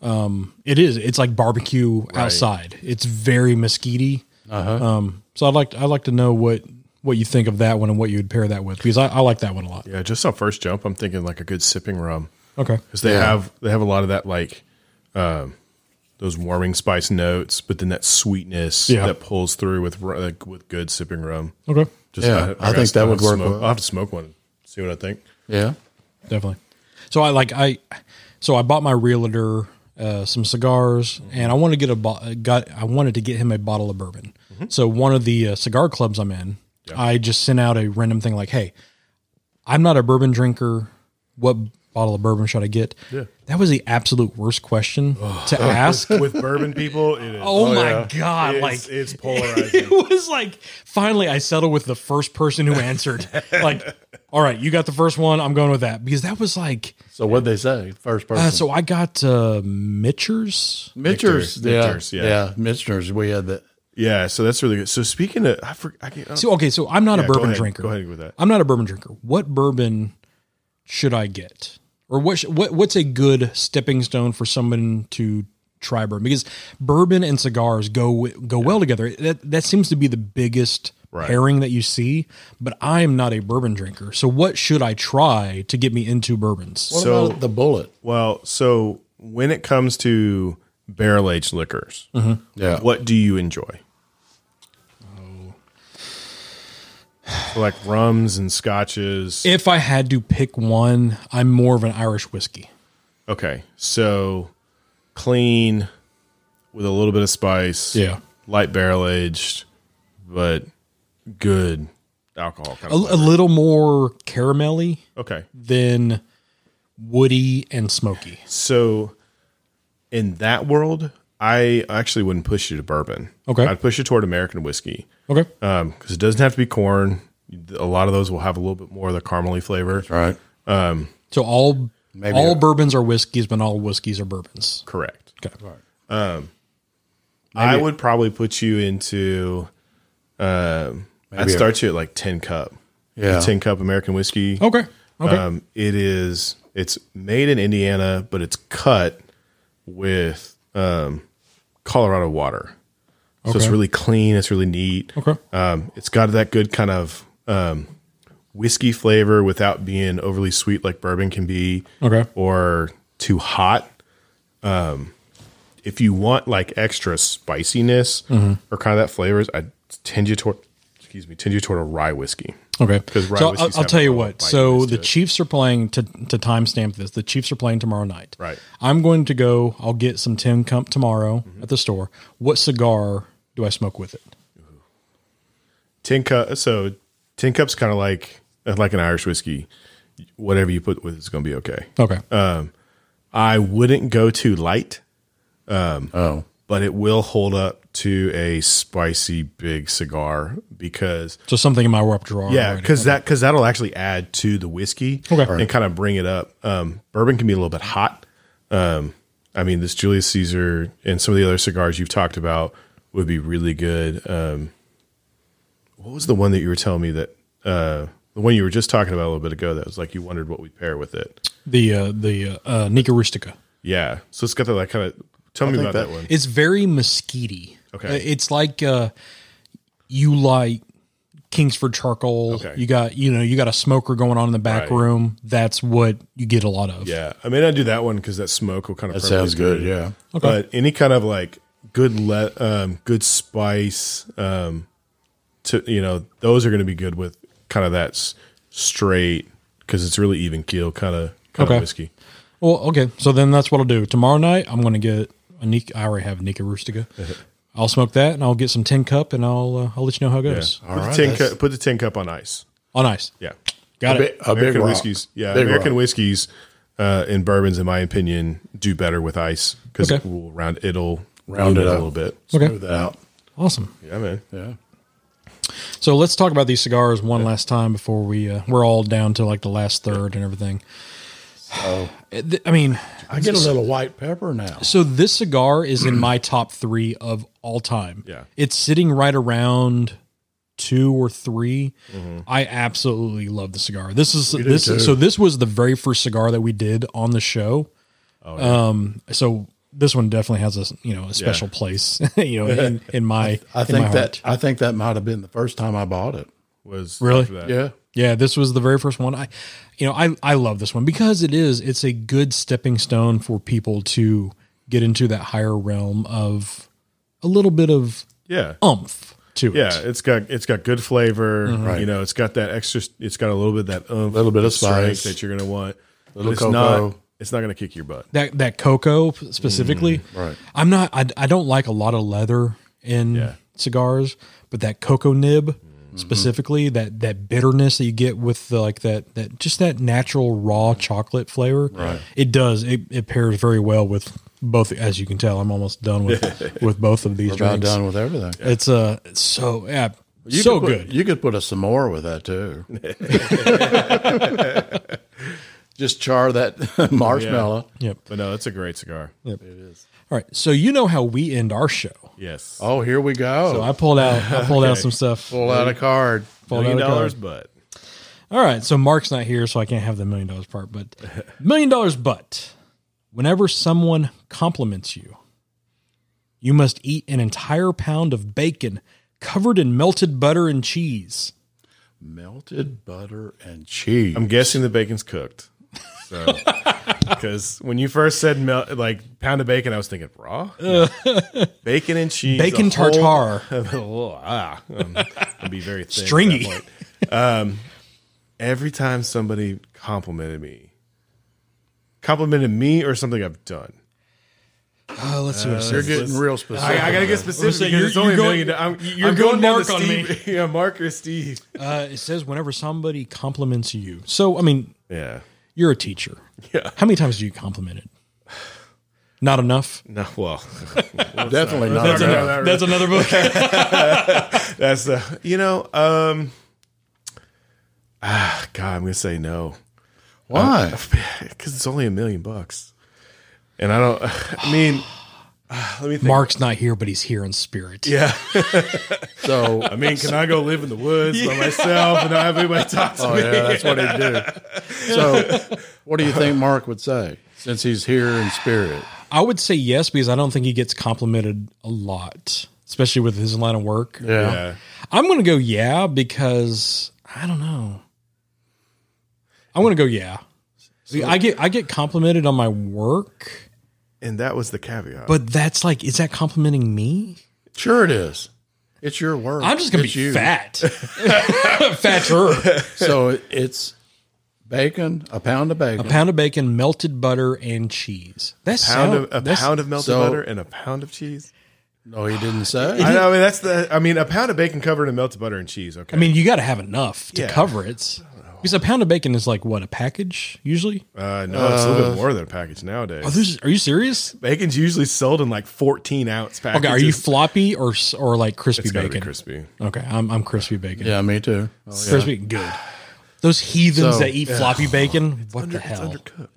um, it is it's like barbecue outside. It's very mesquite Uh-huh. Um, so I'd like I'd like to know what what you think of that one and what you would pair that with because I, I like that one a lot. Yeah. Just on first jump, I'm thinking like a good sipping rum. Okay. because they Yeah. have they have a lot of that like um, those warming spice notes, but then that sweetness Yeah. that pulls through with like, with good sipping rum. Okay. Just Yeah, I gotta- think that would work Smoke, well. I'll have to smoke one, see what I think. Yeah. definitely. So I like I, so I bought my realtor uh, some cigars, and I wanted to get a bo- got I wanted to get him a bottle of bourbon. So one of the uh, cigar clubs I'm in, I just sent out a random thing like, "Hey, I'm not a bourbon drinker. What bottle of bourbon should I get?" Yeah. That was the absolute worst question to ask. With bourbon people, it is. Oh, my god! it's, Like it's polarizing. it was like finally I settled with the first person who answered. like, all right, you got the first one. I'm going with that because that was like. So what'd they say? First person. Uh, so I got uh, Michter's. Mitchers, Michter's, yeah, Michter's, yeah. yeah, Michter's. We had that. yeah, so that's really good. So speaking of, I forgot. I can't, So okay, so I'm not Yeah, a go bourbon ahead. drinker. Go ahead with that. I'm not a bourbon drinker. What bourbon should I get, or what? Sh- what what's a good stepping stone for someone to try bourbon? Because bourbon and cigars go go well together. That that seems to be the biggest Right. pairing that you see. But I'm not a bourbon drinker. So what should I try to get me into bourbons? What So- about the bullet? well, so when it comes to barrel aged liquors, mm-hmm. Yeah. what do you enjoy? So like rums and scotches. If I had to pick one, I'm more of an Irish whiskey. Okay, so clean with a little bit of spice. Yeah. light barrel aged, but good alcohol. Kind A, of a flavor. little more caramelly okay, than woody and smoky. so in that world, I actually wouldn't push you to bourbon. Okay. I'd push you toward American whiskey Okay. because it doesn't have to be corn. A lot of those will have a little bit more of the caramely flavor. Right. So all Maybe all a- bourbons are whiskeys, but not all whiskeys are bourbons. Correct. Okay. Um I would probably put you into. Um, I'd Maybe a- start you at like tin cup. Yeah. tin cup American whiskey. Okay. Okay. Um, it is. It's made in Indiana, but it's cut with um, Colorado water. So it's really clean. It's really neat. Okay. Um, it's got that good kind of um, whiskey flavor without being overly sweet like bourbon can be. Okay. Or too hot. Um, if you want like extra spiciness Mm-hmm. or kind of that flavors, I tend you toward. Excuse me, tend you toward a rye whiskey. Okay. 'Cause Rye so I'll, I'll tell you what. So the. Chiefs are playing to to timestamp this. The Chiefs are playing tomorrow night. Right. I'm going to go. I'll get some Tin Cup tomorrow Mm-hmm. at the store. What cigar do I smoke with it? Tin cup. So tin cup's kind of like like an Irish whiskey. Whatever you put with it's going to be okay. Okay. Uh, I wouldn't go too light, Oh, but it will hold up to a spicy big cigar because so something in my repertoire. yeah, already. because that because that'll actually add to the whiskey Okay. and kind of bring it up. Um, bourbon can be a little bit hot. Um, I mean, this Julius Caesar and some of the other cigars you've talked about would be really good. Um, what was the one that you were telling me that uh, the one you were just talking about a little bit ago? That was like you wondered what we pair with it. the uh, the uh, uh, Nica Rustica. Yeah, so it's got that like kind of. Tell me about that, that- one. It's very mesquite. Okay. Uh, It's like uh, you like Kingsford charcoal. Okay. You got you know you got a smoker going on in the back Right. room. That's what you get a lot of. Yeah, I may not do that one because that smoke will kind of that sounds good. Yeah. Okay. but any kind of like good le- um, good spice, um, to you know, those are going to be good with kind of that s- straight because it's really even keel kind of kind Okay. of whiskey. Well, okay. So then that's what I'll do. Tomorrow night, I'm going to get a Nica. I already have a Nica Rustica. I'll smoke that, and I'll get some tin cup, and I'll uh, I'll let you know how it Yeah. goes. Put, All the tin that's- cup, put the tin cup on ice. On ice. Yeah, Got a it. big, a American rock. whiskeys. Yeah, Big American rock. whiskeys uh, and bourbons, in my opinion, do better with ice because Okay. it will round it'll Round bloom it a little bit. Okay. Smooth it out. Awesome. Yeah, man. Yeah. So let's talk about these cigars one last time before we uh, we're all down to like the last third and everything. Oh, Uh, I mean, I get a little white pepper now. so this cigar is in my top three of all time. Yeah. it's sitting right around two or 3 I absolutely love the cigar. This is this. So this was the very first cigar that we did on the show. Oh, yeah. Um. So this one definitely has a you know a special place. you know, in, in my I in think my that. I think that might have been the first time I bought it. Was Really? after that. Yeah. Yeah, this was the very first one. I, you know, I I love this one because it is. It's a good stepping stone for people to get into that higher realm of a little bit of yeah. umph to it. Yeah, it's got it's got good flavor. Right. You know, it's got that extra. It's got a little bit of that oomph, Little bit of spice. that you're going to want. But Little it's cocoa. not. It's not going to kick your butt. that that cocoa specifically. right. I'm not. I, I don't like a lot of leather in Yeah. cigars, but that cocoa nib specifically, that that bitterness that you get with the, like that that just that natural raw chocolate flavor. Right. It does. It, it pairs very well with both. As you can tell, I'm almost done with with both of these We're about drinks. done with everything. It's uh it's so yeah You so put- good. You could put a s'more with that too. Just char that marshmallow. Yep. But no, that's a great cigar. Yep. It is. All right. So you know how we end our show. Yes. Oh, here we go. So I pulled out I pulled out some stuff. Pull out a card. pulled million out a card. dollars, but All right, so Mark's not here, so I can't have the million dollars part. But million dollars, but whenever someone compliments you, you must eat an entire pound of bacon covered in melted butter and cheese. Melted butter and cheese. I'm guessing the bacon's cooked. So, because when you first said mel- like pound of bacon, I was thinking raw bacon and cheese, Bacon a whole- tartare. oh, ah, um, I'd be very thin at that Stringy. point. Um, every time somebody complimented me, complimented me or something I've done. Uh, let's see what it You're getting real specific. I, I gotta get specific say because you're- it's only you're a million. going- I'm, you're I'm going going down Mark to on Steve. yeah, Mark or Steve. Uh, it says whenever somebody compliments you. So, I mean, Yeah, you're a teacher. Yeah. How many times do you compliment it? Not enough. no, well, Definitely not. That's enough. another- That's another book. That's the you know um ah God I'm gonna say no Why? because it's only a million bucks and I don't I mean let me think Mark's not here, but he's here in spirit. yeah So, I mean can I go live in the woods by myself and not have anybody talk to oh me yeah, that's what he'd do. So, what do you think Mark would say since he's here in spirit? I would say yes because I don't think he gets complimented a lot, especially with his line of work. Yeah. yeah I'm going to go yeah because I don't know. I'm going to go yeah. See, I get I get complimented on my work, and that was the caveat but that's like is that complimenting me? Sure, it is. It's your word. I'm just gonna It's be you. fat, fatter. So it's bacon, a pound of bacon. A pound of bacon, melted butter, and cheese. That's Pound of, a that's- pound of melted so- butter and a pound of cheese. no, he didn't say. I know. I mean, that's the. I mean, a pound of bacon covered in melted butter and cheese. Okay. I mean, you got to have enough to Yeah. cover it. Because a pound of bacon is like what a package usually. uh, no, it's a little bit more than a package nowadays. Are, these, are you serious? Bacon's usually sold in like 14 ounce packages. Okay, are you floppy or or like crispy It's gotta bacon? be crispy. Okay, I'm I'm crispy bacon. yeah, me too. Oh, yeah. crispy good. Those heathens So- that eat floppy bacon, what the hell? It's undercooked.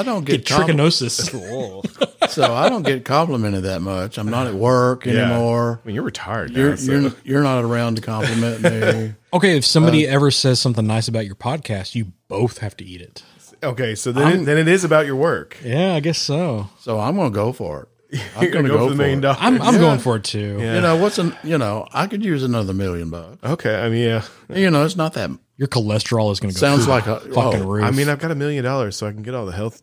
I don't Get get, compli- trichinosis. so I don't get complimented that much. I'm not at work Yeah. anymore. I mean, you're retired. You're so- you're you're not around to compliment me. okay, if somebody uh, ever says something nice about your podcast, you both have to eat it. okay. So then, it, then it is about your work. Yeah, I guess so. So I'm going to go for it. I'm You're going gonna to go, for the million it. dollars. I'm I'm Yeah. going for it too. Yeah. You know what's an you know I could use another million bucks. Okay. I mean, yeah. You know it's not that Your cholesterol is going to go sounds like a fucking oh, roof. I mean, I've got a million dollars, so I can get all the health.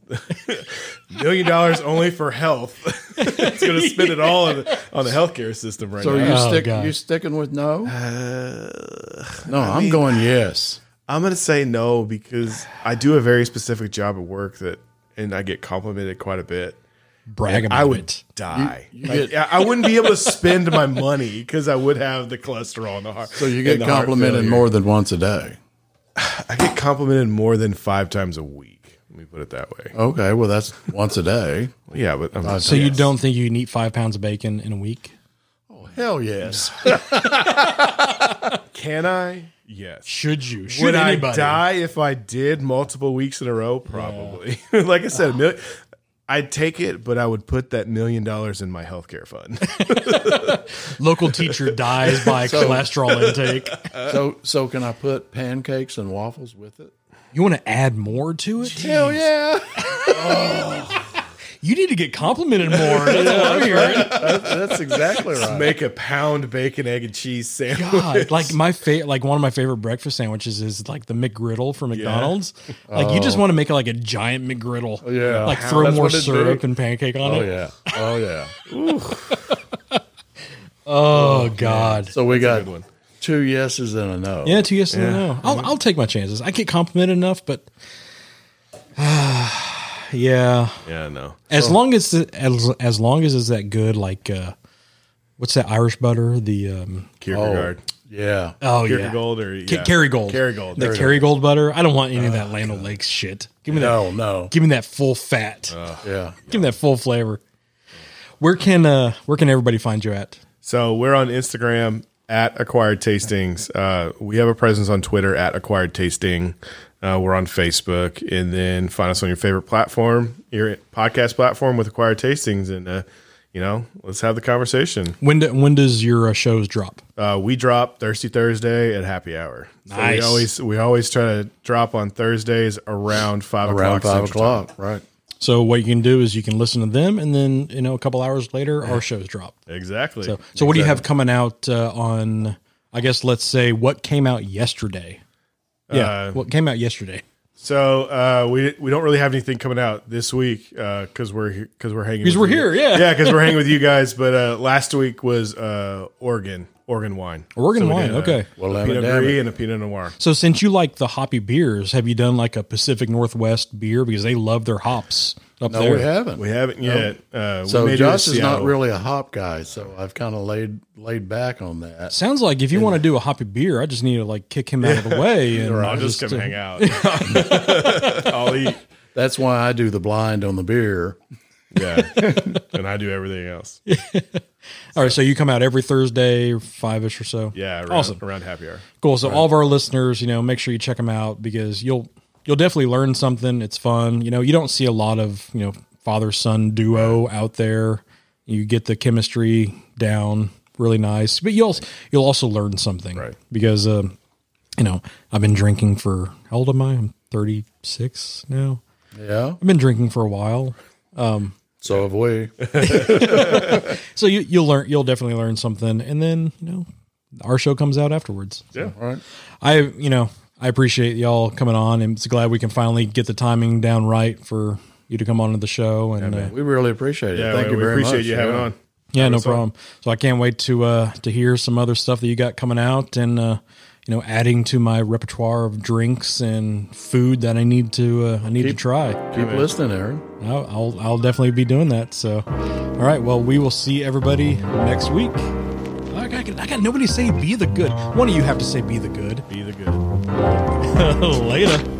million dollars only for health. it's going to spend it all on the, on the healthcare system right So now. So you Oh, stick God. you sticking with no? Uh, No, I'm going yes. I'm going to say no because I do a very specific job at work that, and I get complimented quite a bit. Brag about I would it. die. You- you Like, get- I wouldn't be able to spend my money because I would have the cholesterol in the heart. So you get complimented more than once a day. I get complimented more than five times a week. Let me put it that way. Okay, well that's once a day. Yeah, but I'm, uh, So you don't think you can eat five pounds of bacon in a week? Oh hell yes. can I? Yes. Should you? Should Would I die if I did multiple weeks in a row? Probably. like I said, a mil- I'd take it, but I would put that million dollars in my healthcare fund. Local teacher dies by cholesterol intake. so so can I put pancakes and waffles with it? You want to add more to it? Hell yeah. You need to get complimented more. That's what I'm hearing. That's exactly right. Make a pound bacon, egg, and cheese sandwich. God, like my fa- like one of my favorite breakfast sandwiches is like the McGriddle from McDonald's. Like you just oh. want to make it like a giant McGriddle. Oh. yeah. Like throw That's more syrup be. and pancake on Oh it. yeah. Oh yeah. Oh, oh God. So we got good one. two yeses and a no. Yeah, two yes and a no. I'll, I'll take my chances. I get complimented enough, but yeah, Yeah, no. as long as the, as as long as it's that good, like uh, what's that Irish butter? The um, Kierkegaard. Yeah. oh yeah, Kierkegaard or K- Kerrygold. Kerrygold. The There we go. Kerrygold butter. I don't want any of that Land O'Lakes shit. Give me that. No, no. Give me that full fat. Yeah. Give me that full flavor. Where can uh where can everybody find you at? So we're on Instagram at Acquired Tastings. Uh, we have a presence on Twitter at Acquired Tasting. Uh, we're on Facebook, and then find us on your favorite platform, your podcast platform with Acquired Tastings, and uh, you know, let's have the conversation. When do, when does your uh, shows drop? Uh, we drop Thirsty Thursday at happy hour. So Nice. we always we always try to drop on Thursdays around five Around o'clock. five Central Time. o'clock. Right. So what you can do is you can listen to them, and then you know a couple hours later our shows drop. Exactly. So so what do you have coming out uh, on? I guess let's say what came out yesterday. Yeah, Uh, what came out yesterday? So uh, we we don't really have anything coming out this week because we're because we're hanging Because with we're you. here, yeah. yeah because we're hanging with you guys. But uh, last week was uh, Oregon Oregon wine Oregon we wine, did, uh, okay. Well, a damn it, Pinot damn Gris and a Pinot Noir. So since you like the hoppy beers, have you done like a Pacific Northwest beer because they love their hops up No, there? we haven't. We haven't yet. Uh, we so made it in Josh is not really a hop guy, so I've kind of laid laid back on that. Sounds like if you want to do a hoppy beer, I just need to like kick him out of the way and I'll just, come uh, hang out. I'll eat. That's why I do the blind on the beer. Yeah, and I do everything else. All right, so you come out every Thursday, five ish or so. Yeah, around, awesome, around happy hour. cool. So all of our listeners, you know, make sure you check them out because you'll you'll definitely learn something. It's fun. You know, you don't see a lot of you know father son duo out there. You get the chemistry down really nice, but you'll you'll also learn something, Right. Because um, you know, I've been drinking for how old am I? I'm 36 now. Yeah. I've been drinking for a while. So have we. So you, you'll learn, you'll definitely learn something, and then you know, our show comes out afterwards. Yeah. All right. I, you know, I appreciate y'all coming on, and it's glad we can finally get the timing down right for you to come on to the show. And uh, We really appreciate it. Yeah, Thank we, you we very appreciate much. you having Yeah. on. Yeah, no That's all. problem. So I can't wait to uh to hear some other stuff that you got coming out and uh you know adding to my repertoire of drinks and food that I need to uh, I need to try. Keep listening, Aaron. I'll, I'll I'll definitely be doing that. So, all right. Well, we will see everybody next week. I got, I got nobody to say be the good. One of you have to say be the good. Be the good. Later.